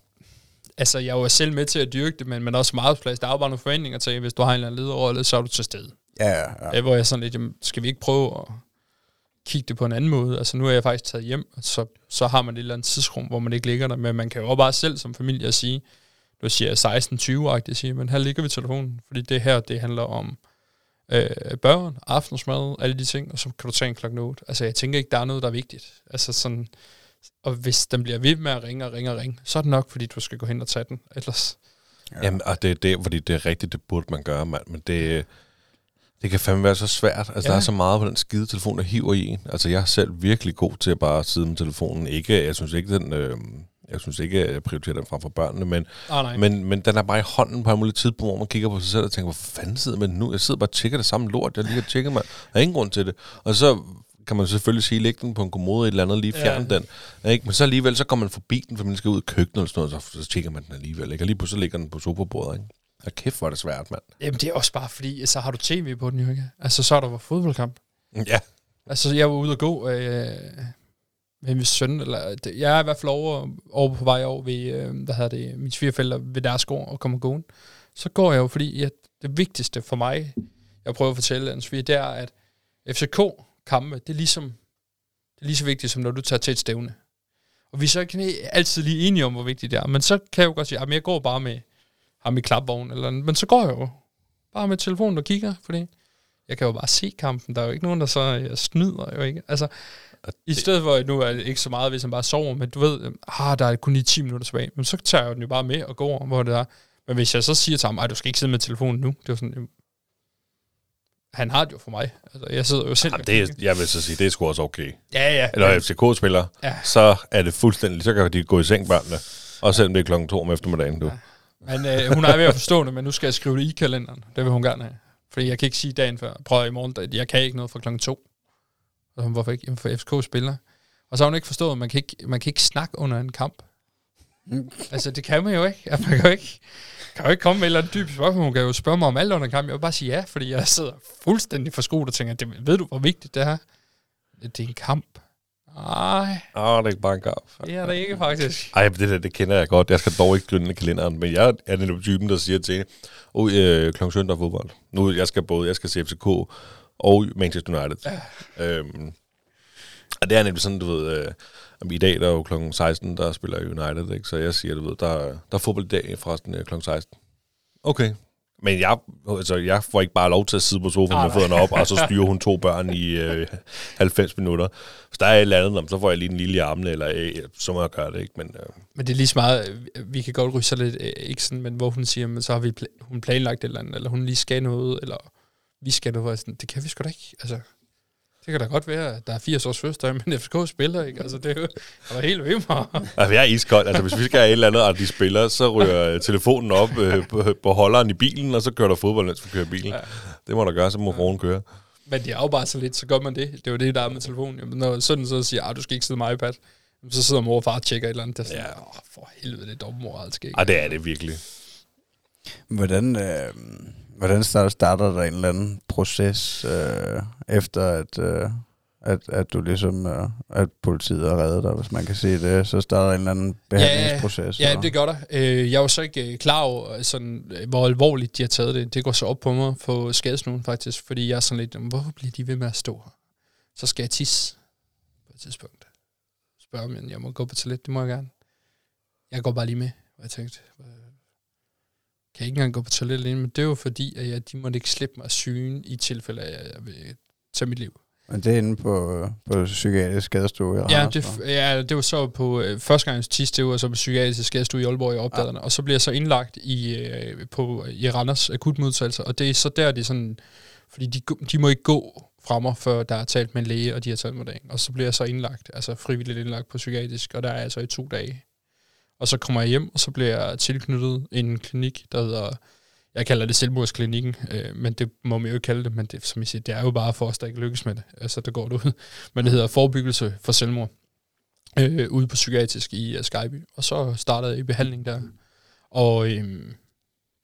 altså, jeg var selv med til at dyrke det, men, men også meget plads. Der er jo bare nogle forventninger til, hvis du har en eller anden lederrolle, så er du til stede. Ja, ja, ja. Ja. Hvor jeg sådan lidt, jamen, skal vi ikke prøve at kigge det på en anden måde? Altså nu er jeg faktisk taget hjem, så, så har man et eller andet tidsrum, hvor man ikke ligger der, men man kan jo også bare selv som familie at sige, du siger 16-20-agtigt, sige, men her ligger vi telefonen, fordi det her, det handler om øh, børn, aftensmad, alle de ting, og så kan du tage en klokken 8. Altså jeg tænker ikke, der er noget, der er vigtigt. Altså sådan, og hvis den bliver ved med at ringe og ringe og ringe, så er det nok, fordi du skal gå hen og tage den. Ellers, Ja. Jamen, og det er det, fordi det er rigtigt, det burde man gøre, mand. Men det, det kan fandme være så svært. Altså, ja. der er så meget på den skide telefon, der hiver i en. Altså, jeg er selv virkelig god til at bare sidde med telefonen. Ikke, jeg synes ikke, den... Øh, jeg synes ikke, at jeg prioriterer den frem for børnene, men, nej. men, men den er bare i hånden på en mulig tidspunkt, hvor man kigger på sig selv og tænker, hvor fanden sidder man nu? Jeg sidder bare og tjekker det samme lort, jeg lige har tjekket mig. Der er ingen grund til det. Og så kan man selvfølgelig sige, læg den på en kommode et eller andet, lige fjern Ja. den. Ikke? Men så alligevel, så kommer man forbi den, for man skal ud i køkkenet eller sådan noget, så, så tjekker man den alligevel. Ikke? Og lige pludselig ligger den på sofabordet. Ikke? Og kæft, hvor er det svært, mand. Jamen det er også bare fordi, så har du tv på den jo ikke. Altså så er der var fodboldkamp. Ja, Altså, jeg var ude at gå øh, med min søn, eller det, jeg er i hvert fald over, over på vej over ved, øh, hvad hedder det, mine svigerforældre ved deres gård og kommer gående. så går jeg jo, fordi ja, det vigtigste for mig, jeg prøver at fortælle, Ansvige, det er, at FCK-kampe, det er ligesom, det er lige så vigtigt, som når du tager til et stævne. Og vi er så ikke altid lige enige om, hvor vigtigt det er. Men så kan jeg jo godt sige, at jeg går bare med ham i klapvogn. Eller, men så går jeg jo bare med telefonen og kigger, fordi jeg kan jo bare se kampen. Der er jo ikke nogen, der så jeg snyder jo ikke. Altså, i stedet for, nu er det ikke så meget, hvis han bare sover, men du ved, ah, der er kun lige 10 minutter tilbage. Men så tager jeg den jo bare med og går, hvor det er. Men hvis jeg så siger til ham, at du skal ikke sidde med telefonen nu, det er sådan, han har det jo for mig. Altså, jeg sidder jo selv... Jamen, det er, jeg vil så sige, det er sgu også okay. Ja, ja. Eller FCK-spiller, ja. så er det fuldstændig, så kan de gå i seng, børnene. Også selvom det er klokken to om eftermiddagen, du. Ja. Men øh, hun er ved at forstå det, men nu skal jeg skrive det i kalenderen. Det vil hun gerne have. Fordi jeg kan ikke sige dagen før. Prøv i morgen, jeg kan ikke noget fra klokken to. Og hvorfor ikke? Jamen, for FCK spiller. Og så har hun ikke forstået, at man kan ikke, man kan ikke snakke under en kamp. Mm. altså, det kan man jo ikke. Man kan jo ikke, kan jo ikke komme med et eller andet dybt spørgsmål. Hun kan jo spørge mig om alt under en kamp. Jeg vil bare sige ja, fordi jeg sidder fuldstændig forskruet og tænker, det, ved du, hvor vigtigt det er? Det er en kamp. Nej. Åh, oh, det er ikke bare en kamp. Det er det ikke, faktisk. Ej, det der, det kender jeg godt. Jeg skal dog ikke grønne kalenderen, men jeg er den typen, der siger til oh, øh, kl. søndag fodbold. Nu, jeg skal både, jeg skal se FCK og Manchester United. Ja. Øhm, og det er nemlig sådan, du ved, øh, i dag der er jo kl. 16, der spiller United, ikke? så jeg siger, du ved, der, der er fodbold i dag forresten øh, kl. 16. Okay, men jeg, altså, jeg får ikke bare lov til at sidde på sofaen ah, med fødderne op, og så styrer hun to børn i øh, 90 minutter. Hvis der er et eller andet, så får jeg lige en lille i armene, eller øh, så må jeg gøre det. Ikke? Men, øh. men det er lige så meget, vi kan godt ryge så lidt, øh, ikke sådan, men hvor hun siger, men så har vi pl- hun planlagt et eller andet, eller hun lige skal noget, eller vi skal noget. Sådan, det kan vi sgu da ikke. Altså, det kan da godt være, at der er 80 års fødselsdag, men <laughs> FCK spiller, ikke? Altså, det er jo var helt ved mig. Altså, jeg er iskold. Altså, hvis vi skal have et eller andet, og de spiller, så ryger telefonen op øh, på, på, holderen i bilen, og så kører der fodbold, mens vi kører bilen. Ja. Det må der gøre, så må ja. køre. Men de er bare så lidt, så gør man det. Det er jo det, der er med telefonen. Jamen, når sådan så siger, at ah, du skal ikke sidde med iPad, så sidder mor og far og tjekker et eller andet. Der sådan, ja. Åh, for helvede, det er dumme mor, altså ikke. Ja, det er det virkelig. Hvordan, øh, hvordan starter der en eller anden proces, øh, efter at... Øh at, at du ligesom, uh, at politiet har reddet dig, hvis man kan se det, så starter en eller anden behandlingsproces. Ja, ja det gør der. Øh, jeg var så ikke øh, klar over, sådan, hvor alvorligt de har taget det. Det går så op på mig på skadesnuen faktisk, fordi jeg er sådan lidt, hvorfor bliver de ved med at stå her? Så skal jeg tisse på et tidspunkt. Spørger om jeg må gå på toilet, det må jeg gerne. Jeg går bare lige med, og jeg tænkte, kan jeg ikke engang gå på toilet alene, men det er jo fordi, at jeg, de måtte ikke slippe mig syne i tilfælde af, at jeg vil tage mit liv. Men det er inde på, på psykiatrisk skadestue ja, det, ja, det var så på øh, første gang det var så på psykiatrisk skadestue i Aalborg i opdagerne, ja. og så bliver jeg så indlagt i, øh, på, i Randers akutmodtagelse, og det er så der, det er sådan, fordi de, de må ikke gå fra mig, før der er talt med en læge, og de har taget mig og så bliver jeg så indlagt, altså frivilligt indlagt på psykiatrisk, og der er jeg så i to dage. Og så kommer jeg hjem, og så bliver jeg tilknyttet en klinik, der hedder jeg kalder det selvmordsklinikken, øh, men det må man jo ikke kalde det, men det, som I siger, det er jo bare for os, der ikke lykkes med det. Altså, der går det ud. Men det hedder forebyggelse for selvmord, øh, ude på psykiatrisk i øh, uh, Skyby. Og så startede jeg i behandling der, og øh,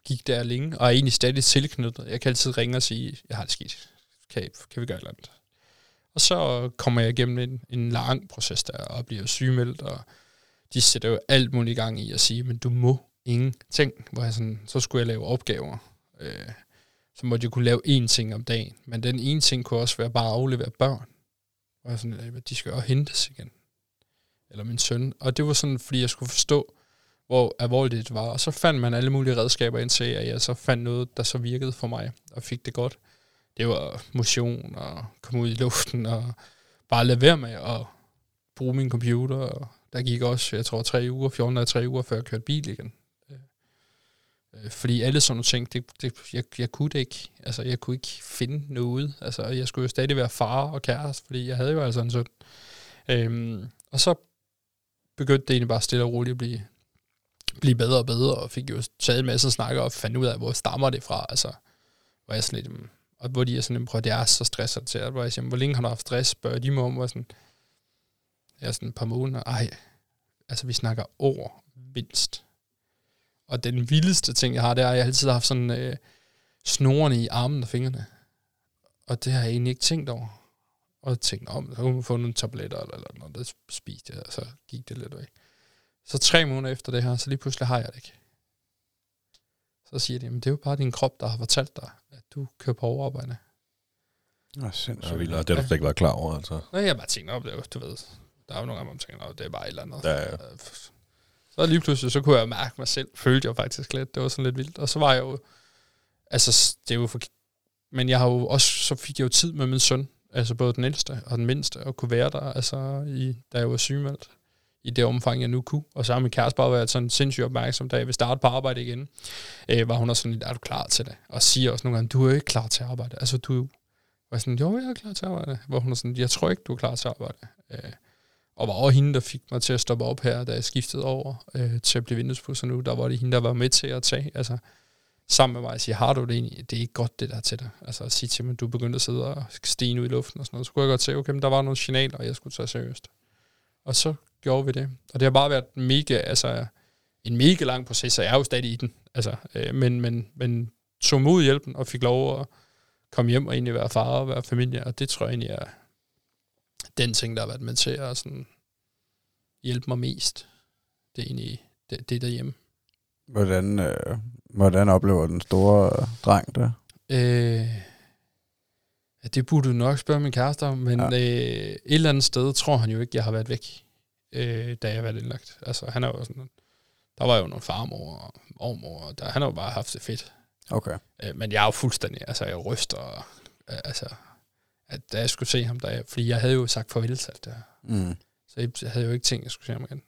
gik der længe, og er egentlig stadig tilknyttet. Jeg kan altid ringe og sige, jeg har det skidt, kan, kan vi gøre et eller andet? Og så kommer jeg igennem en, en lang proces der, og bliver sygemeldt, og de sætter jo alt muligt i gang i at sige, men du må ingenting, hvor jeg sådan, så skulle jeg lave opgaver. Øh, så måtte jeg kunne lave én ting om dagen. Men den ene ting kunne også være bare at aflevere børn. Og jeg sådan, at de skal jo hentes igen. Eller min søn. Og det var sådan, fordi jeg skulle forstå, hvor alvorligt det var. Og så fandt man alle mulige redskaber indtil, at jeg så fandt noget, der så virkede for mig, og fik det godt. Det var motion, og komme ud i luften, og bare lade være med at bruge min computer. Og der gik også, jeg tror, tre uger, 14 eller tre uger, før jeg kørte bil igen. Øh, øh, fordi alle sådan nogle ting, det, det, jeg, jeg kunne det ikke. Altså, jeg kunne ikke finde noget. Altså, jeg skulle jo stadig være far og kæreste, fordi jeg havde jo altså en søn. Øhm, og så begyndte det egentlig bare stille og roligt at blive, blive bedre og bedre, og fik jo taget en masse snakker og fandt ud af, hvor stammer det fra. Altså, hvor jeg sådan lidt, hmm, og hvor de er sådan, prøv, det er så stresset til, hvor jeg siger, hvor længe har du haft stress, spørger de mig om, og sådan, jeg er sådan et par måneder, ej, altså vi snakker over mindst. Og den vildeste ting, jeg har, det er, at jeg altid har haft sådan øh, snorene i armen og fingrene. Og det har jeg egentlig ikke tænkt over. Og jeg tænkte, om, så kunne man få nogle tabletter eller, eller noget, der spiste jeg, og så gik det lidt væk. Så tre måneder efter det her, så lige pludselig har jeg det ikke. Så siger de, men det er jo bare din krop, der har fortalt dig, at du kører på overarbejde. Nå, Ja, sindssygt. og det har du slet ikke været klar over, altså. Nej, jeg bare tænkte, op, det du ved, der er jo nogle gange, man tænker, "Nå, det er bare et eller andet. Ja, ja. Øh, Så lige pludselig, så kunne jeg mærke mig selv, følte jeg faktisk lidt, det var sådan lidt vildt. Og så var jeg jo, altså, det er jo for, men jeg har jo også, så fik jeg jo tid med min søn, altså både den ældste og den mindste, og kunne være der, altså, i, da jeg var sygemeldt, i det omfang, jeg nu kunne. Og så har min kæreste bare været sådan sindssygt opmærksom, da jeg vil starte på arbejde igen, øh, var hun også sådan lidt, er du klar til det? Og siger også nogle gange, du er ikke klar til at arbejde. Altså, du var sådan, jo, jeg er klar til at arbejde. Hvor hun er sådan, jeg tror ikke, du er klar til at arbejde. Øh, og var også hende, der fik mig til at stoppe op her, da jeg skiftede over øh, til at blive vinduespusser nu. Der var det hende, der var med til at tage, altså sammen med mig og sige, har du det egentlig? Det er ikke godt, det der til dig. Altså at sige til mig, du begyndte at sidde og stige ud i luften og sådan noget. Så kunne jeg godt se, okay, men der var nogle signaler, og jeg skulle tage seriøst. Og så gjorde vi det. Og det har bare været mega, altså en mega lang proces, og jeg er jo stadig i den. Altså, øh, men, men, men tog mod hjælpen og fik lov at komme hjem og egentlig være far og være familie, og det tror jeg egentlig er den ting, der har været med til at sådan hjælpe mig mest. Det er egentlig det, det derhjemme. Hvordan, øh, hvordan oplever den store øh, dreng det? Øh, det burde du nok spørge min kæreste om, men Ja. øh, et eller andet sted tror han jo ikke, jeg har været væk, øh, da jeg har været indlagt. Altså, han er jo sådan, der var jo nogle farmor og mormor, og der, han har jo bare haft det fedt. Okay. Øh, men jeg er jo fuldstændig, altså jeg ryster, øh, altså, at da jeg skulle se ham, der, fordi jeg havde jo sagt farvel til alt det her. Mm. Så jeg havde jo ikke tænkt, at jeg skulle se ham igen.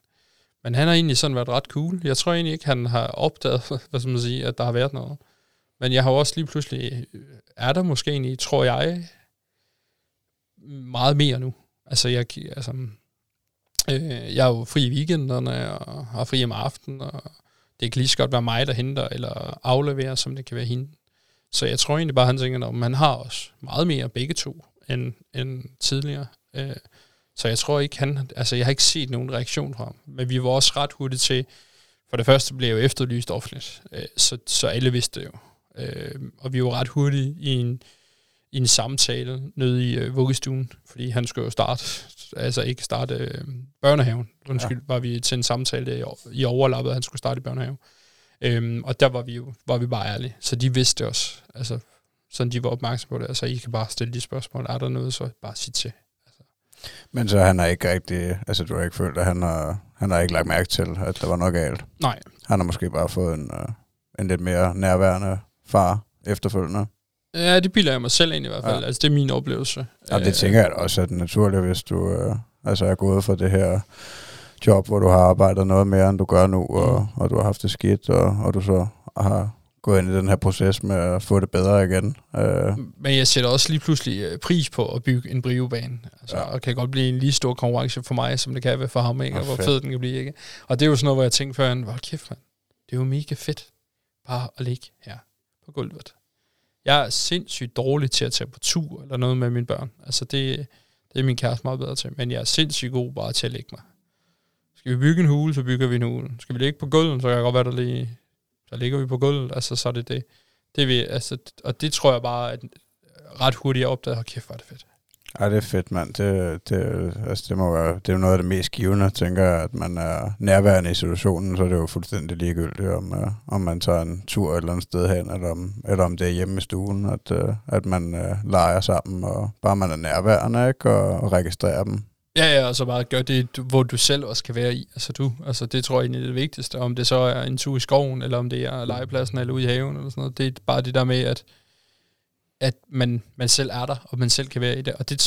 Men han har egentlig sådan været ret cool. Jeg tror egentlig ikke, han har opdaget, <laughs> hvad skal man sige, at der har været noget. Men jeg har også lige pludselig, øh, er der måske egentlig, tror jeg, meget mere nu. Altså, jeg, altså, øh, jeg er jo fri i weekenderne, og har fri om aftenen, og det kan lige så godt være mig, der henter eller afleverer, som det kan være hende. Så jeg tror egentlig bare, han tænker, at man har også meget mere begge to, end, end tidligere. Øh, så jeg tror ikke, han... Altså, jeg har ikke set nogen reaktion fra ham. Men vi var også ret hurtigt til... For det første blev jeg jo efterlyst offentligt. Øh, så, så alle vidste det jo. Øh, og vi var ret hurtigt i en, i en samtale nede i øh, vuggestuen. Fordi han skulle jo starte... Altså ikke starte øh, børnehaven. Undskyld, ja. var vi til en samtale i, i overlappet, at han skulle starte i børnehave. Øhm, og der var vi jo var vi bare ærlige. Så de vidste også. Altså, sådan de var opmærksomme på det. Altså, I kan bare stille de spørgsmål. Er der noget, så bare sig til. Men så han har ikke rigtig, altså du har ikke følt, at han har, han har ikke lagt mærke til, at der var noget galt. Nej, Han har måske bare fået en, uh, en lidt mere nærværende far efterfølgende. Ja, det bilder jeg mig selv ind i hvert fald. Ja. Ja. Altså, det er min oplevelse. Og det tænker jeg også, er naturligt, hvis du uh, altså er gået fra det her job, hvor du har arbejdet noget mere, end du gør nu, og, og du har haft det skidt, og, og du så har gået ind i den her proces med at få det bedre igen. Uh, Men jeg sætter også lige pludselig øh, pris på at bygge en brivebane. Altså, Ja. Og kan godt blive en lige stor konkurrence for mig, som det kan være for ham, ikke? Og hvor fedt. fed den kan blive. Ikke? Og det er jo sådan noget, hvor jeg tænkte før, hvor kæft mand, det er jo mega fedt bare at ligge her på gulvet. Jeg er sindssygt dårlig til at tage på tur eller noget med mine børn. Altså det, det er min kæreste meget bedre til. Men jeg er sindssygt god bare til at lægge mig. Skal vi bygge en hule, så bygger vi en hule. Skal vi ligge på gulvet, så kan jeg godt være, der lige der ligger vi på gulvet, altså så er det det. det vi, altså, og det tror jeg bare, at ret hurtigt jeg opdagede, at kæft, hvor er det fedt. Ja, det er fedt, mand. Det, det, altså, det, må være, det er jo noget af det mest givende, tænker jeg, at man er nærværende i situationen, så er det jo fuldstændig ligegyldigt, om, uh, om man tager en tur et eller andet sted hen, eller om, eller om det er hjemme i stuen, at, uh, at man uh, leger sammen, og bare man er nærværende, ikke, og, og registrerer dem. Ja, ja, og så bare gør det, du- hvor du selv også kan være i. Altså du, altså det tror jeg egentlig er det vigtigste, om det så er en tur i skoven, eller om det er legepladsen, eller ude i haven, eller sådan noget. Det er bare det der med, at, at man, man selv er der, og man selv kan være i det. Og det,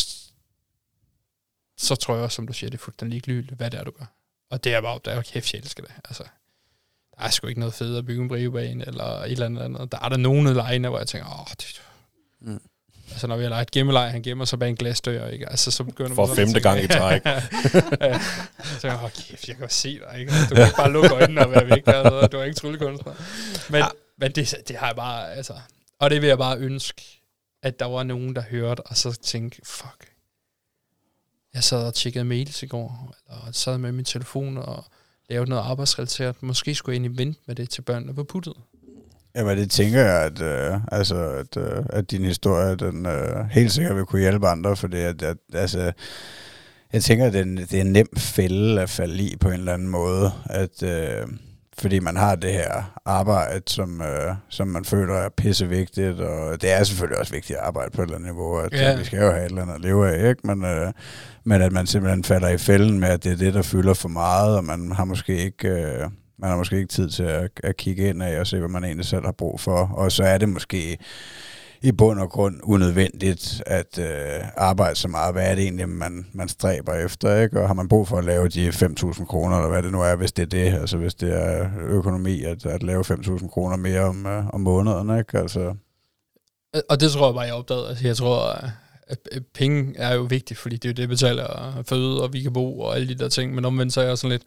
så tror jeg også, som du siger, det er fuldstændig ligegyldigt, hvad det er, du gør. Og det er bare, der er kæft, jeg elsker det. Altså, der er sgu ikke noget fedt at bygge en brevbane, eller et eller andet andet. Der er der nogle af lejene, hvor jeg tænker, åh, det, Mm. Altså, når vi har leget gemmeleg, han gemmer sig bag en glasdør, ikke? Altså, så begynder man For at femte gang i træk. <laughs> ja. Så jeg, åh kæft, jeg kan se dig, ikke? Du kan ikke bare lukke øjnene og være væk, altså. Du er ikke tryllekunstner. Men, ja. men det, det har jeg bare, altså... Og det vil jeg bare ønske, at der var nogen, der hørte, og så tænkte, fuck. Jeg sad og tjekkede mails i går, eller sad med min telefon og lavede noget arbejdsrelateret. Måske skulle jeg egentlig vente med det til børnene var puttet. Jamen, det tænker jeg, at, øh, altså, at, øh, at din historie, den øh, helt sikkert vil kunne hjælpe andre, fordi at, at, altså, jeg tænker, at det er, en, det er en nem fælde at falde i på en eller anden måde, at øh, fordi man har det her arbejde, som, øh, som man føler er pissevigtigt, og det er selvfølgelig også vigtigt at arbejde på et eller andet niveau, at Ja. ja. vi skal jo have et eller andet at leve af, ikke? Men, øh, men at man simpelthen falder i fælden med, at det er det, der fylder for meget, og man har måske ikke... Øh, man har måske ikke tid til at, at kigge ind af og se, hvad man egentlig selv har brug for. Og så er det måske i bund og grund unødvendigt at øh, arbejde så meget. Hvad er det egentlig, man, man stræber efter? Ikke? Og har man brug for at lave de 5.000 kroner, eller hvad det nu er, hvis det er det, altså hvis det er økonomi, at, at lave 5.000 kroner mere om, øh, om måneden, ikke? Altså, Og det tror jeg bare, jeg opdagede. Altså, jeg tror, at penge er jo vigtigt, fordi det er jo det, vi betaler føde, og vi kan bo, og alle de der ting. Men omvendt så er jeg sådan lidt,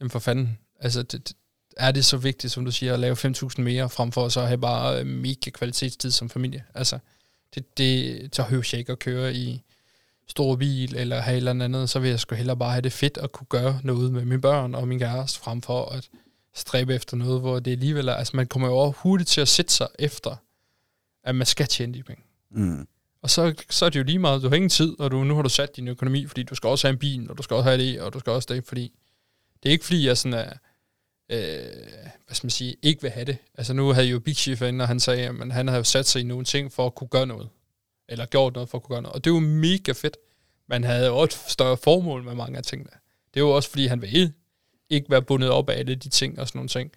jamen for fanden, altså det, er det så vigtigt, som du siger, at lave 5.000 mere, frem for så at have bare øh, mega kvalitetstid som familie? Altså, det, det så hører jeg ikke at køre i stor bil, eller have et eller andet, så vil jeg sgu hellere bare have det fedt at kunne gøre noget med mine børn og min kæreste, frem for at stræbe efter noget, hvor det alligevel er, altså man kommer jo over hurtigt til at sætte sig efter, at man skal tjene de penge. mm, Og så, så er det jo lige meget, du har ingen tid, og du, nu har du sat din økonomi, fordi du skal også have en bil, og du skal også have det, og du skal også det, fordi det er ikke fordi, jeg sådan er, øh, hvad skal man sige, ikke vil have det. Altså nu havde jo Big Chief inde, og han sagde, at han havde jo sat sig i nogle ting for at kunne gøre noget. Eller gjort noget for at kunne gøre noget. Og det var mega fedt. Man havde jo også større formål med mange af tingene. Det er jo også fordi, han vil ikke være bundet op af alle de ting og sådan nogle ting.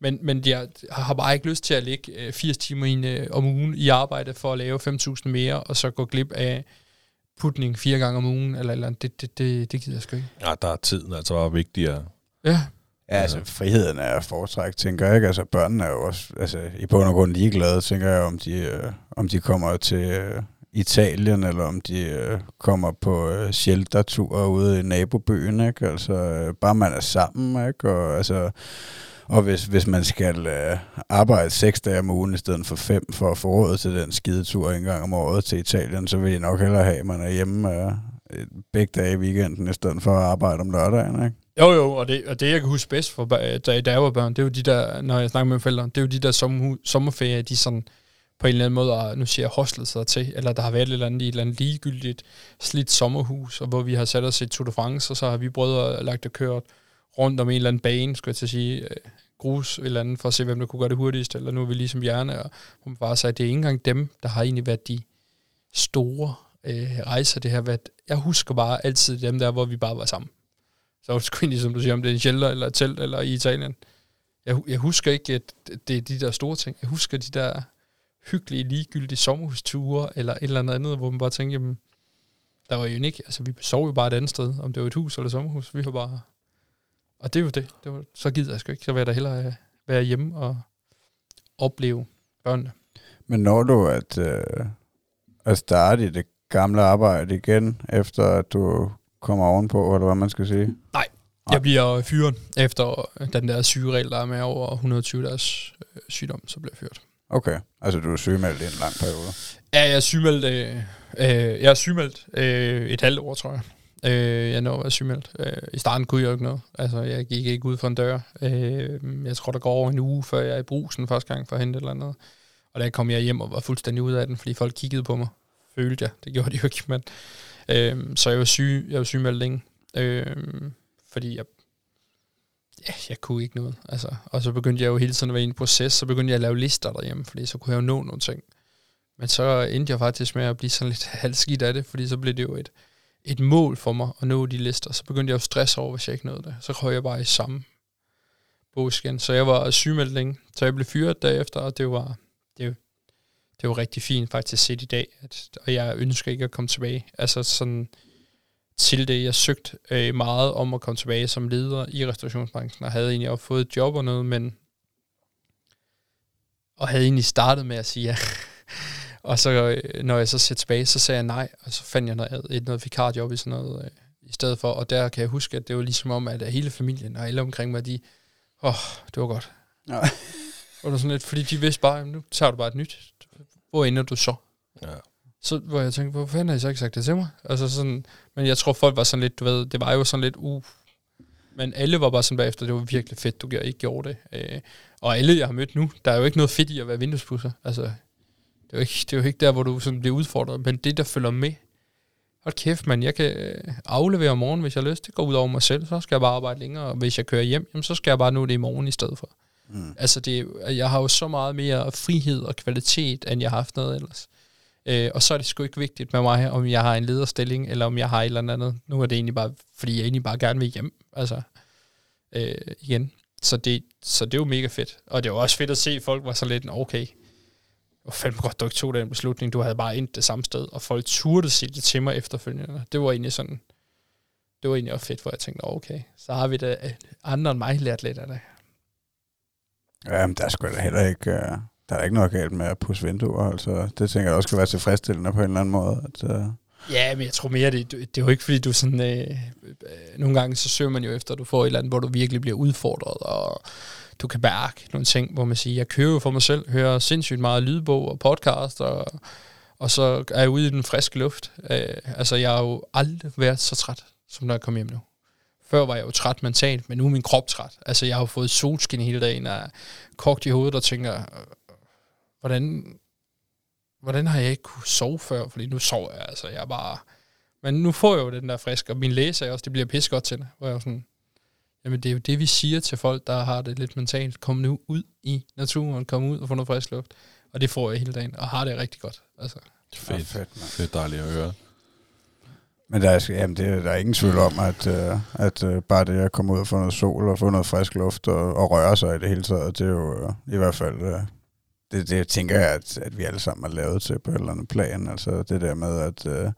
Men, men jeg har bare ikke lyst til at ligge øh, 80 timer i en, øh, om ugen i arbejde for at lave 5.000 mere, og så gå glip af putning fire gange om ugen, eller, eller andet. det, det, det, det gider jeg sgu ikke. Ja, der er tiden altså bare vigtigere. Ja, Ja, altså friheden er at foretrække, tænker jeg ikke. Altså børnene er jo også altså, i bund og grund ligeglade, tænker jeg, om de, øh, om de kommer til øh, Italien, eller om de øh, kommer på øh, shelterture ude i nabobyen, ikke? Altså, øh, bare man er sammen, ikke? Og, altså, og hvis, hvis man skal øh, arbejde seks dage om ugen i stedet for fem for at få råd til den skidetur en gang om året til Italien, så vil jeg nok hellere have, at man er hjemme øh, begge dage i weekenden, i stedet for at arbejde om lørdagen, ikke? Jo, jo, og det, og det jeg kan huske bedst, for, da, da jeg var børn, det er jo de der, når jeg snakker med mine forældre, det er jo de der sommerhu- sommerferier, de sådan på en eller anden måde, og nu siger jeg, hostlet sig til, eller der har været et eller andet i et eller andet ligegyldigt slidt sommerhus, og hvor vi har sat os i Tour de France, og så har vi brødre lagt og kørt rundt om en eller anden bane, skulle jeg til at sige, øh, grus eller andet, for at se, hvem der kunne gøre det hurtigst, eller nu er vi ligesom hjerne, og hvor man bare sagde, det er ikke engang dem, der har egentlig været de store øh, rejser, det her været, jeg husker bare altid dem der, hvor vi bare var sammen. Så er det sgu egentlig, som du siger, om det er en shelter eller et telt eller i Italien. Jeg, jeg husker ikke, at det er de der store ting. Jeg husker de der hyggelige, ligegyldige sommerhusture eller et eller andet andet, hvor man bare tænker, jamen, der var jo ikke, altså vi sov jo bare et andet sted, om det var et hus eller et sommerhus, vi var bare, og det er jo det, det var, så gider jeg sgu ikke, så vil jeg da hellere øh, være hjemme og opleve børnene. Men når du at, øh, at starte i det gamle arbejde igen, efter at du kommer ovenpå, eller hvad man skal sige? Nej. Jeg bliver fyret efter den der sygeregel, der er med over 120 dages øh, sygdom, så bliver jeg fyret. Okay, altså du er sygemeldt i en lang periode. Ja, jeg er sygemeldt, øh, øh, jeg er sygemeldt øh, et halvt år, tror jeg. Øh, jeg når at være sygemeldt. Øh, I starten kunne jeg jo ikke noget. Altså, jeg gik ikke ud for en dør. Øh, jeg tror, der går over en uge, før jeg er i brusen første gang for at hente et eller andet. Og der kom jeg hjem og var fuldstændig ud af den, fordi folk kiggede på mig. Følte jeg. Det gjorde de jo ikke, men... Øh, så jeg var syg, jeg var sygemeldt længe. Øh, fordi jeg ja, jeg kunne ikke noget. Altså, og så begyndte jeg jo hele tiden at være i en proces, så begyndte jeg at lave lister derhjemme, fordi så kunne jeg jo nå nogle ting. Men så endte jeg faktisk med at blive sådan lidt <laughs> halvskidt af det, fordi så blev det jo et, et mål for mig at nå de lister. Så begyndte jeg at stresse over, hvis jeg ikke nåede det. Så røg jeg bare i samme bås igen. Så jeg var sygemeldt længe, så jeg blev fyret derefter, og det var, det var rigtig fint faktisk set i dag, at, og jeg ønsker ikke at komme tilbage. Altså sådan til det, jeg søgte øh, meget om at komme tilbage som leder i restaurationsbranchen, og havde egentlig også fået et job og noget, men og havde egentlig startet med at sige ja. <laughs> og så, øh, når jeg så ser tilbage, så sagde jeg nej, og så fandt jeg noget, et noget vikarjob i sådan noget, øh, i stedet for, og der kan jeg huske, at det var ligesom om, at hele familien og alle omkring mig, de, åh, oh, det var godt. Ja. Og det var sådan lidt, fordi de vidste bare, nu tager du bare et nyt. Hvor ender du så? Ja. Så hvor jeg tænkte, hvorfor fanden har I så ikke sagt det til mig? Altså sådan, men jeg tror, folk var sådan lidt, du ved, det var jo sådan lidt, uh. Men alle var bare sådan bagefter, det var virkelig fedt, du ikke gjorde det. Øh, og alle, jeg har mødt nu, der er jo ikke noget fedt i at være vinduespusser. Altså, det er jo ikke, det er jo ikke der, hvor du sådan bliver udfordret, men det, der følger med, hold kæft, man, jeg kan øh, aflevere om morgenen, hvis jeg har lyst. Det går ud over mig selv, så skal jeg bare arbejde længere. Og hvis jeg kører hjem, jamen, så skal jeg bare nå det i morgen i stedet for. Mm. Altså, det, jeg har jo så meget mere frihed og kvalitet, end jeg har haft noget ellers. Øh, og så er det sgu ikke vigtigt med mig, om jeg har en lederstilling, eller om jeg har et eller andet. Nu er det egentlig bare, fordi jeg egentlig bare gerne vil hjem. Altså, øh, igen. Så det, så det er jo mega fedt. Og det er jo også fedt at se, at folk var så lidt, okay, hvor fandme godt, du ikke tog den beslutning. Du havde bare ind det samme sted, og folk turde sige det til mig efterfølgende. Det var egentlig sådan, det var egentlig også fedt, hvor jeg tænkte, okay, så har vi det øh, andre end mig lært lidt af det. Jamen, der skulle da heller ikke... Uh, der er ikke noget galt med at pusse vinduer. Altså, det tænker jeg også skal være tilfredsstillende på en eller anden måde. At, uh... Ja, men jeg tror mere, det, det er jo ikke fordi, du sådan... Øh, øh, nogle gange så søger man jo efter, at du får et eller andet, hvor du virkelig bliver udfordret, og du kan mærke nogle ting, hvor man siger, jeg kører for mig selv, hører sindssygt meget lydbog og podcast, og, og så er jeg ude i den friske luft. Øh, altså, jeg har jo aldrig været så træt, som når jeg kom hjem nu. Før var jeg jo træt mentalt, men nu er min krop træt. Altså, jeg har fået solskin hele dagen, og kogt i hovedet og tænker, hvordan, hvordan har jeg ikke kunne sove før? Fordi nu sover jeg, altså, jeg er bare... Men nu får jeg jo den der frisk, og min læser også, det bliver pisse godt til det. Hvor jeg er sådan, Jamen det er jo det, vi siger til folk, der har det lidt mentalt. Kom nu ud i naturen, kom ud og få noget frisk luft. Og det får jeg hele dagen, og har det rigtig godt. Altså. Fedt, ja, fedt, man. fedt dejligt at høre. Men der er, jamen det, der er ingen tvivl om, at, øh, at øh, bare det at komme ud og få noget sol og få noget frisk luft og, og røre sig i det hele taget, det er jo øh, i hvert fald, øh, det, det tænker jeg, at, at vi alle sammen er lavet til på et eller andet plan. Altså det der med, at Øh,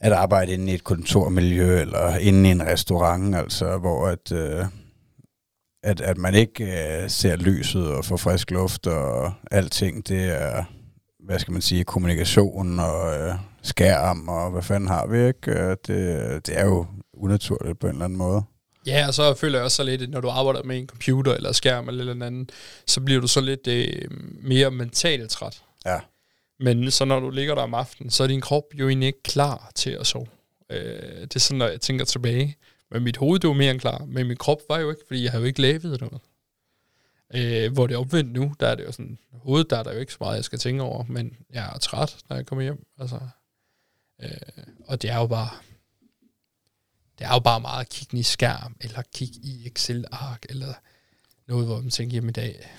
at arbejde inde i et kontormiljø eller inde i en restaurant, altså hvor at, øh, at, at man ikke øh, ser lyset og får frisk luft og alting, det er, hvad skal man sige, kommunikation og øh, skærm og hvad fanden har vi, ikke? Øh, det, det er jo unaturligt på en eller anden måde. Ja, og så føler jeg også så lidt, at når du arbejder med en computer eller skærm eller eller andet, så bliver du så lidt øh, mere mentalt træt. Ja. Men så når du ligger der om aftenen, så er din krop jo egentlig ikke klar til at sove. Øh, det er sådan, når jeg tænker tilbage. Men mit hoved, det var mere end klar. Men min krop var jo ikke, fordi jeg havde jo ikke lavet noget. Øh, hvor det er omvendt nu, der er det jo sådan, hovedet der er der jo ikke så meget, jeg skal tænke over, men jeg er træt, når jeg kommer hjem. Altså, øh, og det er jo bare, det er jo bare meget at kigge i skærm, eller kigge i Excel-ark, eller noget, hvor man tænker, jamen i dag,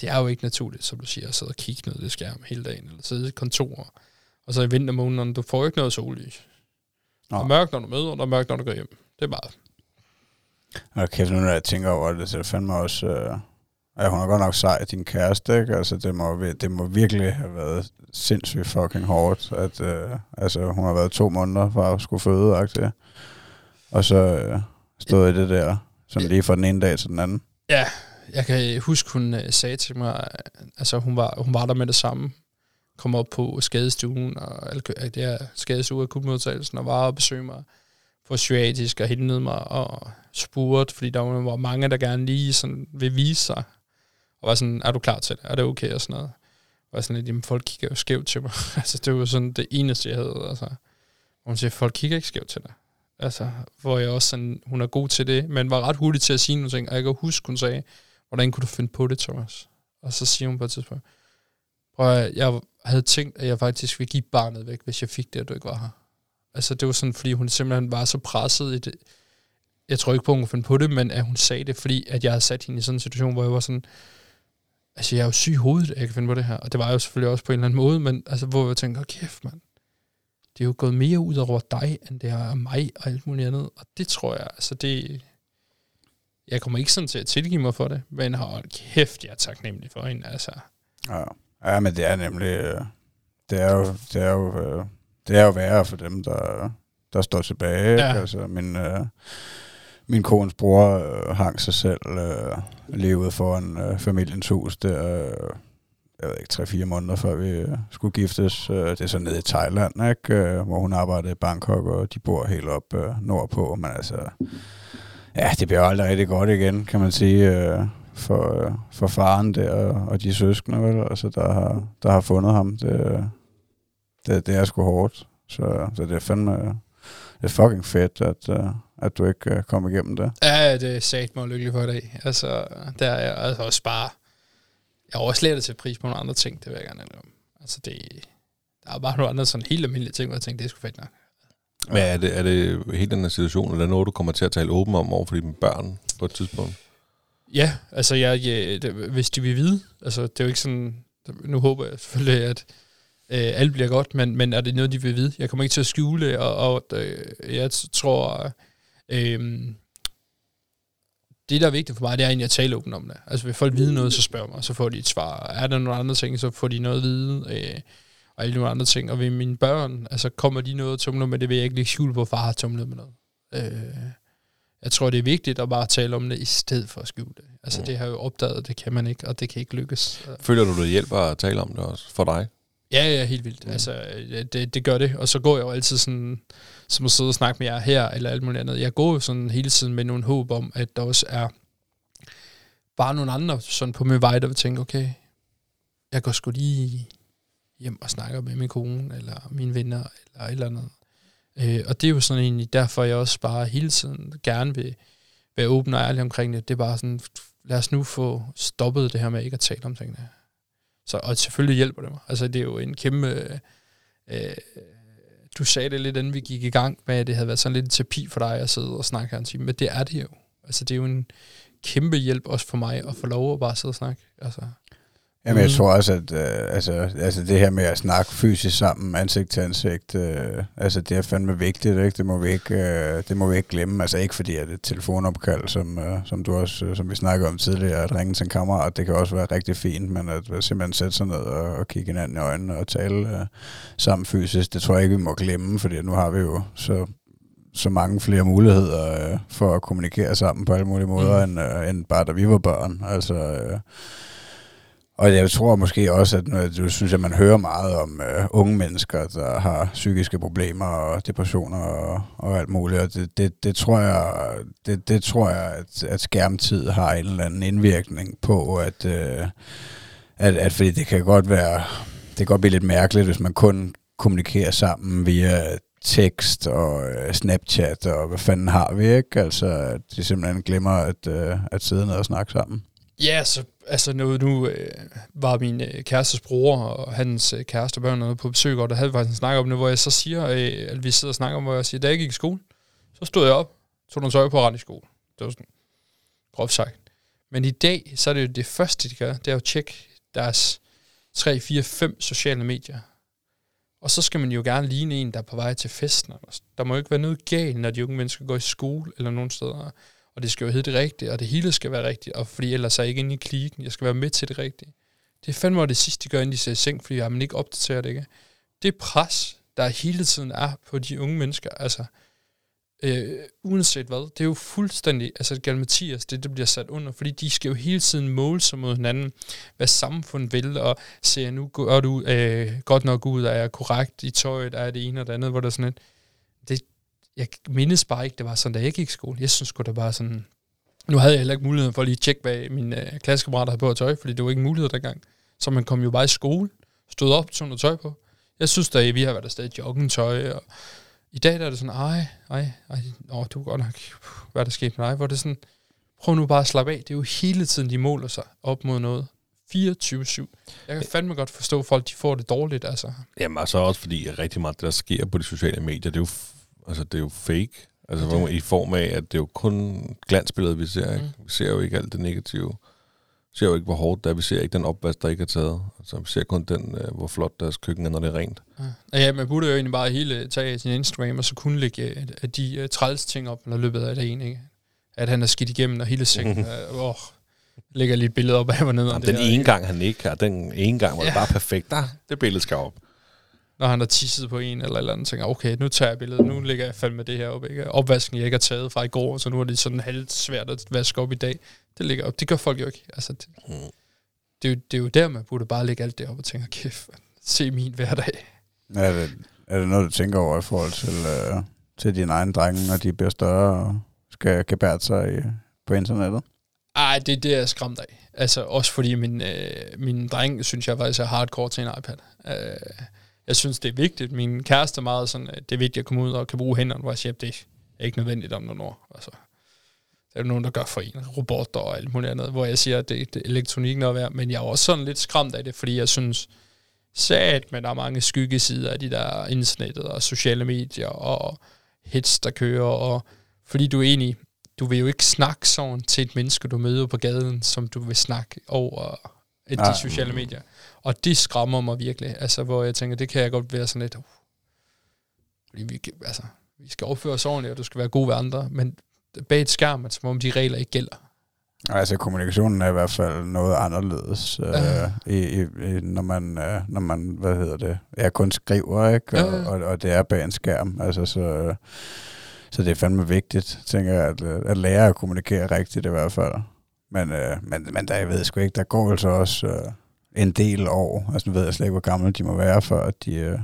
det er jo ikke naturligt, som du siger, at sidde og kigge ned i skærm hele dagen, eller sidde i et kontor, og så i vintermånederne, du får ikke noget sollys. Det er mørkt, når du møder, og der er mørkt, når du går hjem. Det er bare... Og kæft, nu når jeg tænker over det, så det fandme også... Øh, ja, hun er godt nok sej, din kæreste, ikke? Altså, det må, det må virkelig have været sindssygt fucking hårdt, at øh, altså, hun har været to måneder fra at skulle føde, aktivt. og så øh, stod i det der, sådan lige fra den ene dag til den anden. Ja, jeg kan huske, hun øh, sagde til mig, øh, altså hun var, hun var der med det samme, kom op på skadestuen, og det er skadestue akutmodtagelsen, og var og besøgte mig på psykiatrisk og hentede mig og spurgte, fordi der var mange, der gerne lige sådan vil vise sig, og var sådan, er du klar til det? Er det okay? Og sådan noget. Og var sådan lidt, jamen folk kigger jo skævt til mig. <laughs> altså det var sådan det eneste, jeg havde. Altså. Og hun siger, folk kigger ikke skævt til dig. Altså, hvor jeg også sådan, hun er god til det, men var ret hurtig til at sige nogle ting. Og jeg kan huske, hun sagde, hvordan kunne du finde på det, Thomas? Og så siger hun på et tidspunkt, prøv at, jeg havde tænkt, at jeg faktisk ville give barnet væk, hvis jeg fik det, at du ikke var her. Altså det var sådan, fordi hun simpelthen var så presset i det. Jeg tror ikke på, at hun kunne finde på det, men at hun sagde det, fordi at jeg havde sat hende i sådan en situation, hvor jeg var sådan, altså jeg er jo syg i hovedet, at jeg kan finde på det her. Og det var jo selvfølgelig også på en eller anden måde, men altså hvor jeg tænkte, kæft mand, det er jo gået mere ud over dig, end det er mig og alt muligt andet. Og det tror jeg, altså det, jeg kommer ikke sådan til at tilgive mig for det, men har kæft, jeg er taknemmelig for hende, altså. Ja. ja, men det er nemlig, øh, det er jo, det er jo, øh, det er jo værre for dem, der, der står tilbage. Ja. Altså, min, øh, min kones bror øh, hang sig selv øh, levede foran øh, familiens hus der, øh, jeg ved ikke, tre-fire måneder før vi øh, skulle giftes. Øh, det er så nede i Thailand, ikke? Øh, hvor hun arbejdede i Bangkok, og de bor helt op øh, nordpå, men altså ja, det bliver aldrig rigtig godt igen, kan man sige, øh, for, øh, for faren der og de søskende, vel? Altså, der har, der har fundet ham. Det, det, det er sgu hårdt. Så, så det er fandme... Det er fucking fedt, at, uh, at du ikke uh, kom igennem det. Ja, det er sat mig lykkelig for i dag. Altså, der er jeg altså også bare... Jeg lært at til pris på nogle andre ting, det vil jeg gerne om. Altså, det, der er bare nogle andre sådan helt almindelige ting, hvor jeg tænkte, det er sgu fedt nok. Men er det, er det helt den her situation, eller er det noget, du kommer til at tale åben om over for dine børn på et tidspunkt? Ja, altså jeg, ja, det, hvis de vil vide, altså det er jo ikke sådan, nu håber jeg selvfølgelig, at øh, alt bliver godt, men, men er det noget, de vil vide? Jeg kommer ikke til at skjule det, og, og øh, jeg tror, øh, det, der er vigtigt for mig, det er egentlig at tale åbent om det. Altså, vil folk vide noget, så spørg mig, så får de et svar. Er der nogle andre ting, så får de noget at vide, øh, og alle nogle andre ting. Og ved mine børn, altså kommer de noget at tumle med, det vil jeg ikke lægge skjul på, far har tumlet med noget. Øh, jeg tror, det er vigtigt at bare tale om det, i stedet for at skjule det. Altså, mm. det har jeg jo opdaget, det kan man ikke, og det kan ikke lykkes. Føler du, det hjælper at tale om det også for dig? Ja, ja, helt vildt. Mm. Altså, det, det gør det. Og så går jeg jo altid sådan, som at sidde og snakke med jer her, eller alt muligt andet. Jeg går jo sådan hele tiden med nogle håb om, at der også er bare nogle andre sådan på min vej, der vil tænke, okay, jeg går sgu lige hjem og snakker med min kone, eller mine venner, eller et eller andet. Øh, og det er jo sådan egentlig derfor, jeg også bare hele tiden gerne vil være åben og ærlig omkring det. Det er bare sådan, lad os nu få stoppet det her med ikke at tale om tingene. Så, og selvfølgelig hjælper det mig. Altså, det er jo en kæmpe... Øh, du sagde det lidt, inden vi gik i gang med, at det havde været sådan lidt en terapi for dig at sidde og snakke her en time, men det er det jo. Altså, det er jo en kæmpe hjælp også for mig at få lov at bare sidde og snakke. Altså, Jamen, jeg tror også, at øh, altså, altså det her med at snakke fysisk sammen, ansigt til ansigt, øh, altså det er fandme vigtigt, ikke? Det må vi ikke, øh, det må vi ikke glemme. Altså ikke fordi, at et telefonopkald, som, øh, som du også, øh, som vi snakkede om tidligere, at ringe til en kammerat, det kan også være rigtig fint, men at simpelthen sætte sig ned og, og kigge hinanden i øjnene og tale øh, sammen fysisk, det tror jeg ikke, vi må glemme, fordi nu har vi jo så så mange flere muligheder øh, for at kommunikere sammen på alle mulige måder, mm. end, øh, end bare da vi var børn. Altså, øh, og jeg tror måske også, at øh, du synes, at man hører meget om øh, unge mennesker, der har psykiske problemer og depressioner og, og alt muligt. Og det, det, det tror jeg, det, det tror jeg at, at skærmtid har en eller anden indvirkning på, at, øh, at, at fordi det kan godt være, det kan godt blive lidt mærkeligt, hvis man kun kommunikerer sammen via tekst og øh, Snapchat og hvad fanden har vi, ikke? Altså, at de simpelthen glemmer at, øh, at sidde ned og snakke sammen. Ja, så altså nu, nu øh, var min øh, kærestes bror og hans øh, kæreste børn noget på besøg, og der havde vi faktisk en snak om det, hvor jeg så siger, øh, at vi sidder og snakker om, hvor jeg siger, da jeg gik i skole, så stod jeg op, tog nogle tøj på rent i skole. Det var sådan groft sagt. Men i dag, så er det jo det første, de gør, det er jo at tjekke deres 3, 4, 5 sociale medier. Og så skal man jo gerne ligne en, der er på vej til festen. Der må jo ikke være noget galt, når de unge mennesker går i skole eller nogen steder og det skal jo hedde det rigtige, og det hele skal være rigtigt, og fordi ellers er jeg ikke inde i klikken, jeg skal være med til det rigtige. Det er fandme det sidste, de gør, inden de ser i seng, fordi jeg man ikke opdateret det, ikke? Det pres, der hele tiden er på de unge mennesker, altså, øh, uanset hvad, det er jo fuldstændig, altså Mathias, altså, det, det bliver sat under, fordi de skal jo hele tiden måle sig mod hinanden, hvad samfundet vil, og se, nu går du øh, godt nok ud, er jeg korrekt i tøjet, er det ene og det andet, hvor der sådan et, jeg mindes bare ikke, det var sådan, da jeg gik i skole. Jeg synes det var sådan... Nu havde jeg heller ikke mulighed for lige at tjekke, hvad mine øh, klassekammerater havde på at tøj, fordi det var ikke mulighed dengang. Så man kom jo bare i skole, stod op, tog noget tøj på. Jeg synes da, vi har været afsted i joggingtøj, og i dag der er det sådan, ej, ej, ej, åh, du er godt nok, hvad er der sket med dig? Hvor det sådan, prøv nu bare at slappe af. Det er jo hele tiden, de måler sig op mod noget. 24-7. Jeg kan fandme godt forstå, at folk de får det dårligt, altså. Jamen, altså også fordi rigtig meget, det der sker på de sociale medier, det er jo Altså, det er jo fake. Altså, det. i form af, at det er jo kun glansbilledet, vi ser. Ikke? Mm. Vi ser jo ikke alt det negative. Vi ser jo ikke, hvor hårdt det er. Vi ser ikke den opvask, der ikke er taget. Altså, vi ser kun den, øh, hvor flot deres køkken er, når det er rent. Ja, ja man burde jo egentlig bare hele tage sin Instagram, og så kunne lægge uh, de uh, træls ting op, når løbet af det ene, ikke? At han er skidt igennem, og hele sengen, <laughs> uh, oh, lægger lige et billede op af, hvor nede. Jamen, den ene gang, han ikke har, den ene gang var ja. det bare perfekt. Der, det billede skal op når han har tisset på en eller eller andet, tænker, okay, nu tager jeg billedet, nu ligger jeg fandme det her op, ikke? Opvasken, jeg ikke har taget fra i går, så nu er det sådan halvt svært at vaske op i dag. Det ligger op. Det gør folk jo ikke. Altså, det, mm. det, er jo, det er jo der, man burde bare lægge alt det op og tænke, kæft, se min hverdag. Er det, er det noget, du tænker over i forhold til, uh, til dine egne drenge, når de bliver større og skal gebære sig i, på internettet? Ej, det er det, jeg er skræmt af. Altså, også fordi min, øh, min dreng, synes jeg faktisk er hardcore til en iPad. Øh, jeg synes, det er vigtigt. Min kæreste er meget sådan, at det er vigtigt at komme ud og kan bruge hænderne, hvor jeg siger, det er ikke nødvendigt om nogle år. Altså, der er nogen, der gør for en, robotter og alt muligt andet, hvor jeg siger, at det, det elektronikken er værd, men jeg er også sådan lidt skræmt af det, fordi jeg synes, sat, men der er mange skyggesider af de der internettet og sociale medier og hits, der kører, og fordi du er egentlig, du vil jo ikke snakke sådan til et menneske, du møder på gaden, som du vil snakke over de Nej. sociale medier. Og det skræmmer mig virkelig, altså hvor jeg tænker, det kan jeg godt være sådan lidt, uh, fordi vi, altså, vi skal opføre os ordentligt, og du skal være god ved andre, men bag et skærm, er det som om de regler ikke gælder. Altså, kommunikationen er i hvert fald noget anderledes, øh, Ja. i, i, når, man, øh, når man, hvad hedder det, ja, kun skriver, ikke? Og, og, og det er bag en skærm, altså, så, øh, så det er fandme vigtigt, tænker jeg, at, øh, at lære at kommunikere rigtigt i hvert fald. Men, øh, men, men der, jeg ved sgu ikke, der går altså også øh, en del år, altså nu ved jeg slet ikke, hvor gamle de må være, for at de, øh,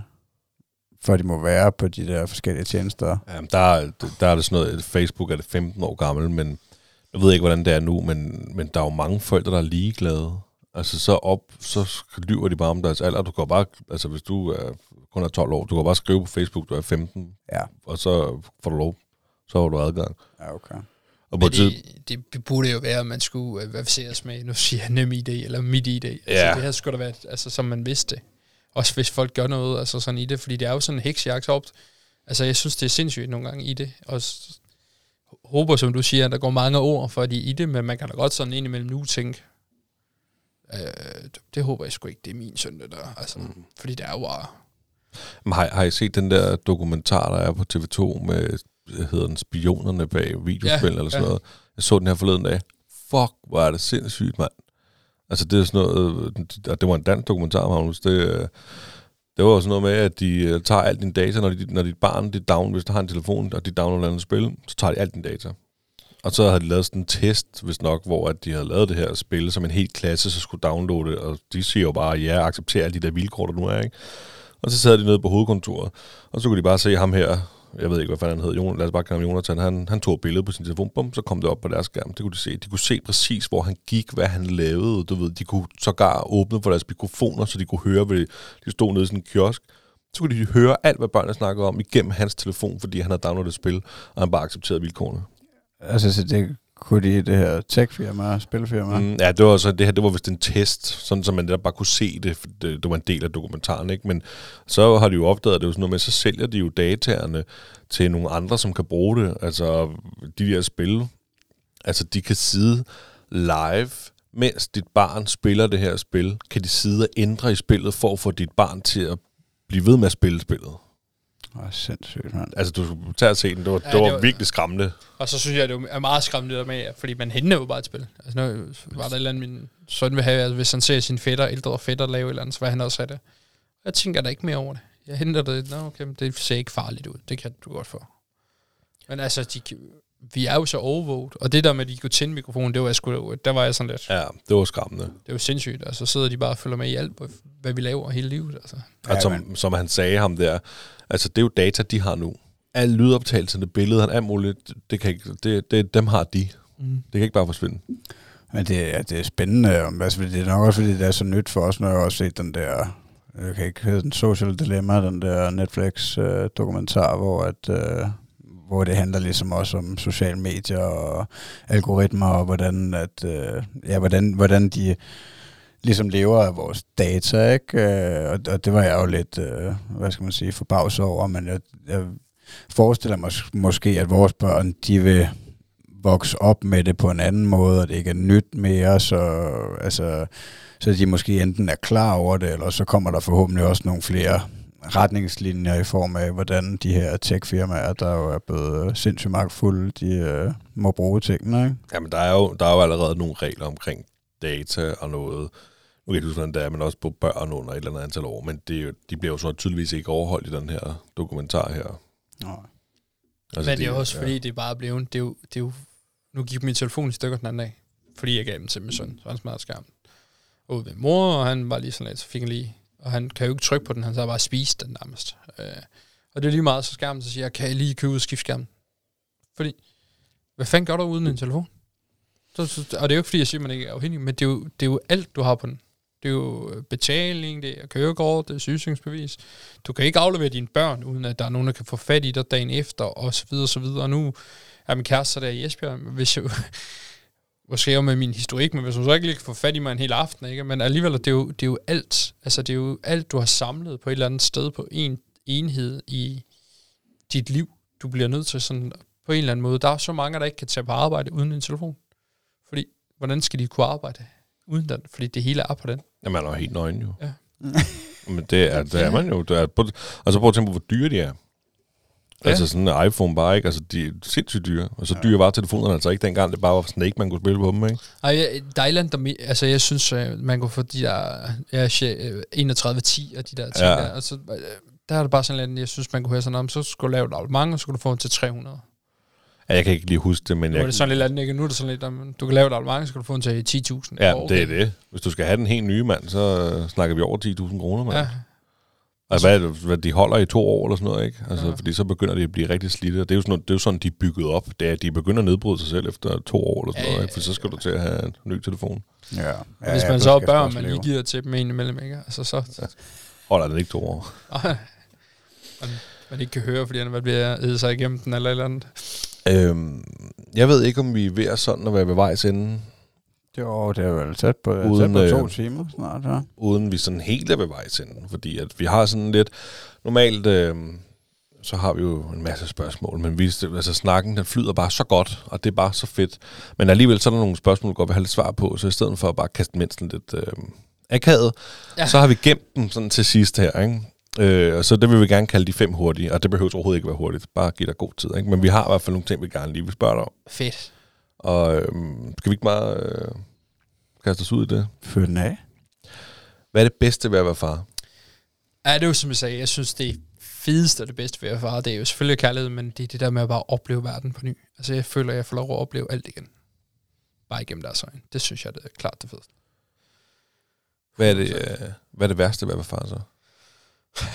for de må være på de der forskellige tjenester. Jamen, der, er- der er det sådan noget, Facebook er det 15 år gammel, men jeg ved ikke, hvordan det er nu, men, men der er jo mange forældre, der er ligeglade. Altså, så op, så lyver de bare om deres alder. Du kan jo bare, altså hvis du er, kun er 12 år, du kan bare skrive på Facebook, du er 15, Ja, og så får du lov. Så har du adgang. ja okay. Og på Men tid, det, det burde jo være, at man skulle øh, verificeres med, nu siger jeg <laughs> nem ID eller mit ID. Altså, Ja. det her skulle da være, altså, som man vidste. Også hvis folk gør noget altså sådan i det, fordi det er jo sådan en heksjagt op. Altså, jeg synes, det er sindssygt nogle gange i det. Og håber, som du siger, at der går mange år for de i det, men man kan da godt sådan indimellem nu tænke, øh, det, det håber jeg sgu ikke, det er min søn, det der. Altså, mm. Fordi det er jo bare... Men har, har I set den der dokumentar, der er på TV2 med, hedder den, spionerne bag videospil Ja, eller sådan ja. noget? Jeg så den her forleden dag. Fuck, hvor er det sindssygt, mand. Altså, det er sådan noget, og det var en dansk dokumentar, Magnus. Det, øh, det var sådan noget med, at de øh, tager alt din data, når, de, når dit barn, dit down, hvis du har en telefon, og de downloader et andet spil, så tager de alt din data. Og så havde de lavet sådan en test, hvis nok, hvor at de havde lavet det her spil, som en helt klasse, så skulle downloade det, og de siger jo bare, ja, accepterer alle de der vilkår, der nu er, ikke? Og så sad de nede på hovedkontoret, og så kunne de bare se ham her, jeg ved ikke, hvad fanden han hed, Jon, lad os bare kalde ham Jonathan, han, han tog et billede på sin telefon, bum, så kom det op på deres skærm, det kunne de se. De kunne se præcis, hvor han gik, hvad han lavede, du ved, de kunne sågar åbne for deres mikrofoner, så de kunne høre, hvad de, de stod nede i sådan en kiosk. Så kunne de høre alt, hvad børnene snakkede om igennem hans telefon, fordi han havde downloadet et spil, og han bare accepterede vilkårene. Altså, så det kunne de det her tech-firma, spilfirma. Mm, ja, det var så det her, det var vist en test, sådan så man der bare kunne se det, for det, det var en del af dokumentaren, ikke? Men så har de jo opdaget, at det var sådan noget med, så sælger de jo dataerne til nogle andre, som kan bruge det. Altså, de der spil, altså de kan sidde live, mens dit barn spiller det her spil, kan de sidde og ændre i spillet, for at få dit barn til at blive ved med at spille spillet. Åh, sindssygt, mand. Altså, du skulle tage og se den. Det var, Ja, det var, det var- virkelig skræmmende. Og så synes jeg, det er meget skræmmende der med, fordi man henter jo bare et spil. Altså, nu var der et eller andet, min søn vil have, altså, hvis han ser sin fætter, ældre fætter lave et eller andet, så vil han også have det. Jeg tænker da ikke mere over det. Jeg henter det, nå okay, men det ser ikke farligt ud. Det kan du godt få. Men altså, de, vi er jo så overvåget, og det der med, at de kunne tænde mikrofonen, det var jeg sgu, der var jeg sådan lidt, Ja, det var skræmmende. det er jo sindssygt. Altså, så sidder de bare og følger med i alt, hvad vi laver hele livet. Altså. Ja, Ja, som, som han sagde ham der, altså det er jo data, de har nu. Alle lydoptagelserne, billederne, alt muligt, det kan ikke, det, det, dem har de. Mm. Det kan ikke bare forsvinde. Men det, ja, det er spændende. om- Altså, det er nok også, fordi det er så nyt for os, når jeg har også set den der, jeg kan ikke hedde den Social Dilemma, den der Netflix-dokumentar, hvor, at, øh, hvor det handler ligesom også om sociale medier og algoritmer, og hvordan, at, øh, ja, hvordan, hvordan de ligesom lever af vores data, ikke? Øh, og, og det var jeg jo lidt, øh, hvad skal man sige, forbavset over, men jeg, jeg forestiller mig måske, at vores børn, de vil vokse op med det på en anden måde, og det ikke er nyt mere, så, altså, så de måske enten er klar over det, eller så kommer der forhåbentlig også nogle flere retningslinjer i form af, hvordan de her tech-firmaer, der jo er blevet sindssygt magtfulde, de øh, må bruge tingene. Ikke? Jamen, der er, jo, der er jo allerede nogle regler omkring data og noget. Nu kan jeg ikke huske, hvordan det er, men også på børn under et eller andet antal år. Men det, er jo- de bliver jo så tydeligvis ikke overholdt i den her dokumentar her. Nå. Altså, Men det er også fordi, det er bare blevet, det er jo, det er jo nu gik min telefon i stykker den anden dag, fordi jeg gav den til min søn, så han smadrede skærmen. Ude ved mor, og han var lige sådan lidt, så fik han lige, og han kan jo ikke trykke på den, han så bare spist den nærmest. Øh, og det er lige meget, så skærmen så siger, jeg kan jeg lige købe ud og skifte skærmen. Fordi, hvad fanden gør du uden en telefon? Så, så, og det er jo ikke, fordi jeg siger, at man ikke er afhængig, men det er, jo, det er jo alt, du har på den. Det er jo øh, betaling, det er kørekort, det er sygesikringsbevis. Du kan ikke aflevere dine børn, uden at der er nogen, der kan få fat i dig dagen efter, og så videre, og så videre. Og nu er min kæreste der i Esbjerg. Hvis jeg, <laughs> måske jeg med min historik, men hvis du så ikke lige kan få fat i mig en hel aften, ikke? men alligevel, det er, jo, det er jo alt, altså det er jo alt, du har samlet på et eller andet sted, på en enhed i dit liv, du bliver nødt til sådan, på en eller anden måde. Der er så mange, der ikke kan tage på arbejde uden en telefon. Fordi, hvordan skal de kunne arbejde uden den? Fordi det hele er på den. Jamen, man er jo helt nøgen jo. Ja. <laughs> Men det er, det er man jo. Det er, prøv- altså prøv at tænke på, hvor dyre de er. Ja. Ja. Altså sådan en iPhone bare ikke, altså de er sindssygt dyre. Og så dyre var telefonerne altså ikke dengang, det bare var Snake, man kunne spille på dem, ikke? Ej, jeg- der er altså jeg synes, øh, man kunne få de der ja, shit, øh, 3110 og de der ting Ja. ja. der, og så, øh, der er det bare sådan lidt, jeg synes, man kunne høre sådan om, så skulle du lave et abonnement, og så skulle du få den til 300. Ja, jeg kan ikke lige huske det, men Nu er jeg, det sådan lidt andet, ikke? Nu er det sådan lidt, om, du kan lave et abonnement, så skal du få den til 10.000. ja, Åh, det er det. Hvis du skal have den helt nye, mand, så snakker vi over 10.000 kroner, mand. Ja, Ja. Altså, hvad, det, hvad, de holder i to år eller sådan noget, ikke? Altså, ja. Ja. fordi så begynder de at blive rigtig slidte. Og Det er jo sådan, det er jo sådan de er bygget op. Det er, at de begynder at nedbryde sig selv efter to år eller sådan Ja, noget, ja, ikke? For så skal du til at have en ny telefon. Ja. og hvis man så har børn, man lige giver til dem en imellem, ikke? Altså så, <laughs> Holder den ikke to år? <laughs> man, man ikke kan høre, fordi han er ved at æde sig igennem den eller eller andet. Øhm, jeg ved ikke, om vi er ved at sådan at være ved vejs ende, Jo, det er vel tæt på, Uden, tæt på to øh, timer snart, ja. uden vi sådan helt er ved vejs ende. Fordi at vi har sådan lidt... Normalt, øh, så har vi jo en masse spørgsmål, men vi, altså, snakken den flyder bare så godt, og det er bare så fedt. Men alligevel så er der nogle spørgsmål, du godt vil have lidt svar på, så i stedet for at bare kaste sådan lidt øh, akavet. Ja. så har vi gemt dem sådan til sidst her, ikke? Øh, og så det vil vi gerne kalde de fem hurtige, og det behøver overhovedet ikke være hurtigt, bare give dig god tid, ikke? Men vi har i hvert fald nogle ting, vi gerne lige vil spørge dig om. Fedt. Og øh, skal vi ikke bare øh, kaste os ud i det? Fyr den af. Hvad er det bedste ved at være far? Ja, det er jo som jeg sagde, jeg synes det fedeste og det bedste ved at være far, det er jo selvfølgelig kærlighed, men det er det der med at bare opleve verden på ny. Altså jeg føler, at jeg får lov at opleve alt igen. Bare igennem deres øjne. Det synes jeg, det er klart det fedeste. Hvad er det, øh, hvad er det værste ved at være far så? <laughs>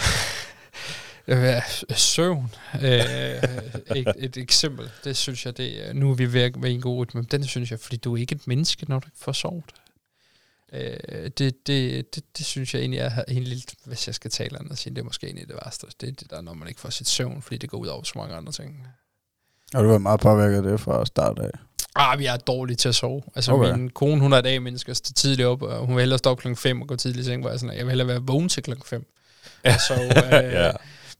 Øh, Søvn. Øh, et, et eksempel. Det synes jeg, det er, nu er vi ved i en god rytme, den synes jeg, fordi du er ikke et menneske, når du ikke får sovet. Øh, det, det, det, det, synes jeg egentlig er egentlig, lidt, hvis jeg skal tale andet, sige, det er måske egentlig det værste. Det er det der, når man ikke får sit søvn, fordi det går ud over så mange andre ting. Og du var meget påvirket af det fra start af. Ah, vi er dårlige til at sove. Altså, Okay. min kone, hun er et dag mennesker, står tidligt op, og hun vil hellere stå op klokken 5 og gå tidligt i seng, hvor jeg, sådan, jeg vil hellere være vågen til klokken 5. Ja. Så, <laughs> øh, Ja.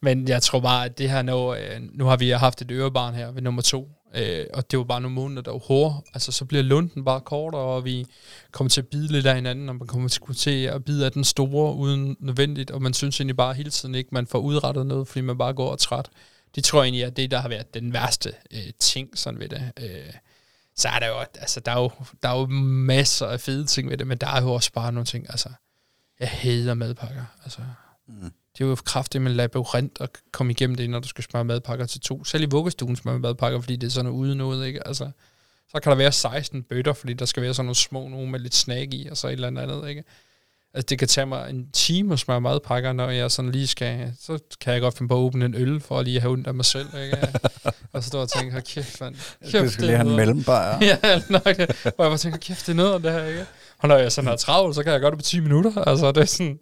Men jeg tror bare, at det her, når, øh, nu har vi haft et ørebarn her ved nummer to, øh, og det var bare nogle måneder, der var hårde. Altså, så bliver lunden bare kortere, og vi kommer til at bide lidt af hinanden, og man kommer til- at bide af den store uden nødvendigt, og man synes egentlig bare hele tiden ikke, man får udrettet noget, fordi man bare går og træt. Det tror jeg egentlig er det, der har været den værste øh, ting sådan ved det. Øh, så er der jo, altså, der er jo, der er jo masser af fede ting ved det, men der er jo også bare nogle ting, altså, jeg hader madpakker, altså. Mm. Det er jo kraftigt med labyrint at komme igennem det, når du skal smøre madpakker til to. Selv i vuggestuen smører madpakker, fordi det er sådan noget uden noget, ikke? Altså, så kan der være 16 bøtter, fordi der skal være sådan nogle små nogle med lidt snack i, og så et eller andet andet, ikke? Altså, det kan tage mig en time at smøre madpakker, når jeg sådan lige skal... Så kan jeg godt finde på at åbne en øl, for lige at have ondt af mig selv, ikke? <laughs> og så står jeg og tænker, hold kæft, mand. Kæft, Det skal lige have en noget." mellembar. ja, <laughs> nok. Hvor jeg bare tænker, kæft, det er noget det her, ikke? Og når jeg sådan har travlt, så kan jeg gøre det på 10 minutter. Altså, det er sådan,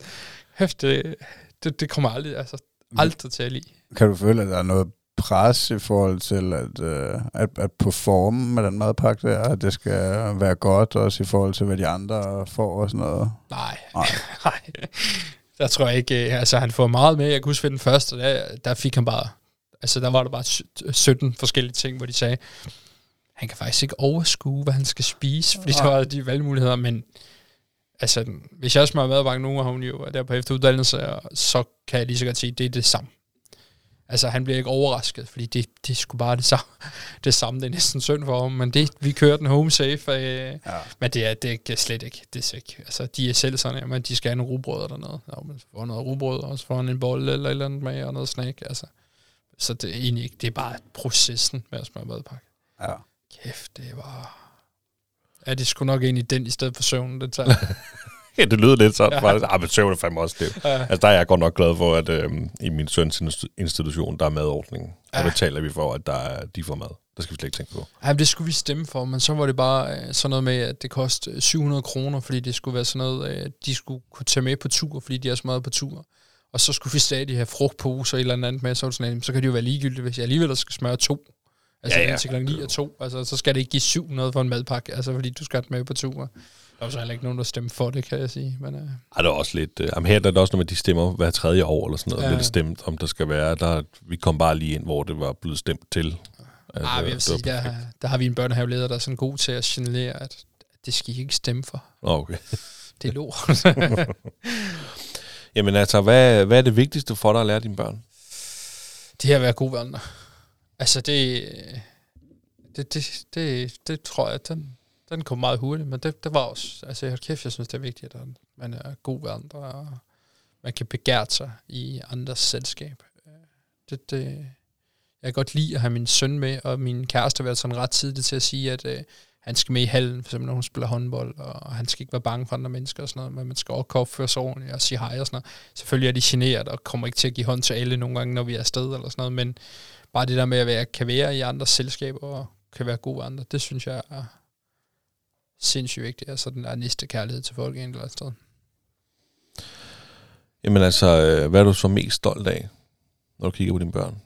hæft, det, det, det kommer aldrig, altså, aldrig til at lide. Kan du føle, at der er noget pres i forhold til at, øh, at, at performe med den madpakke der, at det skal være godt, også i forhold til, hvad de andre får og sådan noget? Nej, Nej. <laughs> nej. Der tror jeg ikke, øh, altså han får meget med. Jeg kan huske ved den første, der, der fik han bare, altså der var der bare sy- 17 forskellige ting, hvor de sagde, han kan faktisk ikke overskue, hvad han skal spise, fordi der var de valgmuligheder, men altså, hvis jeg smører madbakke nu, og hun jo er der på efteruddannelse, så kan jeg lige så godt sige, at det er det samme. Altså, han bliver ikke overrasket, fordi det, det er sgu bare det samme. <laughs> Det samme, det er næsten synd for ham, men det, vi kører den home safe, øh, Ja. men det er, det er slet ikke. Det er ikke. Altså, de er selv sådan, at de skal have nogle rugbrød eller noget. Ja, men så får noget rugbrød, og så får en bolle eller et eller andet med, og noget snack. Altså. Så det er egentlig ikke, det er bare processen med at smøre madpakke. Ja. Kæft, det var... Ja, det skulle nok i den i stedet for søvnen, det tager. <laughs> Ja, det lyder lidt sådan Ja. ja. Ah, men søvn er fandme også det. Ja. Altså, der er jeg godt nok glad for, at øh, i min søns inst- institution, der er madordning. Der Ja. betaler vi for, at der er, de får mad. Det skal vi slet ikke tænke på. Men det skulle vi stemme for, men så var det bare øh, sådan noget med, at det kostede 700 kroner, fordi det skulle være sådan noget, øh, de skulle kunne tage med på tur, fordi de er så meget på tur. Og så skulle vi stadig have frugtposer eller et eller andet med, så det sådan, "Jamen, så kan det jo være ligegyldigt, hvis jeg alligevel skal smøre to. Altså Ja, ja, til klokken 9 og 2, altså så skal det ikke give 700 for en madpakke, altså fordi du skal med på tur. Der var så heller ikke nogen, der stemte for det, kan jeg sige. Men, øh, Ej, der er også lidt... Jamen her der er der også at de stemmer hver tredje år eller sådan noget. Ja. Ja. Lidt stemt, om der skal være... Der, vi kom bare lige ind, hvor det var blevet stemt til. altså, ah, jeg vil det sige, der, der har vi en børnehaveleder, der er sådan god til at signalere, at det skal I ikke stemme for. Okay. Det er lort. <laughs> Jamen altså, hvad, hvad er det vigtigste for dig at lære dine børn? det her at være god ved andre. Altså det, det, det, det, det tror jeg, den, den kom meget hurtigt, men det, det var også, altså jeg kæft, jeg synes, det er vigtigt, at man er god ved andre, og man kan begære sig i andres selskab. Det, det, jeg kan godt lide at have min søn med, og min kæreste har været sådan ret tidligt til at sige, at øh, han skal med i hallen, for eksempel når hun spiller håndbold, og han skal ikke være bange for andre mennesker og sådan noget, men man skal også opføre sig ordentligt og sige hej og sådan noget. Selvfølgelig er de generet og kommer ikke til at give hånd til alle nogle gange, når vi er afsted eller sådan noget, men bare det der med at være, kan være i andres selskaber og kan være god andre, det synes jeg er sindssygt vigtigt. Altså den der næste kærlighed til folk en eller andet sted. Jamen altså, øh, hvad er du så mest stolt af, når du kigger på dine børn?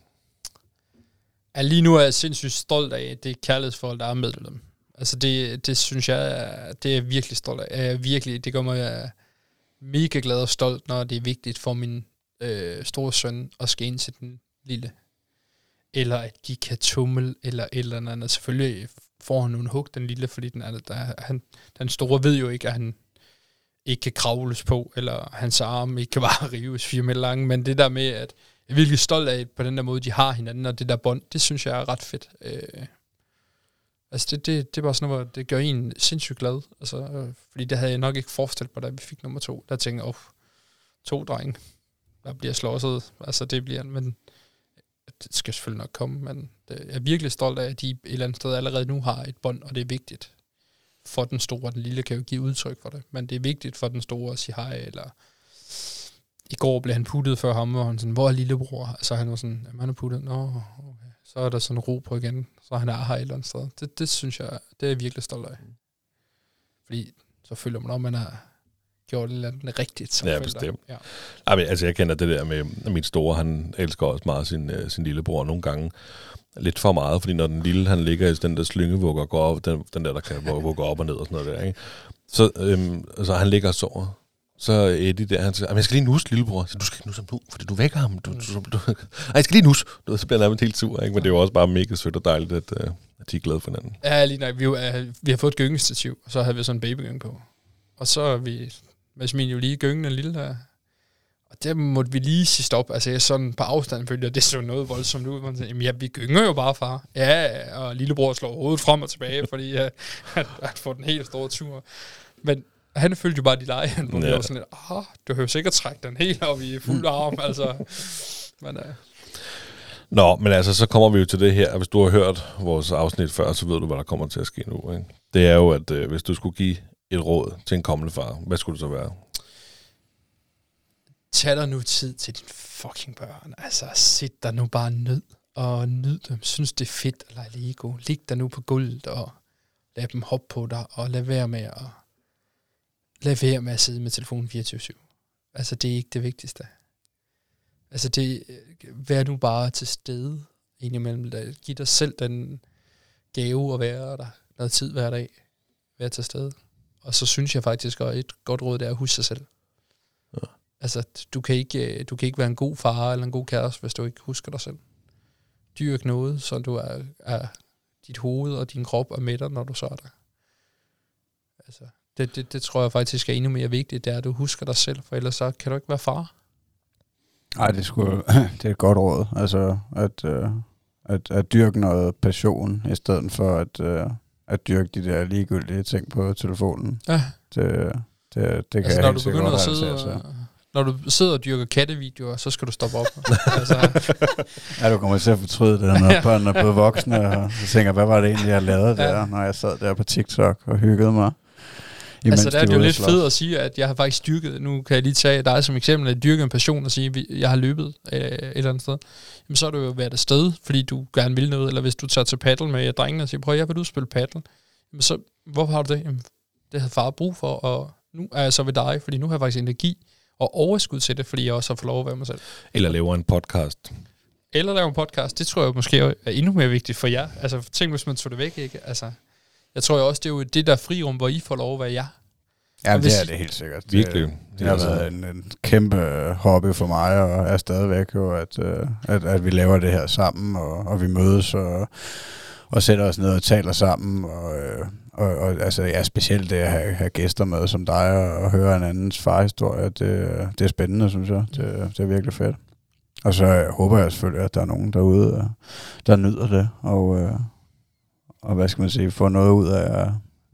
Ja, lige nu er jeg sindssygt stolt af det kærlighedsforhold, der er med dem. Altså det, det synes jeg, det er jeg virkelig stolt af. Jeg virkelig, det gør mig mega glad og stolt, når det er vigtigt for min øh, store søn at ind til den lille. Eller at de kan tumle, eller et eller andet. Selvfølgelig får han nogle hug, den lille, fordi den, er, der, han, den store ved jo ikke, at han ikke kan kravles på, eller hans arme ikke kan <laughs> bare rives fire meter lange, men det der med, at jeg er virkelig stolt af på den der måde, de har hinanden, og det der bånd, det synes jeg er ret fedt. Øh, altså det, det, det er bare sådan noget, hvor det gør en sindssygt glad. Altså, øh, fordi det havde jeg nok ikke forestillet mig, da vi fik nummer to. Der tænkte jeg, oh, to drenge, der bliver slåsset. Altså det bliver, men det skal selvfølgelig nok komme, men det, jeg er virkelig stolt af, at de et eller andet sted allerede nu har et bånd, og det er vigtigt for den store. Den lille kan jo give udtryk for det, men det er vigtigt for den store at sige hej, eller i går blev han puttet før ham, og han sådan, hvor er lillebror? Altså han var sådan, jamen han er puttet, nå, okay. Så er der sådan ro på igen, så han er her et eller andet sted. Det, det synes jeg, det er jeg virkelig stolt af. Fordi så føler man, om man har gjort et eller andet rigtigt som Ja, bestemt. Ja. Altså, jeg kender det der med, at min store, han elsker også meget sin, øh, sin lillebror nogle gange. Lidt for meget, fordi når den lille, han ligger i den der slyngevugger og går op, den, den der, der kan vugge op og ned og sådan noget der, ikke? Så, øhm, så han ligger og sover. Så Eddie der, han siger, "Jamen, jeg skal lige nusse lillebror. Så, du skal ikke nusse ham nu, fordi du vækker ham. Du, du, du, Ej, jeg skal lige nusse. Du, så bliver han nærmest helt sur, ikke? Men det er jo også bare mega sødt og dejligt, at, øh, at de er glade for hinanden. Ja, lige nok. Vi, jo, er, vi har fået et gyngestativ, og så havde vi sådan en babygynge på. Og så er vi med Smin jo lige gyngen den lille der. Og der måtte vi lige sige stop. Altså jeg sådan på afstand følte jeg, det så noget voldsomt ud. Man sagde, Jamen ja, vi gynger jo bare, far. Ja, og lillebror slår hovedet frem og tilbage, <laughs> fordi uh, han, han får den helt store tur. Men han følte jo bare de lege. Han Ja. var sådan lidt, ah, du jo sikkert trække den helt op i fuld arm. <laughs> altså, men, uh, Nå, men altså, så kommer vi jo til det her. Hvis du har hørt vores afsnit før, så ved du, hvad der kommer til at ske nu. Ikke? Det er jo, at øh, hvis du skulle give et råd til en kommende far, hvad skulle det så være? tag dig nu tid til dine fucking børn. Altså, sæt dig nu bare ned og nyd dem. Synes, det er fedt at lege Lego. Lig dig nu på gulvet og lad dem hoppe på dig, og lad være med at, lad være med at sidde med telefonen 24-7. Altså, det er ikke det vigtigste. Altså, det, vær nu bare til stede indimellem. Giv dig selv den gave at være der noget tid hver dag. Vær til stede. Og så synes jeg faktisk, at et godt råd det er at huske sig selv. Altså, du kan, ikke, øh, du kan ikke være en god far eller en god kæreste, hvis du ikke husker dig selv. Dyrk noget, så du er, er dit hoved og din krop er med dig, når du så er der. Altså, det, det, det tror jeg faktisk er endnu mere vigtigt, det er, at du husker dig selv, for ellers så kan du ikke være far. Nej, det, sgu, <clears throat> det er et godt råd. Altså, at, øh, at, at dyrke noget passion, i stedet for at, øh, at dyrke de der ligegyldige ting på telefonen. Ja. Det, det, det kan Altså, jeg når du begynder at sidde og, når du sidder og dyrker kattevideoer, så skal du stoppe op. <laughs> altså, Ja, du kommer til at fortryde det, når børnene er blevet voksne, og så tænker, hvad var det egentlig, jeg lavede Ja. der, når jeg sad der på TikTok og hyggede mig. Altså, der er de det jo lidt fedt at sige, at jeg har faktisk styrket, nu kan jeg lige tage dig som eksempel, at dyrke en passion og sige, at jeg har løbet øh, et eller andet sted. Jamen, så har du jo været afsted, fordi du gerne vil noget, eller hvis du tager til paddle med drengene og siger, prøv, jeg vil du spille paddle. Jamen, så, hvorfor har du det? Jamen, det havde far brug for, og nu er jeg så ved dig, fordi nu har jeg faktisk energi og overskud til det, fordi jeg også har fået lov at være mig selv. Eller laver en podcast. eller lave en podcast, det tror jeg måske er endnu mere vigtigt for jer. Altså tænk, hvis man tog det væk, ikke? Altså, jeg tror jo også, det er jo det der frirum, hvor I får lov at være jer. Ja, det er det helt sikkert. Virkelig. Det, Det er har altså- været en, en kæmpe hobby for mig, og er stadigvæk jo, at, øh, at, at vi laver det her sammen, og, og vi mødes og, og sætter os ned og taler sammen, og, øh, og, og altså, ja, specielt det at have, have gæster med som dig, og, og høre en andens farhistorie, det, det er spændende, synes jeg. Det, det er virkelig fedt. Og så øh, håber jeg selvfølgelig, at der er nogen derude, øh, der nyder det, og, øh, og hvad skal man sige, får noget ud af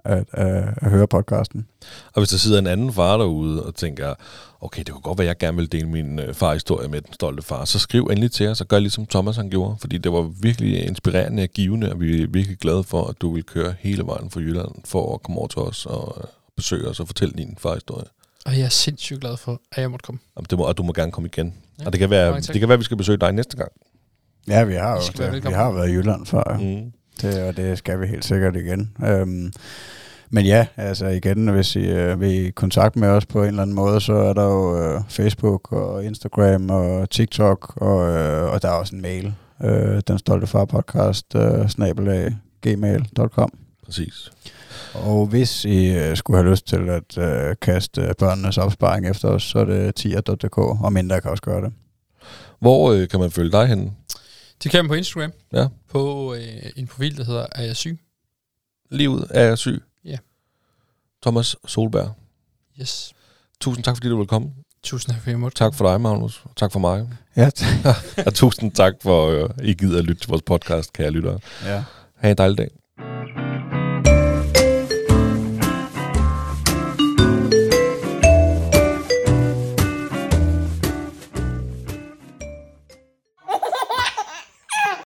at, at, at høre podcasten. Og hvis der sidder en anden far derude og tænker, okay, det kunne godt være, at jeg gerne vil dele min øh, farhistorie med den stolte far, så skriv endelig til os og gør ligesom Thomas han gjorde, fordi det var virkelig inspirerende og givende, og vi er virkelig glade for, at du vil køre hele vejen fra Jylland for at komme over til os og øh, besøge os og fortælle din farhistorie. Og jeg er sindssygt glad for, at jeg måtte komme. Og, det må, og du må gerne komme igen. Ja, og det kan, være, det kan være, at vi skal besøge dig næste gang. Ja, vi har jo det. Vi har været i Jylland før, mm. Det, og det skal vi helt sikkert igen. Øhm, men ja, altså igen, hvis I øh, vil i kontakt med os på en eller anden måde, så er der jo øh, Facebook og Instagram og TikTok, og, øh, og der er også en mail, øh, den stolte far podcast, øh, snabelag, gmail.com. Præcis. Og hvis I øh, skulle have lyst til at øh, kaste børnenes opsparing efter os, så er det tier.dk, og mindre kan også gøre det. Hvor øh, kan man følge dig henne? Det kan man på Instagram. Ja. På øh, en profil, der hedder Er jeg syg? Livet er jeg syg. Ja. Thomas Solberg. Yes. Tusind tak, fordi du ville komme. Tusind tak for, jeg måtte. Tak for dig, Magnus. Tak for mig. Ja, <laughs> og tusind tak for, at I gider at lytte til vores podcast, kære lyttere. ja. Ha' en dejlig dag.